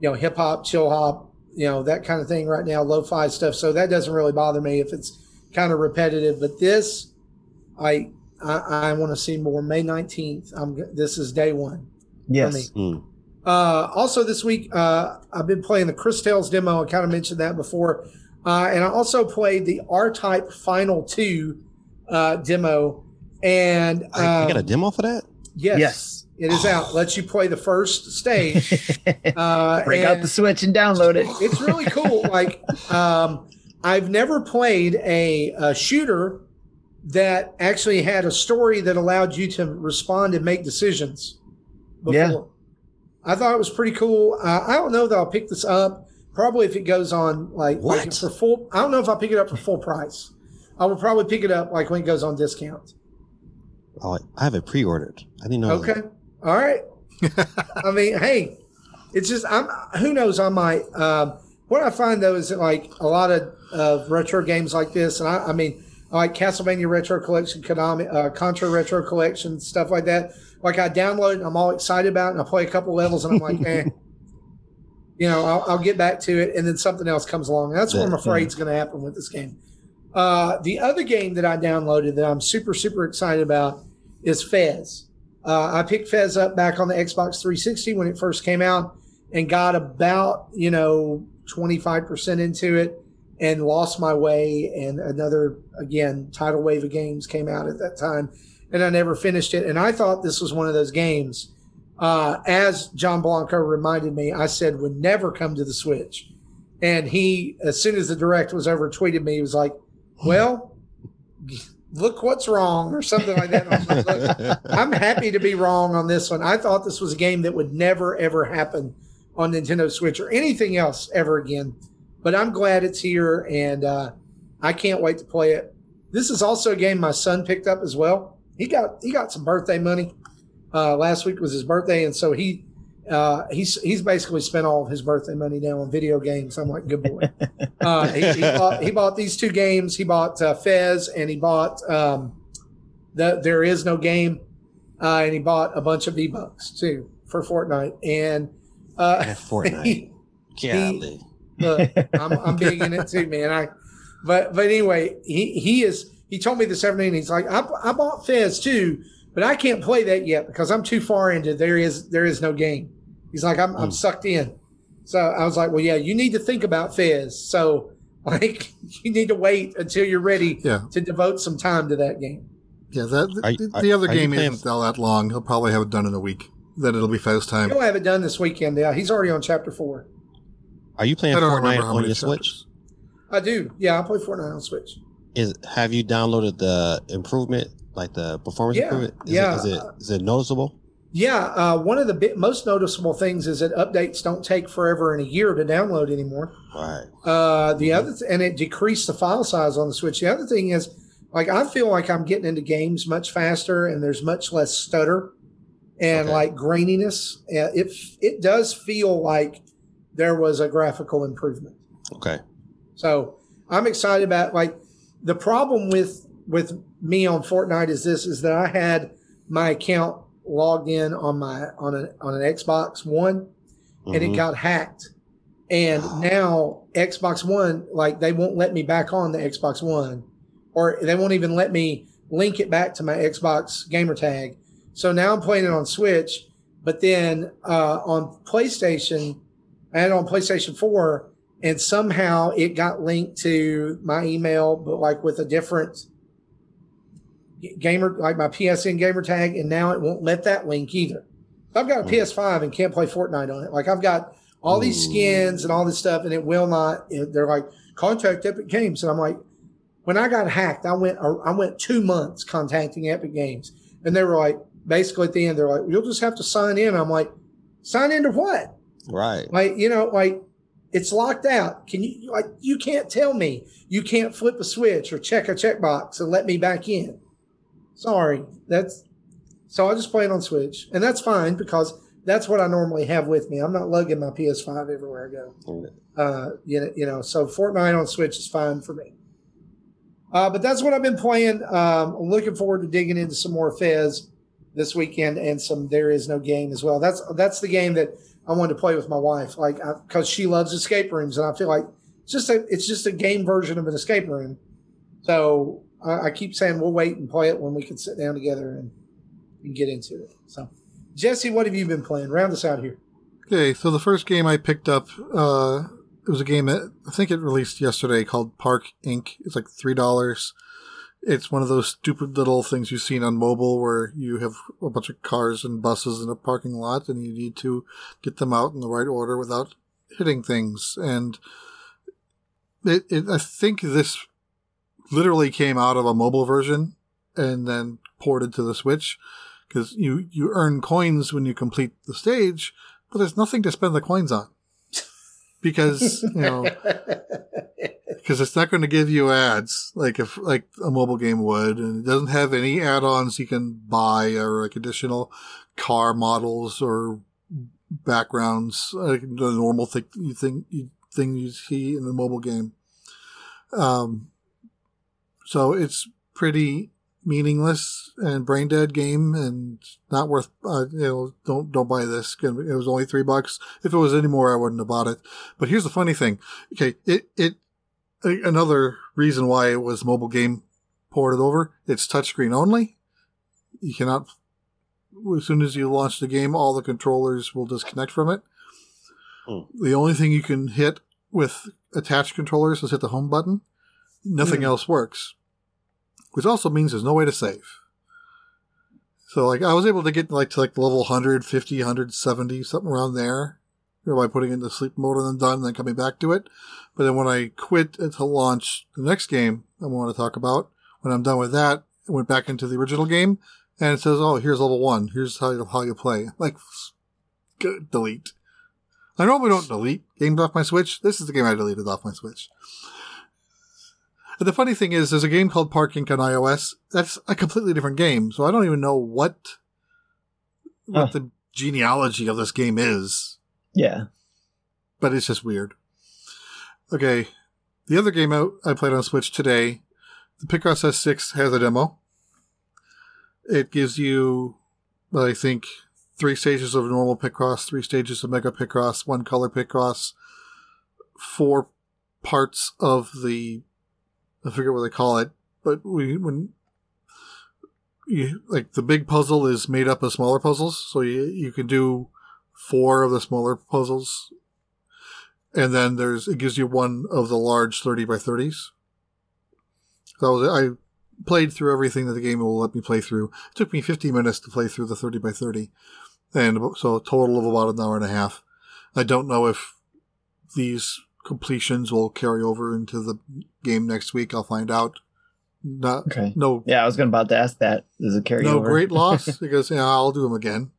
you know hip hop, chill hop, you know that kind of thing right now, lo-fi stuff. So that doesn't really bother me if it's kind of repetitive. But this, I I, I want to see more. May nineteenth. I'm this is day one. yes, me. Mm. Uh, also this week, uh, I've been playing the Cris Tales demo. I kind of mentioned that before. Uh, and I also played the R-Type Final 2 uh, demo. And I, I got a um, demo for that. yes, yes. it is out. Lets you play the first stage. Uh, Break out the switch and download it. it's really cool. Like, um, I've never played a, a shooter that actually had a story that allowed you to respond and make decisions before. Yeah. I thought it was pretty cool. Uh, I don't know that I'll pick this up. Probably if it goes on like, like for full. I don't know if I'll pick it up for full price. I will probably pick it up like when it goes on discount. Oh, I have it pre-ordered. I didn't know. Okay. All right. I mean, hey, it's just I'm. Who knows? I might. Um, what I find though is that like a lot of uh, retro games like this, and I, I mean, I like Castlevania Retro Collection, Konami, uh, Contra Retro Collection, stuff like that. Like I download, it and I'm all excited about, it, and I play a couple levels, and I'm like, eh. You know, I'll, I'll get back to it, and then something else comes along. That's what I'm Yeah. afraid is going to happen with this game. Uh, the other game that I downloaded that I'm super super excited about is Fez. Uh, I picked Fez up back on the Xbox 360 when it first came out and got about, you know, 25% into it and lost my way. And another, again, tidal wave of games came out at that time and I never finished it. And I thought this was one of those games. Uh, as John Blanco reminded me, I said would never come to the Switch. And he, as soon as the direct was over, tweeted me, he was like, well, look what's wrong or something like that. I was like, "Look, I'm happy to be wrong on this one. I thought this was a game that would never ever happen on Nintendo Switch or anything else ever again. But I'm glad it's here and uh, I can't wait to play it. This is also a game my son picked up as well. He got he got some birthday money. Uh, last week was his birthday, and so he uh, he's he's basically spent all of his birthday money now on video games. I'm like, good boy. uh, he, he, bought, he bought these two games. He bought uh, Fez and he bought um, the There Is No Game, uh, and he bought a bunch of V Bucks too for Fortnite. And uh, Fortnite. he- Golly. Look, I'm, I'm big in it too, man. I, but but anyway, he he is. He told me this afternoon. He's like, I, I bought Fez too, but I can't play that yet because I'm too far into there is there is no game. He's like, I'm I'm Hmm. sucked in. So I was like, well, yeah, you need to think about Fez. So like, you need to wait until you're ready Yeah. to devote some time to that game. Yeah, that Are you- the, are- the other are you game isn't all that long. He'll probably have it done in a week. Then it'll be Fez time. He'll have it done this weekend. Yeah, he's already on chapter four. Are you playing Fortnite on your. Switch? I do. Yeah, I play Fortnite on Switch. Is have you downloaded the improvement, like the performance Yeah, improvement? Is yeah. It, is it is it noticeable? Yeah, uh, one of the bit, most noticeable things is that updates don't take forever and a year to download anymore. Right. Uh, the other th- and it decreased the file size on the Switch. The other thing is, like, I feel like I'm getting into games much faster, and there's much less stutter and Okay. like graininess. Uh, it it does feel like there was a graphical improvement. Okay. So I'm excited about like the problem with with me on Fortnite is this is that I had my account logged in on my on an on an Xbox One and it Mhm. got hacked. And now Xbox One, like they won't let me back on the Xbox One, or they won't even let me link it back to my Xbox gamer tag. So now I'm playing it on Switch, but then uh, on PlayStation, I had it on PlayStation 4, and somehow it got linked to my email, but like with a different gamer, like my PSN gamer tag, and now it won't let that link either. I've got a Hmm. PS5 and can't play Fortnite on it. Like I've got all these skins and all this stuff, and it will not. they're like contact Epic Games, and I'm like, when I got hacked, I went I went two months contacting Epic Games, and they were like, basically at the end, they're like, you'll just have to sign in. I'm like, sign into what? Right. Like you know, like it's locked out. Can you like you can't tell me you can't flip a switch or check a checkbox and let me back in. Sorry, that's so I just play it on Switch, and that's fine because that's what I normally have with me. I'm not lugging my PS5 everywhere I go. Uh, you know, you know, so Fortnite on Switch is fine for me. Uh, but that's what I've been playing. Um, looking forward to digging into some more Fez this weekend and some There Is No Game as well. That's that's the game that I wanted to play with my wife, like because she loves escape rooms, and I feel like it's just a it's just a game version of an escape room. So I, I keep saying we'll wait and play it when we can sit down together and, and get into it. So, Jesse, what have you been playing? Round us out here. Okay, so the first game I picked up, uh, it was a game that I think it released yesterday called Park Inc. It's like three dollars. It's one of those stupid little things you've seen on mobile where you have a bunch of cars and buses in a parking lot and you need to get them out in the right order without hitting things. And it, it I think this literally came out of a mobile version and then ported to the Switch because you, you earn coins when you complete the stage, but there's nothing to spend the coins on because, you know, because it's not going to give you ads like if like a mobile game would, and it doesn't have any add-ons you can buy or like additional car models or backgrounds, like the normal thing you think you thing you see in a mobile game. Um, so it's pretty meaningless and brain dead game and not worth uh, you know don't don't buy this. It was only three bucks. If it was any more i wouldn't have bought it. But here's the funny thing. Okay it it another reason why it was mobile game ported over it's touchscreen only. You cannot as soon as you launch the game all the controllers will disconnect from it. Hmm. the only thing you can hit with attached controllers is hit the home button. Nothing Hmm. else works which also means there's no way to save. So like I was able to get like to like level 150, 170, something around there, you know, by putting it into sleep mode and then done, and then coming back to it. But then when I quit to launch the next game I want to talk about, when I'm done with that, I went back into the original game, and it says, "Oh, here's level one. Here's how you how you play." Like, delete. I normally don't delete games off my Switch. This is the game I deleted off my Switch. And the funny thing is, there's a game called Park Inc. on iOS. That's a completely different game. So I don't even know what what Huh. the genealogy of this game is, Yeah. but it's just weird. Okay, the other game out I played on Switch today, the Picross S6 has a demo. It gives you, I think, three stages of normal Picross, three stages of Mega Picross, one color Picross, four parts of the I forget what they call it, but we when you like the big puzzle is made up of smaller puzzles, so you you can do four of the smaller puzzles, and then there's it gives you one of the large thirty by thirties. So I played through everything that the game will let me play through. It took me 50 minutes to play through the 30 by 30, and so a total of about an hour and a half. I don't know if these completions will carry over into the game next week. I'll find out. Not Okay. no Yeah, I was going about to ask that. Does it carry no over? great loss because yeah, I'll do them again.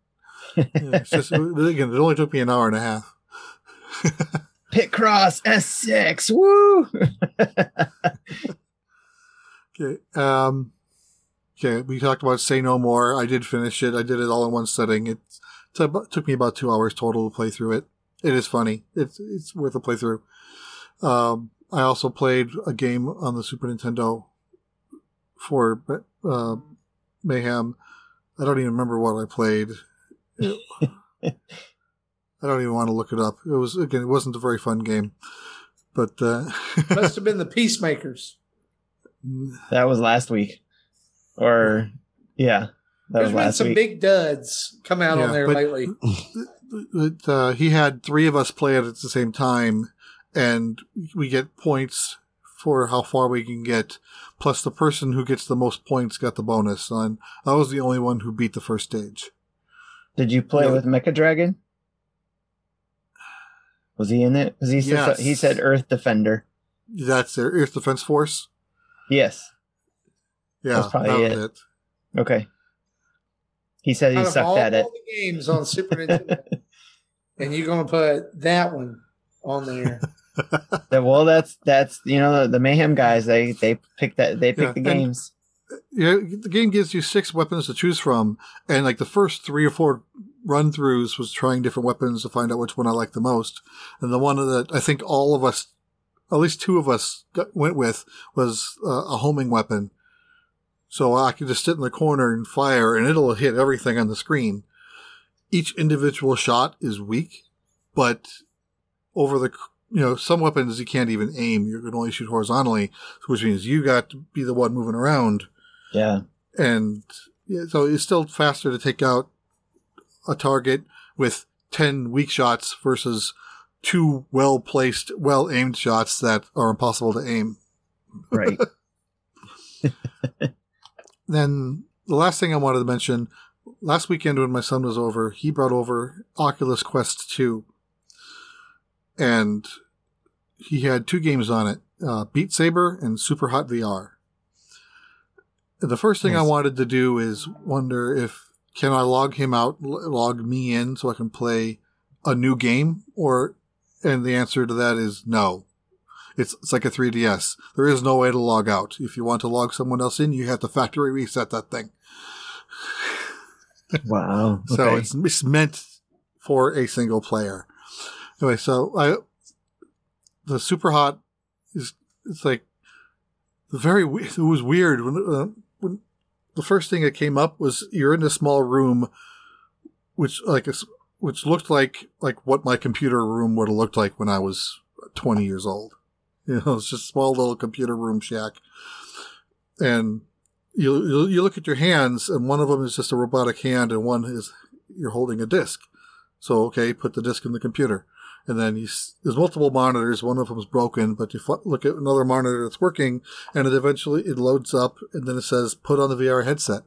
Yeah, it's just again, it only took me an hour and a half. Picross S6. Woo! Okay. Um, okay. We talked about Say No More. I did finish it. I did it all in one setting. It took me about two hours total to play through it. It is funny. It's it's worth a playthrough. Um, I also played a game on the Super Nintendo for uh, Mayhem. I don't even remember what I played. It- I don't even want to look it up. It was again, it wasn't a very fun game, but uh, Must have been the Peacemakers. that was last week. Or, yeah, that There's was been last some week. big duds come out on there but- lately. But, uh, he had three of us play it at the same time, and we get points for how far we can get. Plus, the person who gets the most points got the bonus. And I was the only one who beat the first stage. Did you play No. with Mecha Dragon? Was he in it? Because he said Yes. he said Earth Defender. That's their Earth Defense Force. Yes. Yeah, That's probably that was it. it. Okay. He said he Out sucked all, at it. all the games on Super Nintendo, and you're gonna put that one on there. That- well, that's that's you know the, the mayhem guys. They they pick that they pick Yeah, the games. Yeah, the game gives you six weapons to choose from, and like the first three or four run throughs was trying different weapons to find out which one I liked the most. And the one that I think all of us, at least two of us, got, went with was uh, a homing weapon. So I could just sit in the corner and fire, and it'll hit everything on the screen. Each individual shot is weak, but over the you know some weapons you can't even aim; you can only shoot horizontally, which means you got to be the one moving around Yeah. and yeah, so it's still faster to take out a target with 10 weak shots versus two well placed, well aimed shots that are impossible to aim. Right. Then the last thing I wanted to mention last weekend when my son was over, he brought over Oculus Quest 2 and he had two games on it uh, Beat Saber and Super Hot VR. The first thing I wanted to do is wonder if can I log him out, log me in so I can play a new game or and the answer to that is no. It's, it's like a 3DS. There is no way to log out. If you want to log someone else in, you have to factory reset that thing. wow. So Okay. it's, it's meant for a single player. Anyway, so I, the super hot is, it's like the very, it was weird when, uh, when the first thing that came up was you're in a small room, which like, a which looked like, like what my computer room would have looked like when I was 20 years old. You know, it's just a small little computer room shack. And you, you, you look at your hands and one of them is just a robotic hand and one is you're holding a disk. So, okay, put the disk in the computer. And then you, there's multiple monitors. One of them is broken, but you look at another monitor that's working and it eventually, it loads up and then it says, put on the VR headset.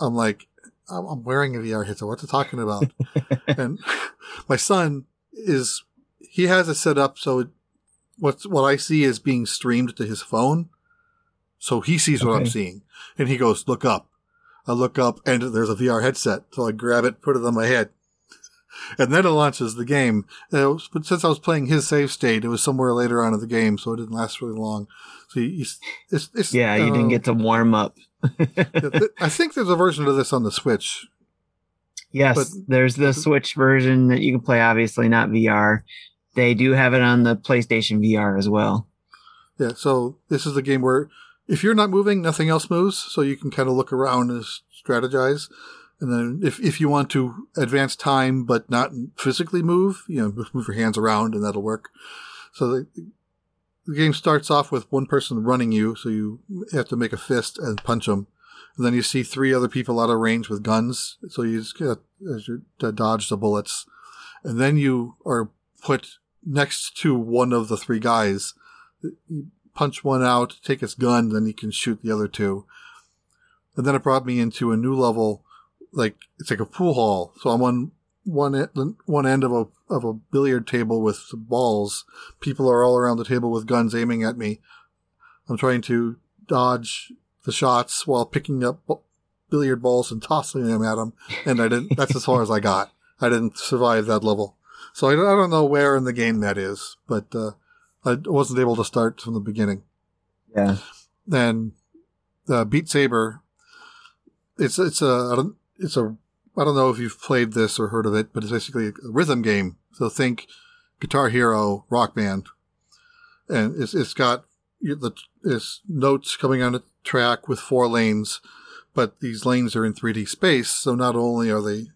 I'm like, I'm, wearing a VR headset. What's it talking about? and my son is, he has it set up so it, what's, what I see is being streamed to his phone. So he sees what I'm seeing and he goes, look up. I look up and there's a VR headset. So I grab it, put it on my head. And then it launches the game. Was- but since I was playing his save state, it was somewhere later on in the game, so it didn't last really long. So you, you, it's, it's, yeah, you uh, didn't get to warm up. I think there's a version of this on the Switch. Yes, But- there's the Switch version that you can play, obviously not VR. They do have it on the PlayStation VR as well. Yeah, so this is the game where if you're not moving, nothing else moves, so you can kind of look around and strategize. And then if, if you want to advance time but not physically move, you know, move your hands around and that'll work. So the, the game starts off with one person running you, so you have to make a fist and punch them. And then you see three other people out of range with guns, so you just get, as you dodge the bullets. And then you are put next to one of the three guys. You punch one out, take his gun, then you can shoot the other two. And then it brought me into a new level, like it's like a pool hall. So I'm on one end, one end of a of a billiard table with balls. People are all around the table with guns aiming at me. I'm trying to dodge the shots while picking up billiard balls and tossing them at them, and I didn't. That's as far as I got. I didn't survive that level. So I don't, know where in the game that is, but uh, I wasn't able to start from the beginning. Yeah. Then the Beat Saber, it's it's a I don't- it's a I don't know if you've played this or heard of it, but it's basically a rhythm game. So think Guitar Hero, Rock Band, and it's it's got the it's notes coming on a track with four lanes, but these lanes are in 3D space. So not only are they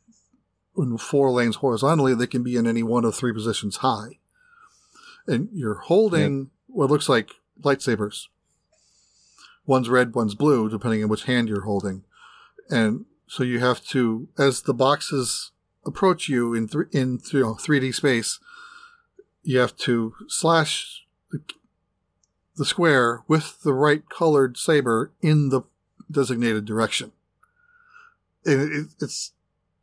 in four lanes horizontally, they can be in any one of three positions high, and you're holding what looks like lightsabers. One's red, one's blue, depending on which hand you're holding, and so you have to, as the boxes approach you in th- in you know, 3D space, you have to slash the, the square with the right colored saber in the designated direction. And it, it's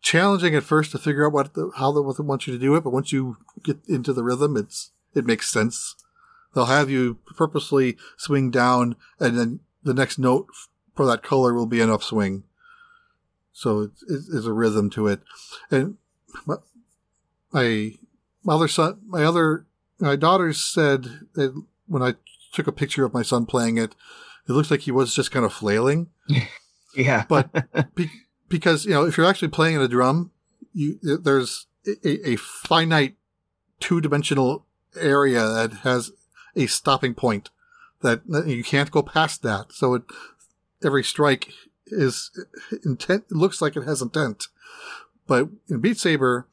challenging at first to figure out what the, how they want you to do it, but once you get into the rhythm, it's it makes sense They'll have you purposely swing down, and then the next note for that color will be an upswing. So it's, it's a rhythm to it. And my, my other son, my other, my daughters said that when I took a picture of my son playing it, it looks like he was just kind of flailing. Yeah. But be, because, you know, if you're actually playing a drum, you, there's a, a finite two dimensional area that has a stopping point that you can't go past that. So it, every strike is intent, looks like it has intent. But in Beat Saber,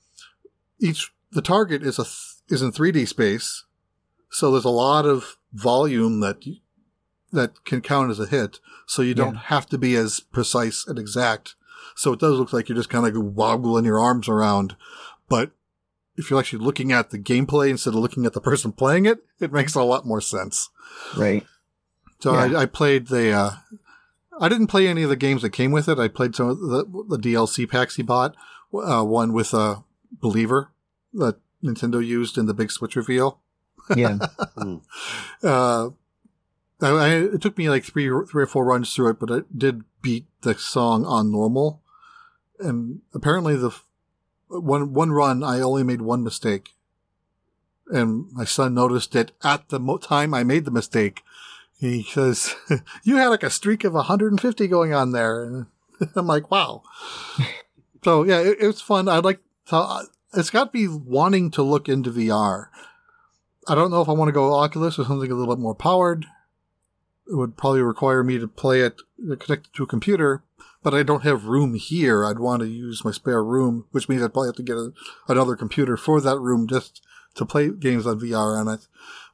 each, the target is a, is in 3D space. So there's a lot of volume that, that can count as a hit. So you don't Yeah. have to be as precise and exact. So it does look like you're just kind of wobbling your arms around. But if you're actually looking at the gameplay instead of looking at the person playing it, it makes a lot more sense. right. So Yeah. I, I played the, uh, I didn't play any of the games that came with it. I played some of the, the DLC packs he bought. Uh, one with a believer that Nintendo used in the big Switch reveal. Yeah. Uh, I, I, it took me like three, or- three or four runs through it, but I did beat the song on normal. And apparently the one, one run, I only made one mistake. And my son noticed it at the mo- time I made the mistake. He says, you had like a streak of 150 going on there. And I'm like, wow. so yeah, it, it was fun. I'd like to, uh, it's got me wanting to look into VR. I don't know if I want to go Oculus or something a little bit more powered. It would probably require me to play it uh, connected to a computer, but I don't have room here. I'd want to use my spare room, which means I'd probably have to get a, another computer for that room just to play games on VR on it.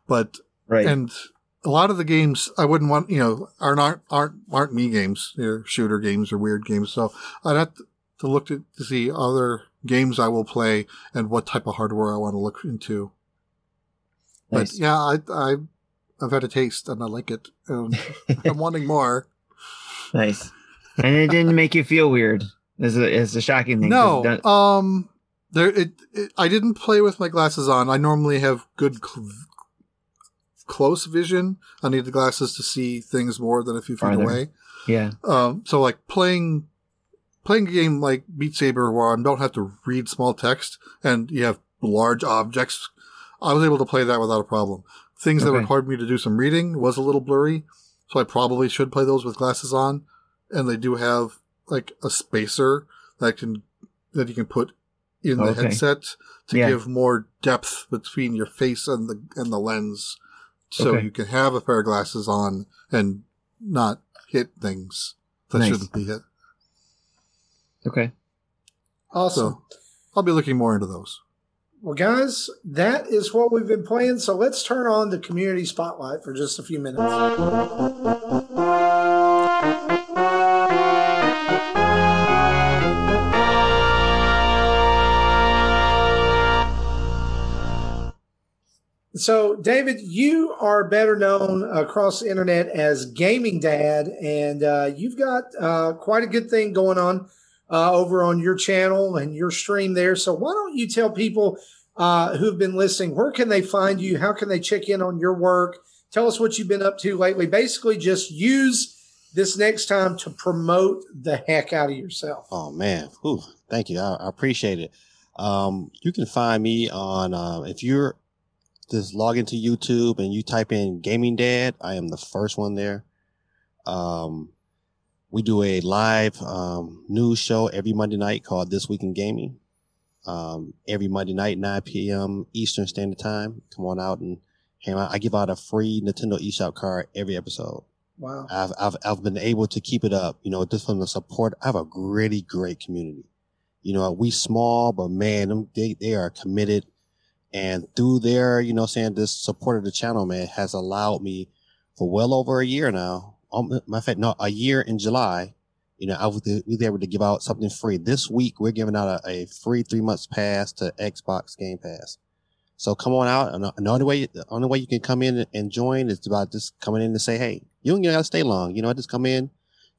But Right. and a lot of the games I wouldn't want, you know, aren't aren't aren't, aren't me games, They're shooter games or weird games. So I'd have to, look to, to see other games I will play and what type of hardware I want to look into. But Nice. yeah, I, I, I've had a taste and I like it. And I'm wanting more. Nice. And it didn't make you feel weird. Is a is a shocking thing. No, um, there, it, it, I didn't play with my glasses on. I normally have good cl- close vision. I need the glasses to see things more than a few feet Farther. away. yeah. Um, so like playing, playing a game like Beat Saber where I don't have to read small text and you have large objects. I was able to play that without a problem. Things that Okay. required me to do some reading was a little blurry. So I probably should play those with glasses on. And they do have like a spacer that can, that you can put in the Okay. headset to Yeah. give more depth between your face and the, and the lens. So Okay. you can have a pair of glasses on and not hit things that Nice. shouldn't be hit. Okay. Awesome. So I'll be looking more into those. Well, guys, that is what we've been playing. So let's turn on the community spotlight for just a few minutes. So, David, you are better known across the internet as Gaming Dad, and uh, you've got uh, quite a good thing going on uh, over on your channel and your stream there. So, why don't you tell people uh, who've been listening where can they find you? How can they check in on your work? Tell us what you've been up to lately. Basically, just use this next time to promote the heck out of yourself. Oh man, Whew, thank you. I, I appreciate it. Um, you can find me on uh, if you're just log into YouTube and you type in Gaming Dad. I am the first one there. Um, we do a live um, news show every Monday night called This Week in Gaming. Um, every Monday night, 9 p.m. Eastern Standard Time. Come on out and hang out. I give out a free Nintendo eShop card every episode. Wow. I've, I've, I've been able to keep it up, you know, just from the support. I have a really great community. You know, we small, but man, them, they, they are committed. And through their, you know, saying this support of the channel, man, has allowed me for well over a year now. Um, matter of fact, no, a year in July, you know, I was, was able to give out something free. This week, we're giving out a, a free three months pass to Xbox Game Pass. So come on out. And the only way, the only way you can come in and join is about just coming in and say, Hey, you don't gotta stay long. You know, I just come in,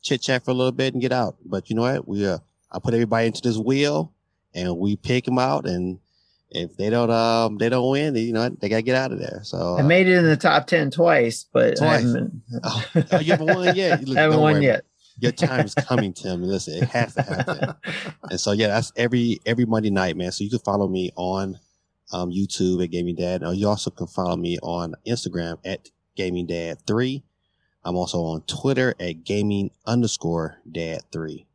chit chat for a little bit and get out. But you know what? We, uh, I put everybody into this wheel and we pick them out and if they don't um they don't win, you know they gotta get out of there. So I uh, made it in the top ten twice, but I Twice. oh, oh, you haven't won yet. Look, haven't won worry, yet. Your time is coming, Tim. Listen, it has to happen. and so yeah, that's every every Monday night, man. So you can follow me on um, YouTube at Gaming Dad. Now you also can follow me on Instagram at Gaming Dad Three. I'm also on Twitter at Gaming underscore Dad Three.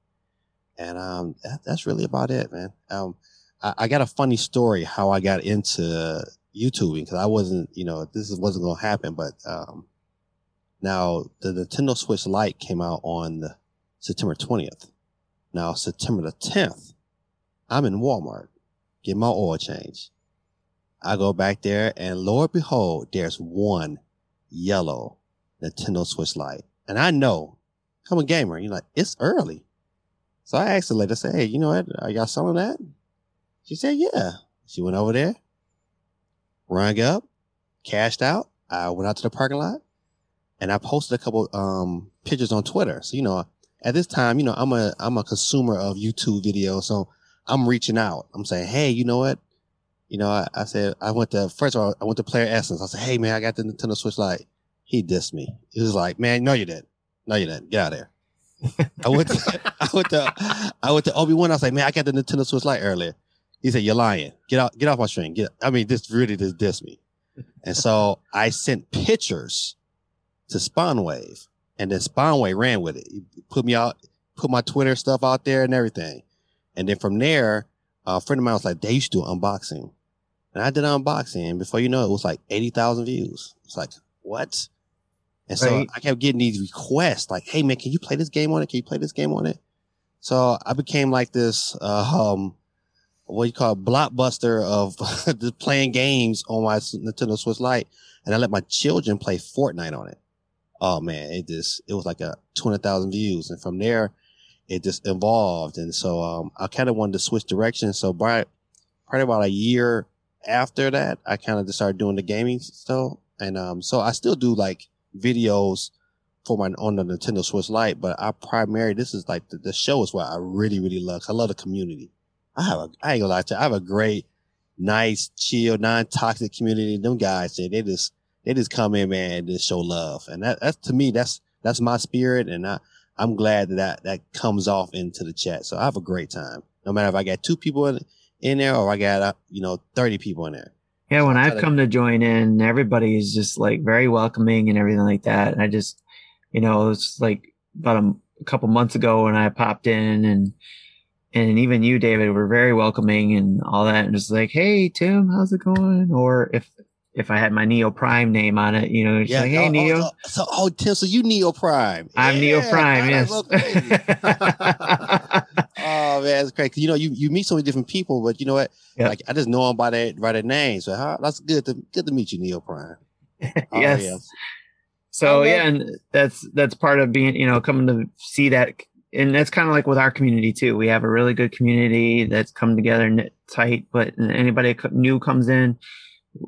And um, that, that's really about it, man. Um, I, I got a funny story how I got into YouTubing because I wasn't, you know, this wasn't gonna happen, but um, now the Nintendo Switch Lite came out on September 20th. Now September the 10th, I'm in Walmart getting my oil change. I go back there and lo and behold, there's one yellow Nintendo Switch Lite. And I know I'm a gamer. You're like, it's early. So I asked the lady, I said, Hey, you know what? Are y'all selling that? She said, Yeah. She went over there, rang up, cashed out. I went out to the parking lot and I posted a couple um pictures on Twitter. So, you know, at this time, you know, I'm a I'm a consumer of YouTube videos. So I'm reaching out. I'm saying, Hey, you know what? You know, I, I said I went to first of all, I went to Player Essence. I said, Hey man, I got the Nintendo Switch Lite. He dissed me. He was like, Man, no, you didn't. No, you didn't. Get out of there. I went to I went to I went to Obi Wan. I was like, man, I got the Nintendo Switch Lite earlier. He said, You're lying. Get out, get off my stream. Get I mean, this really just dissed me. And so I sent pictures to Spawnwave. And then Spawnwave ran with it. He put me out, put my Twitter stuff out there and everything. And then from there, a friend of mine was like, they used to do unboxing. And I did unboxing. And before you know it, it was like 80,000 views. It's like, what? And so Right. I kept getting these requests like, hey man, can you play this game on it? Can you play this game on it? So I became like this, uh, um, what you call blockbuster of just playing games on my Nintendo Switch Lite. And I let my children play Fortnite on it. Oh man, it just, it was like a 200,000 views. And from there, it just evolved. And so, um, I kind of wanted to switch direction. So by probably about a year after that, I kind of just started doing the gaming stuff. And, um, so I still do like videos for my on the Nintendo Switch Lite, but I primarily this is like the, the show is what I really really love. I love the community. I have a I ain't gonna lie to you, I have a great, nice, chill, non toxic community. Them guys, they, they just they just come in, man, and just show love, and that that's to me that's that's my spirit, and I I'm glad that that, that comes off into the chat. So I have a great time, no matter if I got two people in, in there or I got uh, you know thirty people in there. Yeah, when So I've come to join in, everybody is just like very welcoming and everything like that. And I just, you know, it's like about a, a couple months ago when I popped in and and even you, David, were very welcoming and all that, and just like, hey, Tim, how's it going? Or if if I had my Neo Prime name on it, you know, it's like, hey, oh, oh, Neo, Oh, so, oh Tim, so you Neo Prime? I'm Neo Prime, yes. Oh man, it's. 'Cause, You know, you, you meet so many different people, but you know what? Yep. Like I just know them by their by their name. So huh, that's good to good to meet you, Neo Prime. Oh, yes. yeah. So oh, yeah, and that's that's part of being, you know, coming to see that, and that's kind of like with our community too. We have a really good community that's come together knit tight. But anybody new comes in,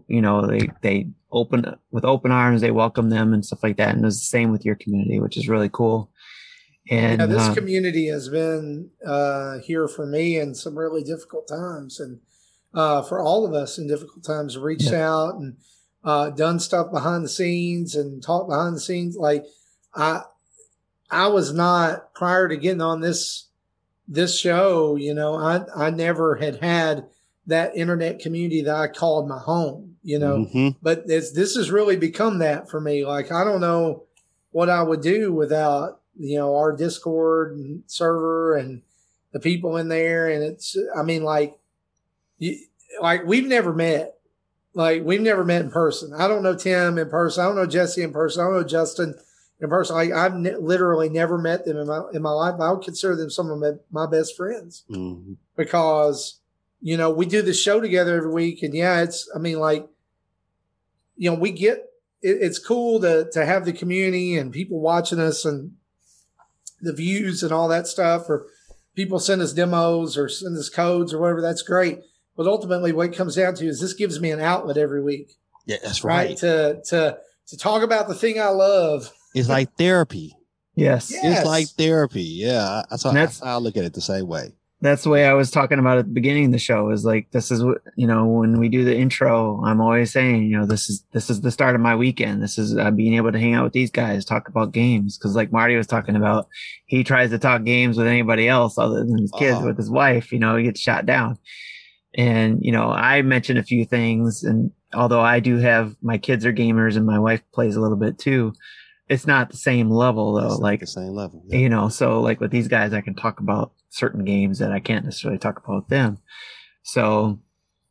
you know, they they open with open arms, they welcome them and stuff like that. And it's the same with your community, which is really cool. And yeah, this uh, community has been uh, here for me in some really difficult times, and uh, for all of us in difficult times, reached out and uh, done stuff behind the scenes and talked behind the scenes. Like I, I was not prior to getting on this this show. You know, I I never had had that internet community that I called my home. You know, Mhm. but this this has really become that for me. Like I don't know what I would do without you know our Discord and server and the people in there. And it's I mean like you, like we've never met. Like we've never met in person. I don't know Tim in person. I don't know Jesse in person. I don't know Justin in person. Like I've ne- literally never met them in my in my life. I would consider them some of my, my best friends Mhm. because you know we do the show together every week and yeah it's i mean like you know we get it, it's cool to to have the community and people watching us and the views and all that stuff or people send us demos or send us codes or whatever that's great but ultimately what it comes down to is this gives me an outlet every week Yeah, that's right, right. to to to talk about the thing i love It's like therapy. yes, Yeah. Yes. It's like therapy. Yeah, I- that's how, that's that's- how I look at it the same way. that's the way I was talking about at the beginning of the show is like this is what you know when we do the intro I'm always saying you know this is this is the start of my weekend this is uh, being able to hang out with these guys talk about games because like Marty was talking about he tries to talk games with anybody else other than his kids Oh. with his wife you know he gets shot down and you know I mentioned a few things and although I do have my kids are gamers and my wife plays a little bit too it's not the same level though like the same level. Yeah. you know so like with these guys i can talk about certain games that i can't necessarily talk about them so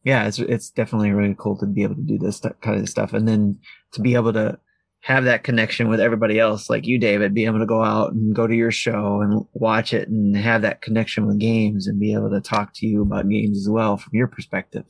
yeah it's it's definitely really cool to be able to do this kind of stuff and then to be able to have that connection with everybody else like you david be able to go out and go to your show and watch it and have that connection with games and be able to talk to you about games as well from your perspective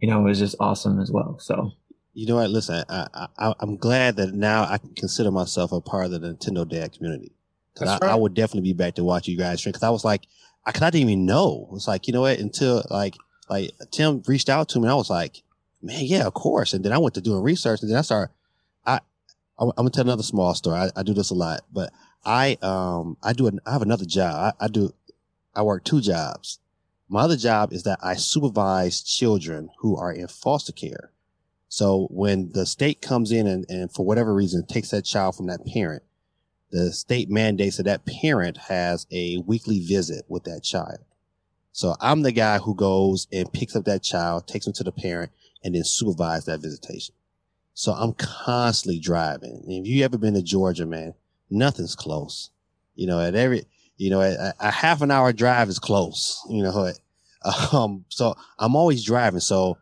you know it was just awesome as well so You know what? Listen, I, I, I'm glad that now I can consider myself a part of the Nintendo Dad community. Cause That's I, I would definitely be back to watch you guys stream. Cause I was like, I, cause I didn't even know. It's like, you know what? Until like, like Tim reached out to me and I was like, man, yeah, of course. And then I went to doing research and then I started, I, I'm, I'm gonna tell another small story. I, I do this a lot, but I, um, I do, an, I have another job. I, I do, I work two jobs. My other job is that I supervise children who are in foster care. So when the state comes in and, and for whatever reason takes that child from that parent, the state mandates that that parent has a weekly visit with that child. So I'm the guy who goes and picks up that child, takes him to the parent, and then supervise that visitation. So I'm constantly driving. And if you ever been to Georgia, man, nothing's close. You know, at every, you know, a, a half an hour drive is close. You know, um, so I'm always driving. So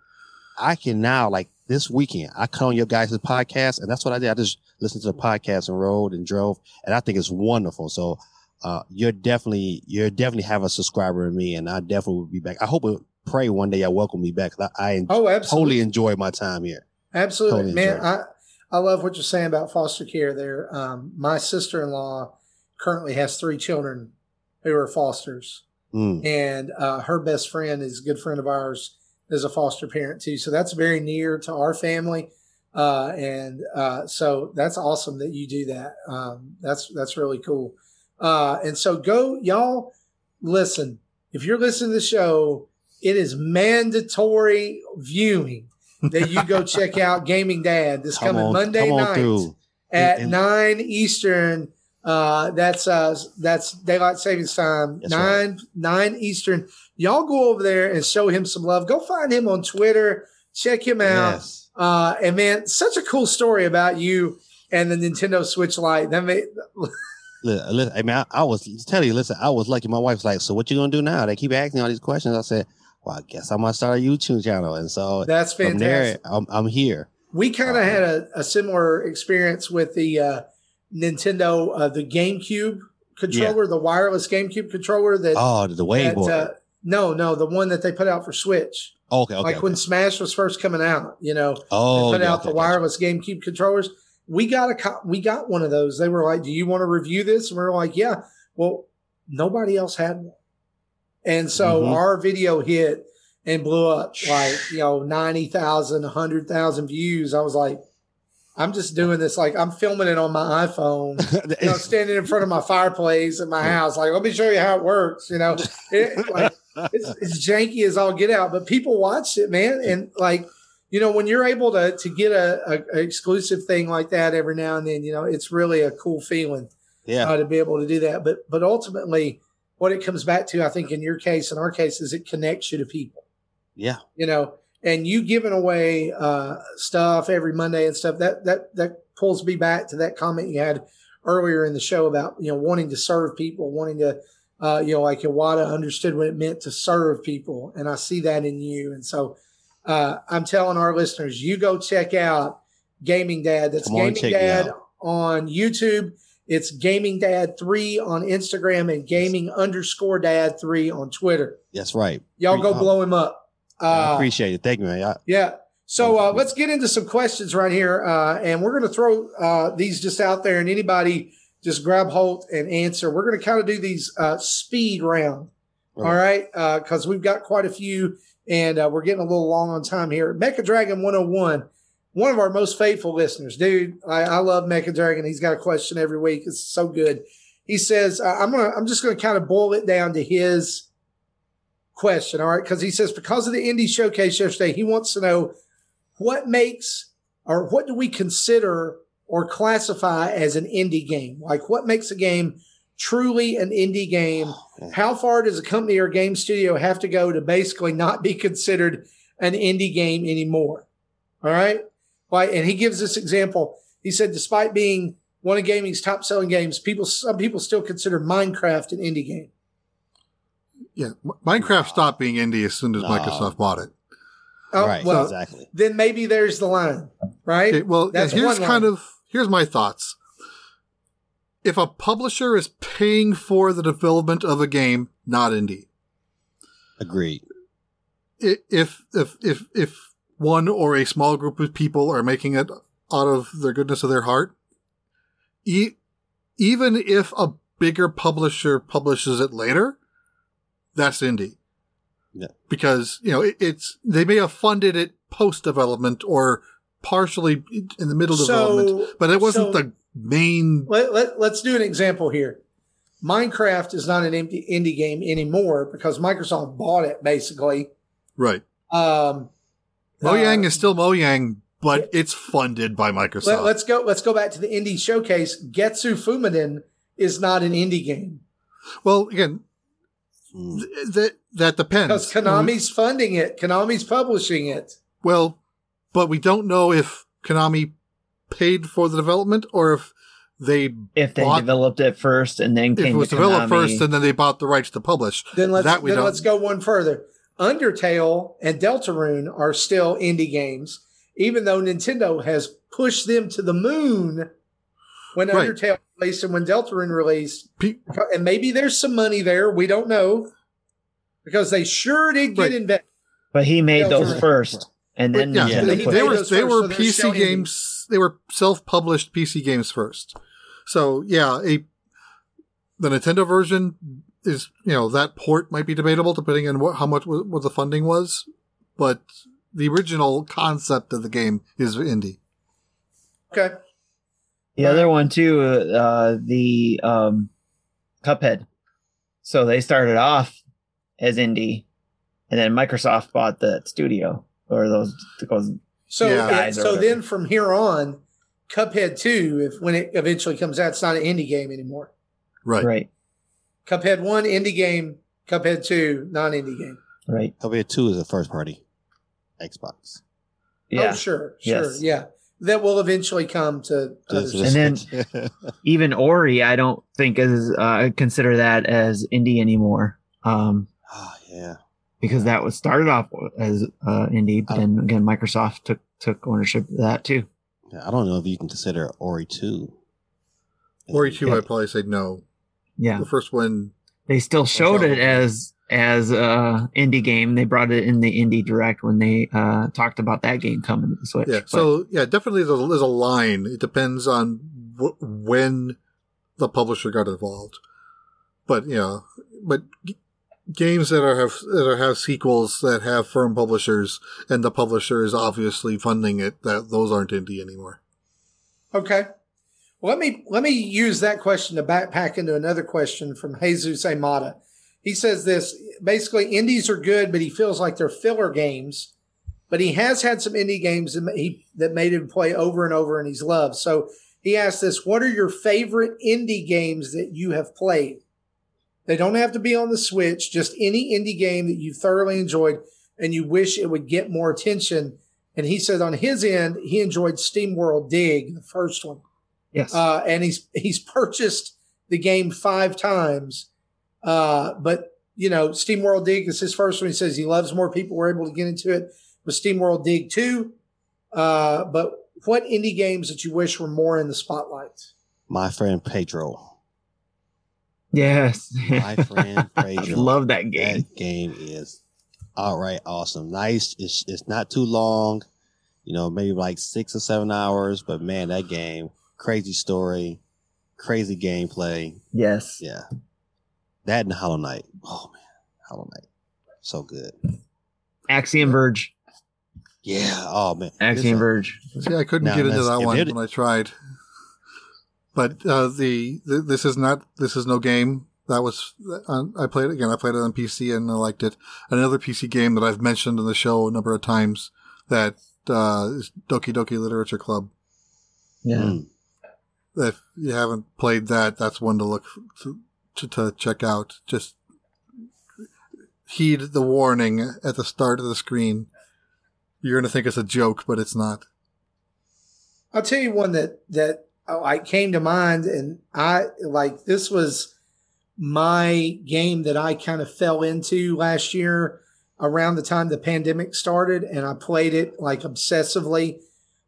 I can now like this weekend, I come on your guys' podcast, and that's what I did. I just listened to the podcast and rode and drove, and I think it's wonderful. So uh, you're definitely you're definitely have a subscriber in me, and I definitely will be back. I hope and pray one day I welcome me back. I, I en- Oh, absolutely. totally enjoy my time here. Absolutely, Totally man. I I love what you're saying about foster care. There, um, my sister in law currently has three children who are fosters, Mm. and uh, her best friend is a good friend of ours, is a foster parent too. So that's very near to our family, uh, and uh, so that's awesome that you do that. Um, that's that's really cool. Uh, and so go, y'all. Listen, if you're listening to the show, it is mandatory viewing that you go check out Gaming Dad this Come coming on, Monday night through. at And- nine Eastern. Uh, that's uh, that's daylight savings time. Nine nine Eastern. Y'all go over there and show him some love. Go find him on Twitter. Check him out. Yes. Uh, and man, such a cool story about you and the Nintendo Switch Lite. That made Li- li- I mean, I, I was telling you, listen, I was lucky. My wife's like, "So what you gonna do now?" They keep asking all these questions. I said, "Well, I guess I'm gonna start a YouTube channel." And so that's from fantastic. there, I'm, I'm here. We kind of had a, a similar experience with the uh, Nintendo, uh, the GameCube controller, the wireless GameCube controller that. Oh, the Wave that, boy. uh, no, no, the one that they put out for Switch. okay, okay. like okay. when Smash was first coming out, you know, oh, they put yeah, out okay, the gotcha. wireless GameCube controllers. We got a co- we got one of those. They were like, "Do you want to review this?" And we are like, "Yeah." Well, nobody else had one, and so Mhm. our video hit and blew up like you know 90,000, 100,000 views. I was like, "I'm just doing this like I'm filming it on my iPhone." you know, standing in front of my fireplace at my house, like, let me show you how it works. You know, it, like, it's, it's janky as all get out, but people watched it, man. And like, you know, when you're able to to get a, a, a exclusive thing like that every now and then, you know, it's really a cool feeling yeah, uh, to be able to do that. But but ultimately, what it comes back to, I think, in your case, in our case, is it connects you to people yeah, you know, and you giving away uh, stuff every Monday and stuff that that that pulls me back to that comment you had earlier in the show about you know wanting to serve people, wanting to uh, you know like Iwata understood what it meant to serve people, and I see that in you, and so uh, I'm telling our listeners, you go check out Gaming Dad. That's on, Gaming Dad on YouTube. It's Gaming Dad three on Instagram and Gaming underscore Dad three on Twitter. that's right. Y'all go Uh, blow him up. I Uh, appreciate it. Thank you, man. I, yeah. So uh, let's get into some questions right here, uh, and we're going to throw uh, these just out there, and anybody just grab hold and answer. We're going to kind of do these uh, speed round, all right? Because we've got quite a few, and uh, we're getting a little long on time here. Mecha Dragon 101, one of our most faithful listeners, dude. I, I love Mecha Dragon. He's got a question every week. It's so good. He says, uh, "I'm gonna, I'm just going to kind of boil it down to his." question. All right, because he says because of the indie showcase yesterday, he wants to know what makes or what do we consider or classify as an indie game? Like what makes a game truly an indie game? How far does a company or game studio have to go to basically not be considered an indie game anymore? All right. Why? And he gives this example. He said, despite being one of gaming's top selling games, people some people still consider Minecraft an indie game. Yeah, M- Minecraft stopped being indie as soon as No. Microsoft bought it. Oh, right, well, exactly. then maybe there's the line, right? Okay, well, That's here's one kind of here's my thoughts. If a publisher is paying for the development of a game, not indie. Agreed. If if if if one or a small group of people are making it out of the goodness of their heart, e- even if a bigger publisher publishes it later, that's indie. Yeah. Because you know it, it's they may have funded it post development or partially in the middle development, So, but it wasn't so the main. let, let, let's do an example here. Minecraft is not an indie, indie game anymore because Microsoft bought it basically. Right. Um, Mojang uh, is still Mojang, but it's funded by Microsoft. Let, us go. Let's go back to the indie showcase. Getsu Fuma Den is not an indie game well, again, Mm. th- that that depends. because Konami's funding it. Konami's publishing it. Well, but we don't know if Konami paid for the development or if they If they Bought- developed it first and then if came it was to developed Konami. first and then they bought the rights to publish. Then let's That we then don't- let's go one further. Undertale and Deltarune are still indie games, even though Nintendo has pushed them to the moon when Right. Undertale released and when Deltarune released. Pe- And maybe there's some money there. We don't know because they sure did get Right. invested. but he made those first, and then yeah, Yeah, Nintendo they, he they were they first, were so PC still games. They were self-published PC games first. So yeah, a the Nintendo version is you know that port might be debatable depending on what how much what, what the funding was, but the original concept of the game is indie. Okay. The other one too, uh, the um, Cuphead. So they started off as indie, and then Microsoft bought the studio or those those So Yeah. Guys so whatever. then from here on, Cuphead 2, if when it eventually comes out, it's not an indie game anymore. Right. right, Cuphead 1, indie game. Cuphead 2, non indie game. right, Cuphead 2 is a first party Xbox. yeah. Oh, sure, sure, Yes. yeah. That will eventually come to others. And then- Even Ori, I don't think is uh, consider that as indie anymore. Um, oh, yeah. Because that was started off as uh, indie, but Oh. then again, Microsoft took took ownership of that too. I don't know if you can consider Ori 2. Ori two, Yeah. I'd probably say no. Yeah, The first one, they still showed it as as a indie game. They brought it in the indie direct when they uh, talked about that game coming to the Switch. yeah. But- So yeah, definitely there's a, there's a line. It depends on wh- when the publisher got involved, but you know, but g- games that are have that are, have sequels that have firm publishers and the publisher is obviously funding it, that those aren't indie anymore. Okay. Well, let me let me use that question to backpack into another question from Jesus Amata. He says this basically indies are good, but he feels like they're filler games. But he has had some indie games that he that made him play over and over, and he's loved. So he asked this: What are your favorite indie games that you have played? They don't have to be on the Switch; just any indie game that you thoroughly enjoyed and you wish it would get more attention. And he said on his end, he enjoyed SteamWorld Dig, the first one yes, uh, and he's he's purchased the game five times. Uh, but you know, SteamWorld Dig is his first one. He says he loves more people were able to get into it with SteamWorld Dig two. Uh, but what indie games that you wish were more in the spotlight? My friend Pedro. Yes. My friend I love that game. That game is all right, awesome, nice. It's it's not too long, you know, maybe like six or seven hours. But man, that game, crazy story, crazy gameplay. Yes. Yeah, that and Hollow Knight. Oh man, Hollow Knight, so good. Axiom Verge. Yeah. Oh man, Axiom Verge. See, I couldn't Now, get into that one when I tried. But uh, the, the this is not this is no game. That was uh, I played it again. I played it on PC and I liked it. Another PC game that I've mentioned in the show a number of times that uh, is Doki Doki Literature Club. Yeah. Mm. If you haven't played that, that's one to look to, to, to check out. Just heed the warning at the start of the screen. You're going to think it's a joke, but it's not. I'll tell you one that that oh, I came to mind, and I like this was my game that I kind of fell into last year around the time the pandemic started, and I played it like obsessively.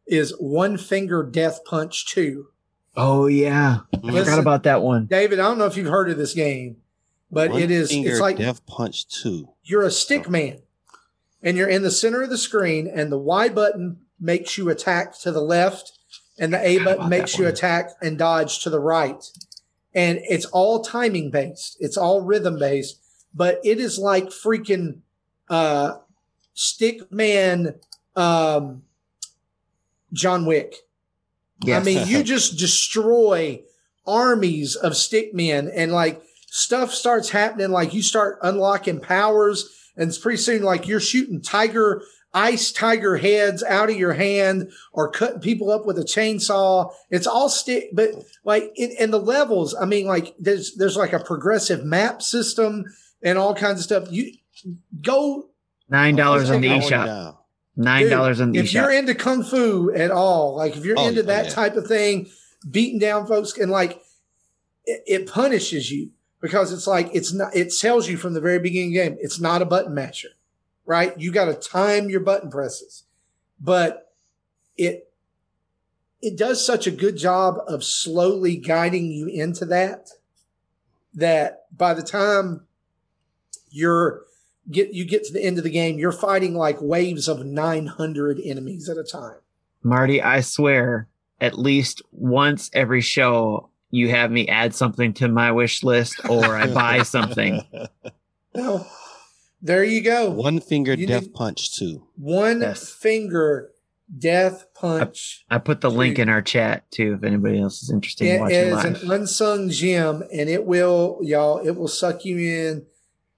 Is One Finger Death Punch two? Oh yeah, I Listen- forgot about that one. David, I don't know if you've heard of this game, but One it is Finger it's like Death Punch Two. you're a stick man and you're in the center of the screen and the Y button makes you attack to the left and the A button makes you attack and dodge to the right. And it's all timing based. It's all rhythm based, but it is like freaking uh stick man um John Wick. Yes. I mean, you just destroy armies of stick men and like stuff starts happening. Like you start unlocking powers and it's pretty soon like you're shooting tiger, ice tiger heads out of your hand or cutting people up with a chainsaw. It's all stick, but like it, and the levels, I mean, like there's, there's like a progressive map system and all kinds of stuff. You go Nine dollars on the Going eShop. Nine dollars on the if you're into kung fu at all, like if you're Oh, into that yeah. type of thing, beating down folks and like it, it punishes you because it's like it's not it tells you from the very beginning of the game it's not a button masher, right? You got to time your button presses, but it it does such a good job of slowly guiding you into that that by the time you're get you get to the end of the game, you're fighting like waves of 900 enemies at a time. Marty, I swear, at least once every show, you have me add something to my wish list or I buy something. Well, there you go. One Finger You Death need- Punch Two. One Yes. finger death punch. I put the link in our chat too if anybody else is interested in watching is live. an unsung gem, and it will, y'all, it will suck you in.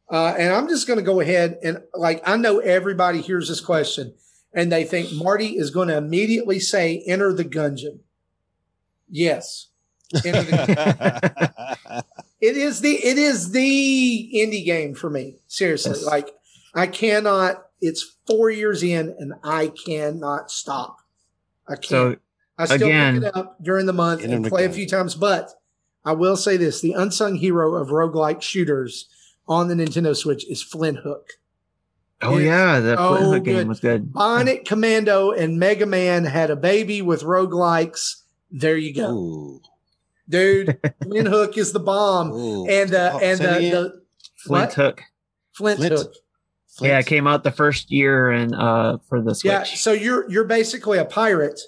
Uh, and I'm just going to go ahead and like I know everybody hears this question, and they think Marty is going to immediately say, "Enter the Gungeon." Yes, enter the it is the it is the indie game for me. Seriously, Yes. like I cannot. It's four years in, and I cannot stop. I can't. So I still again- pick it up during the month and play a few times, but I will say this: the unsung hero of roguelike shooters on the Nintendo Switch is Flinthook. oh it's yeah, the so oh, Flinthook game good. was good. Bionic Commando and Mega Man had a baby with roguelikes. There you go, Ooh. Dude. Flinthook is the bomb, Ooh. and uh, Oh, and say it the, again. the Flint what? Hook. Flint, Flint. Hook. Flint. Yeah, it came out the first year and uh for the Switch. Yeah, so you're you're basically a pirate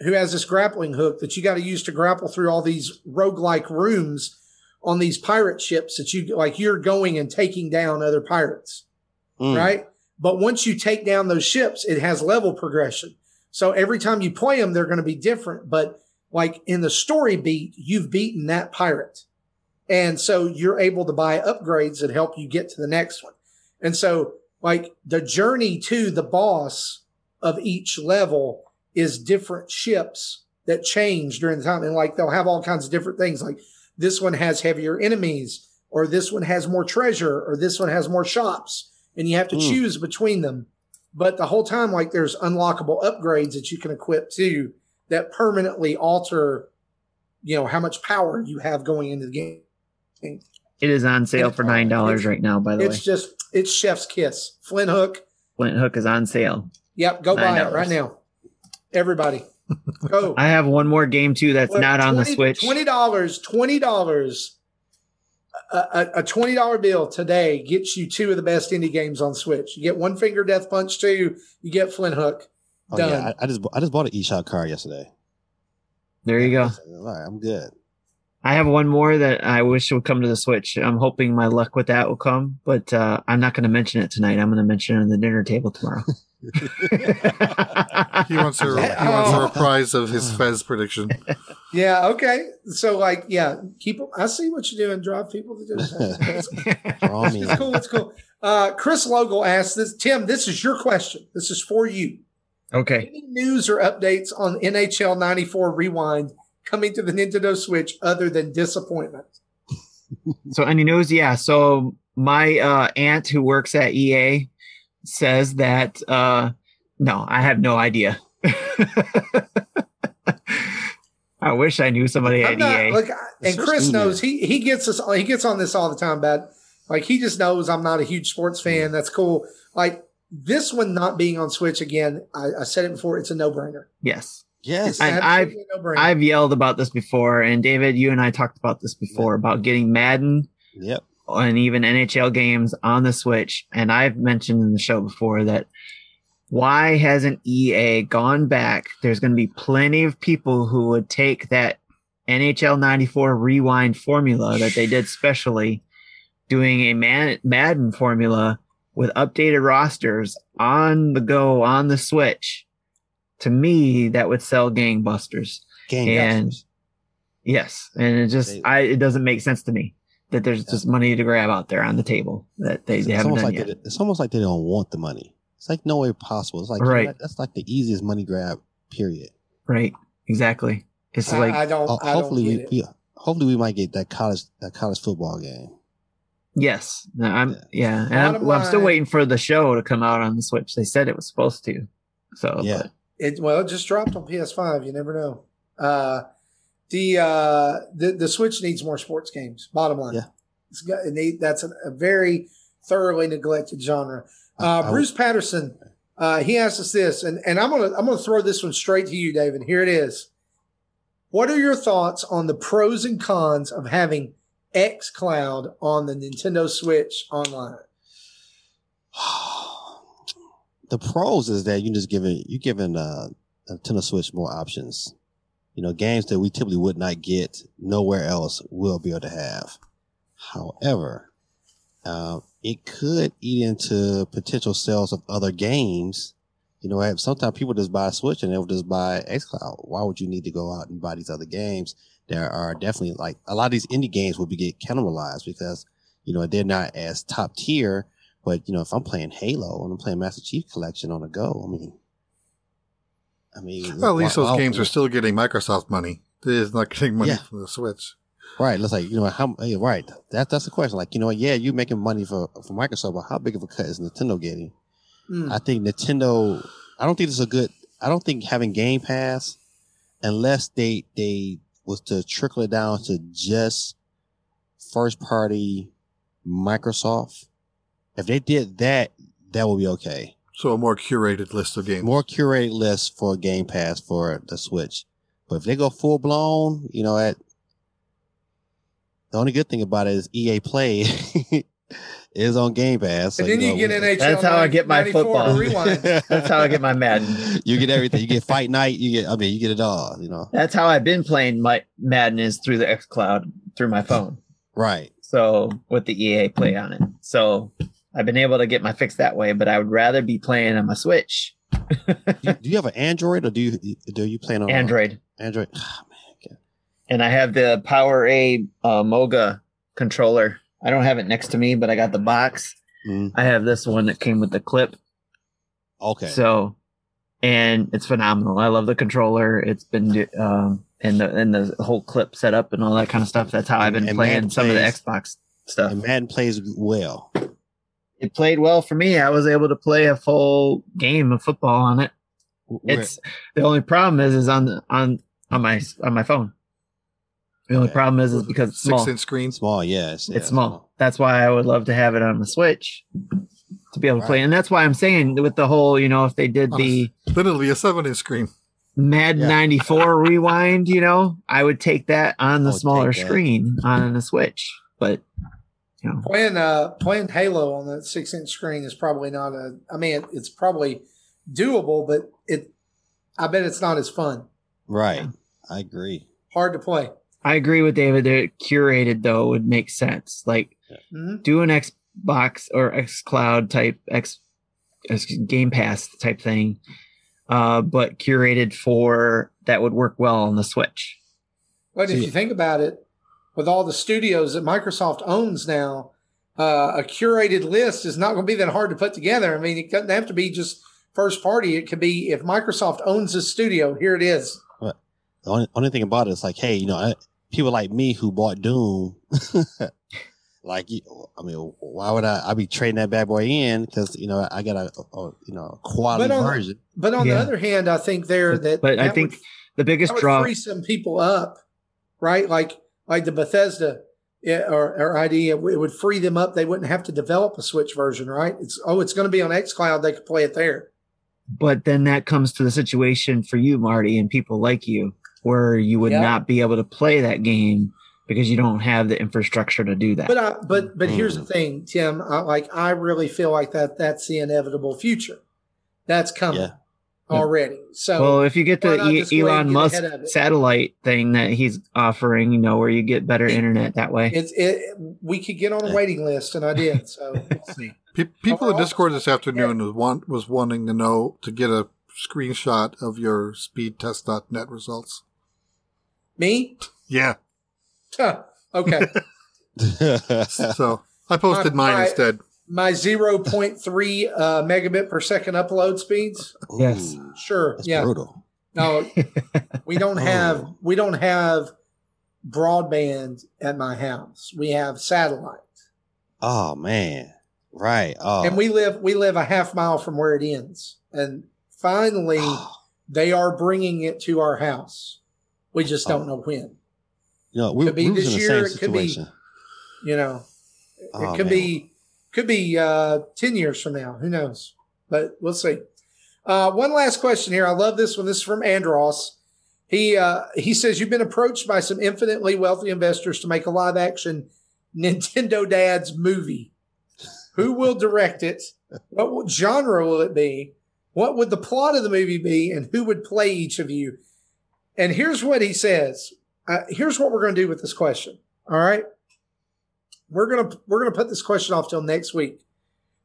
who has this grappling hook that you got to use to grapple through all these roguelike rooms on these pirate ships that you like you're going and taking down other pirates, Mm. right? But once you take down those ships, it has level progression. So every time you play them, they're going to be different. But like in the story beat, you've beaten that pirate. And so you're able to buy upgrades that help you get to the next one. And so like the journey to the boss of each level is different ships that change during the time. And like they'll have all kinds of different things. Like this one has heavier enemies, or this one has more treasure, or this one has more shops. And you have to Mm. choose between them. But the whole time, like there's unlockable upgrades that you can equip too that permanently alter, you know, how much power you have going into the game. It is on sale for nine dollars right now, by the way. It's just, it's chef's kiss. Flinthook. Flint Hook is on sale. Yep, go buy it right now. Everybody, go. I have one more game too that's Well, not on the Switch. Twenty dollars. Twenty dollars. A, a, a twenty dollar bill today gets you two of the best indie games on Switch. You get One Finger Death Punch two. You get Flinthook. Oh, Done. yeah, I, I just I just bought an eShop card yesterday. There you go. All right, I'm good. I have one more that I wish would come to the Switch. I'm hoping my luck with that will come, but uh, I'm not going to mention it tonight. I'm going to mention it on the dinner table tomorrow. He wants a he wants a reprise of his Fez prediction. Yeah. Okay. So like, yeah, keep. I see what you're doing. Drive people to do that. Draw me. It's cool. It's cool. Uh, Chris Logal asked this. Tim, this is your question. This is for you. Okay. Any news or updates on NHL 94 Rewind coming to the Nintendo Switch other than disappointment? So any news? Yeah. So my uh, aunt who works at EA says that uh, no, I have no idea. I wish I knew somebody I'm at not EA. like, I- and Chris just knows he he gets us he gets on this all the time, but like he just knows I'm not a huge sports fan. That's cool. Like this one not being on Switch again, I, I said it before. It's a no brainer. yes. Yes. It's And absolutely a. I've yelled about this before, and David, you and I talked about this before about getting Madden Yep. and even NHL games on the Switch. And I've mentioned in the show before that why hasn't EA gone back? There's going to be plenty of people who would take that NHL 94 rewind formula that they did specially, doing a Man- Madden formula with updated rosters on the go on the Switch. To me, that would sell gangbusters. Game And- Yes, and it just They- I it doesn't make sense to me that there's just money to grab out there on the table that they, It's, they haven't almost done like yet. they, it's almost like they don't want the money. It's like no way possible. It's like Right. that- that's like the easiest money grab. Period. Right? Exactly. It's I, like I don't. Ho- I don't hopefully get we, it. we hopefully we might get that college that college football game. Yes, no, I'm Yeah. yeah, and I'm, well, I'm still waiting for the show to come out on the Switch. They said it was supposed to, so Yeah. but- It well, it just dropped on PS5. You never know. Uh, the uh, the the Switch needs more sports games. Bottom line, Yeah. it's got, it need, that's a, a very thoroughly neglected genre. Uh, I- Bruce Patterson, uh, he asked us this, and and I'm gonna I'm gonna throw this one straight to you, David. Here it is. What are your thoughts on the pros and cons of having X Cloud on the Nintendo Switch online? the pros is that you just giving you giving uh Nintendo Switch more options. You know, games that we typically would not get nowhere else will be able to have. However, uh, it could eat into potential sales of other games. You know, sometimes people just buy a Switch and they'll just buy xCloud. Why would you need to go out and buy these other games? There are definitely like a lot of these indie games will be get cannibalized because you know they're not as top tier but you know, if I'm playing Halo and I'm playing Master Chief Collection on the go, I mean, I mean, Well, at least why- those why- games are still getting Microsoft money. They're not getting money Yeah. from the Switch. right. Let's like you know how yeah, right. That that's the question. Like you know, yeah, you're making money for for Microsoft, but how big of a cut is Nintendo getting? Hmm. I think Nintendo. I don't think this is a good. I don't think having Game Pass, unless they they was to trickle it down to just first party Microsoft. If they did that, that would be okay. So a more curated list of games. more curated list for Game Pass for the Switch. But if they go full blown, you know, at the only good thing about it is EA Play is on Game Pass. and then you, know, get we- NHL. That's how I get my football. That's how I get my Madden. you get everything. You get Fight Night. You get. I mean, you get it all. You know. That's how I've been playing my Madden is through the X Cloud through my phone. Right. So with the EA Play on it, so I've been able to get my fix that way. But I would rather be playing on my Switch, do, do you have an Android or do you do you play on uh, Android. Android. Ah, man, and I have the Power A uh, Moga controller. I don't have it next to me, but I got the box. Mm, I have this one that came with the clip. okay. So, and it's phenomenal. I love the controller. It's been um, and the and the whole clip setup and all that kind of stuff. That's how I've been And playing Madden some of the Xbox stuff. and Madden plays well. It played well for me. I was able to play a full game of football on it. Where- It's the only problem is is on the on on my on my phone. The only Okay. problem is is because it's Six inch screen. small. Yes. it's small. That's why I would love to have it on the Switch to be able to play. And that's why I'm saying with the whole, you know, if they did the Then it'll be a seven inch screen. Mad Yeah. 94 rewind, you know, I would take that on the smaller screen on the Switch. But you know, Playing uh playing Halo on that six inch screen is probably not a. I mean, it's probably doable, but it. I bet it's not as fun. Right. I agree. Hard to play. I agree with David that curated though would make sense. Like hmm do an Xbox or X Cloud type X a Game Pass type thing, uh, but curated for that would work well on the Switch. But if you think about it, with all the studios that Microsoft owns now, uh, a curated list is not going to be that hard to put together. I mean, it doesn't have to be just first party. It could be if Microsoft owns a studio, here it is. The only, only thing about it is like, hey, you know, I, people like me who bought Doom, like, I mean, why would I? I be trading that bad boy in because you know I got a, a you know quality But on- version. But on Yeah. the other hand, I think there that But I that think would, the biggest that would draw. free some people up, right? Like like the Bethesda eh, or, or ID, it would it would free them up. They wouldn't have to develop a Switch version, right? It's oh, it's going to be on XCloud. They could play it there. But then that comes to the situation for you, Marty, and people like you, where you would Yeah. not be able to play that game because you don't have the infrastructure to do that. But I, but but here's Mm. the thing, Tim. I, like I really feel like that that's the inevitable future. That's coming Yeah. already. So well, if you get the E- just go ahead and Elon get Musk ahead of it? satellite thing that he's offering, you know, where you get better internet that way. it's it. We could get on a waiting list, and I did. So we'll see. Pe- people in Discord this afternoon was want was wanting to know to get a screenshot of your speedtest.net results. Me? Yeah, Huh. Okay. so I posted mine Alright. instead. My 0.3 uh, megabit per second upload speeds. Yes. Ooh, Sure. that's yeah. brutal. No, we don't have Oh. we don't have broadband at my house. We have satellite. Oh man, right? Oh, and we live we live a half mile from where it ends and finally they are bringing it to our house we just don't know when. You know, we, could be we this year, it could be- you know it Oh, could man. be could be uh 10 years from now who knows? But we'll see. Uh one last question here. I love this one. This is from andros. He uh he says you've been approached by some infinitely wealthy investors to make a live action nintendo dad's movie. Who will direct it? What genre will it be? What would the plot of the movie be? And who would play each of you and here's what he says uh, here's what we're going to do with this question all right we're gonna we're gonna put this question off till next week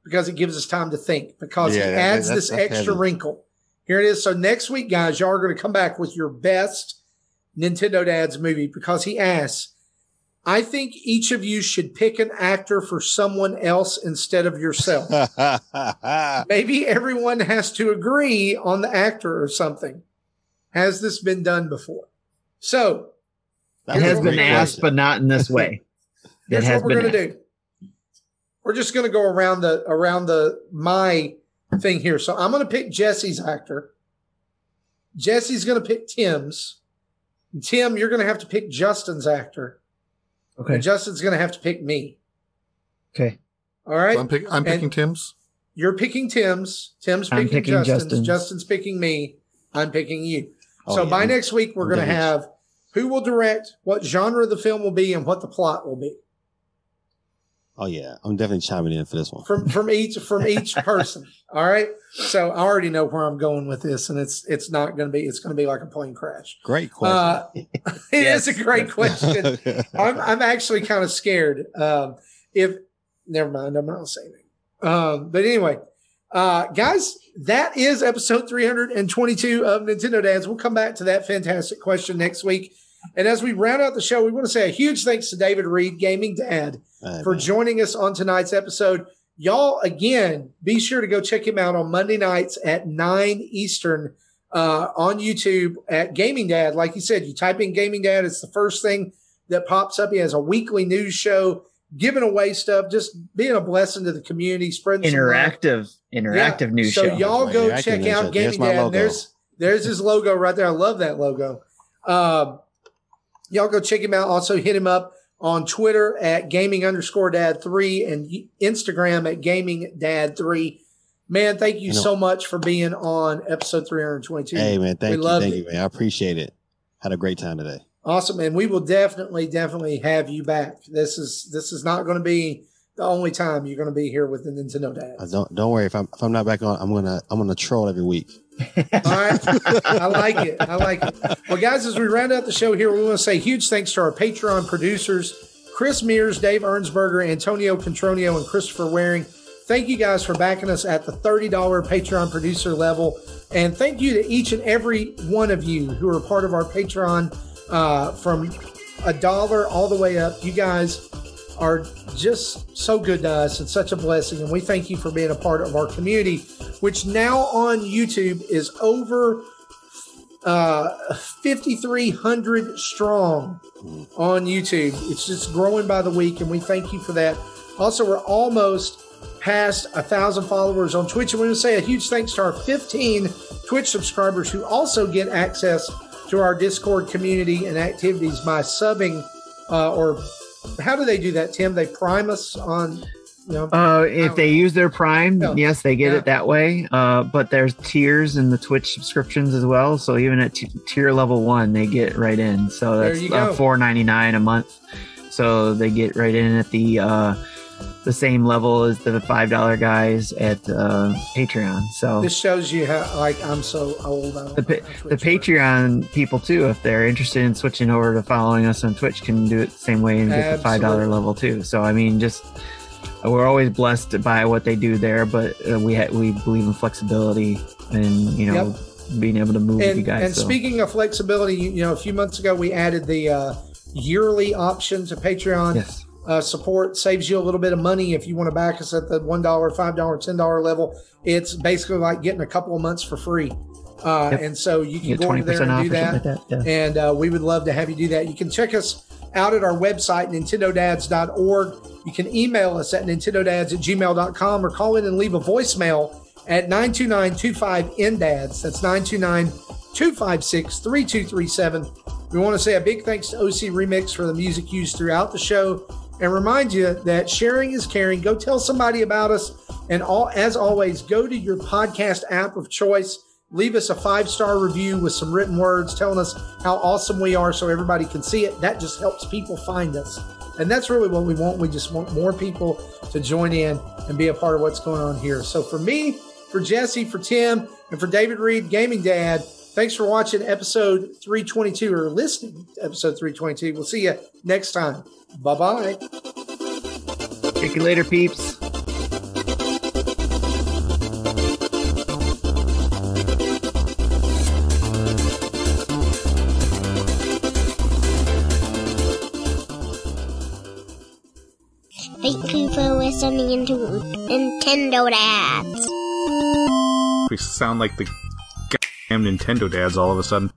because it gives us time to think because Yeah, he adds this extra heavy. wrinkle. Here it is. So next week, guys, y'all are gonna come back with your best Nintendo Dad's movie because he asks. I think each of you should pick an actor for someone else instead of yourself. Maybe everyone has to agree on the actor or something. Has this been done before? So That It was a has been great asked, question. but not in this way. It Here's what we're gonna asked. do. We're just gonna go around the around the my thing here. So I'm gonna pick Jesse's actor. Jesse's gonna pick Tim's. Tim, you're gonna have to pick Justin's actor. Okay. And Justin's gonna have to pick me. Okay. All right. So I'm, pick, I'm picking Tim's. You're picking Tim's. Tim's I'm picking, picking Justin's. Justin's. Justin's picking me. I'm picking you. Oh, so yeah. by next week, we're going to have who will direct, what genre the film will be, and what the plot will be Oh yeah, I'm definitely chiming in for this one. from from each from each person. All right. So I already know where I'm going with this, and it's it's not going to be it's going to be like a plane crash. Great question. Uh, It is Yes. a great question. I'm I'm actually kind of scared. Um, if never mind, I'm not saying it. Um, but anyway, uh, guys, that is episode 322 of Nintendo Dads. We'll come back to that fantastic question next week. And as we round out the show, we want to say a huge thanks to David Reed, Gaming Dad, for man. joining us on tonight's episode. Y'all, again, be sure to go check him out on Monday nights at 9 Eastern uh, on YouTube at Gaming Dad. Like you said, you type in Gaming Dad, it's the first thing that pops up. He has a weekly news show, giving away stuff, just being a blessing to the community, spreading some. Interactive, interactive Yeah. news so show. y'all go interactive check out show. Gaming Dad. logo. There's there's his logo right there. I love that logo. Um, y'all go check him out. Also hit him up on Twitter at gaming underscore dad three and Instagram at gaming dad three. Man, thank you You know- so much for being on episode 322. Hey man, thank We you, loved thank it. you, man. I appreciate it. Had a great time today. Awesome, and we will definitely, definitely have you back. This is this is not going to be the only time you're going to be here with the Nintendo Uh, don't don't worry if I'm if I'm not back on, I'm gonna I'm gonna troll every week. All right. I like it. I like it. Well, guys, as we round out the show here, we want to say huge thanks to our Patreon producers, Chris Mears, Dave Ernsberger, Antonio Contronio, and Christopher Waring. thank you guys for backing us at the $30 Patreon producer level. And thank you to each and every one of you who are part of our Patreon uh, from a dollar all the way up. You guys are just so good to us. It's such a blessing. And we thank you for being a part of our community, which now on YouTube is over uh, 5,300 strong on YouTube. It's just growing by the week, and we thank you for that. Also, we're almost past a thousand followers on Twitch, and we want to say a huge thanks to our 15 Twitch subscribers who also get access to our Discord community and activities by subbing uh, or how do they do that, Tim? They prime us on you know, Uh, if they use their Prime, Yeah. yes, they get Yeah. it that way. Uh, but there's tiers in the Twitch subscriptions as well. So even at t- tier level one, they get right in. So that's uh, four ninety nine a month. So they get right in at the uh, the same level as the five dollar guys at uh, Patreon. So this shows you how like I'm so old. The, pa- the Twitch works. Patreon people too, if they're interested in switching over to following us on Twitch, can do it the same way and get the five dollar level too. So I mean, just we're always blessed by what they do there, but uh, we ha- we believe in flexibility and you know being able to move with you And, guys. and so. speaking of flexibility, you, you know, a few months ago we added the uh, yearly option to Patreon. yes, uh, support saves you a little bit of money if you want to back us at the one dollar, five dollar, ten dollar level. It's basically like getting a couple of months for free, uh, Yep. and so you can get go over there and do that. like that. Yeah. And uh, we would love to have you do that. You can check us out at our website, nintendodads.org. You can email us at nintendodads at gmail.com or call in and leave a voicemail at 929-25-NDADS. That's 929-256-3237. We want to say a big thanks to OC Remix for the music used throughout the show and remind you that sharing is caring. Go tell somebody about us. And all, as always, go to your podcast app of choice. Leave us a five star review with some written words telling us how awesome we are so everybody can see it. That just helps people find us. And that's really what we want. We just want more people to join in and be a part of what's going on here. So for me, for Jesse, for Tim, and for David Reed, Gaming Dad, thanks for watching episode 322 or listening to episode 322. We'll see you next time. Bye bye. Take you later, peeps. Thank you for listening to Nintendo Dads. We sound like the goddamn Nintendo dads all of a sudden.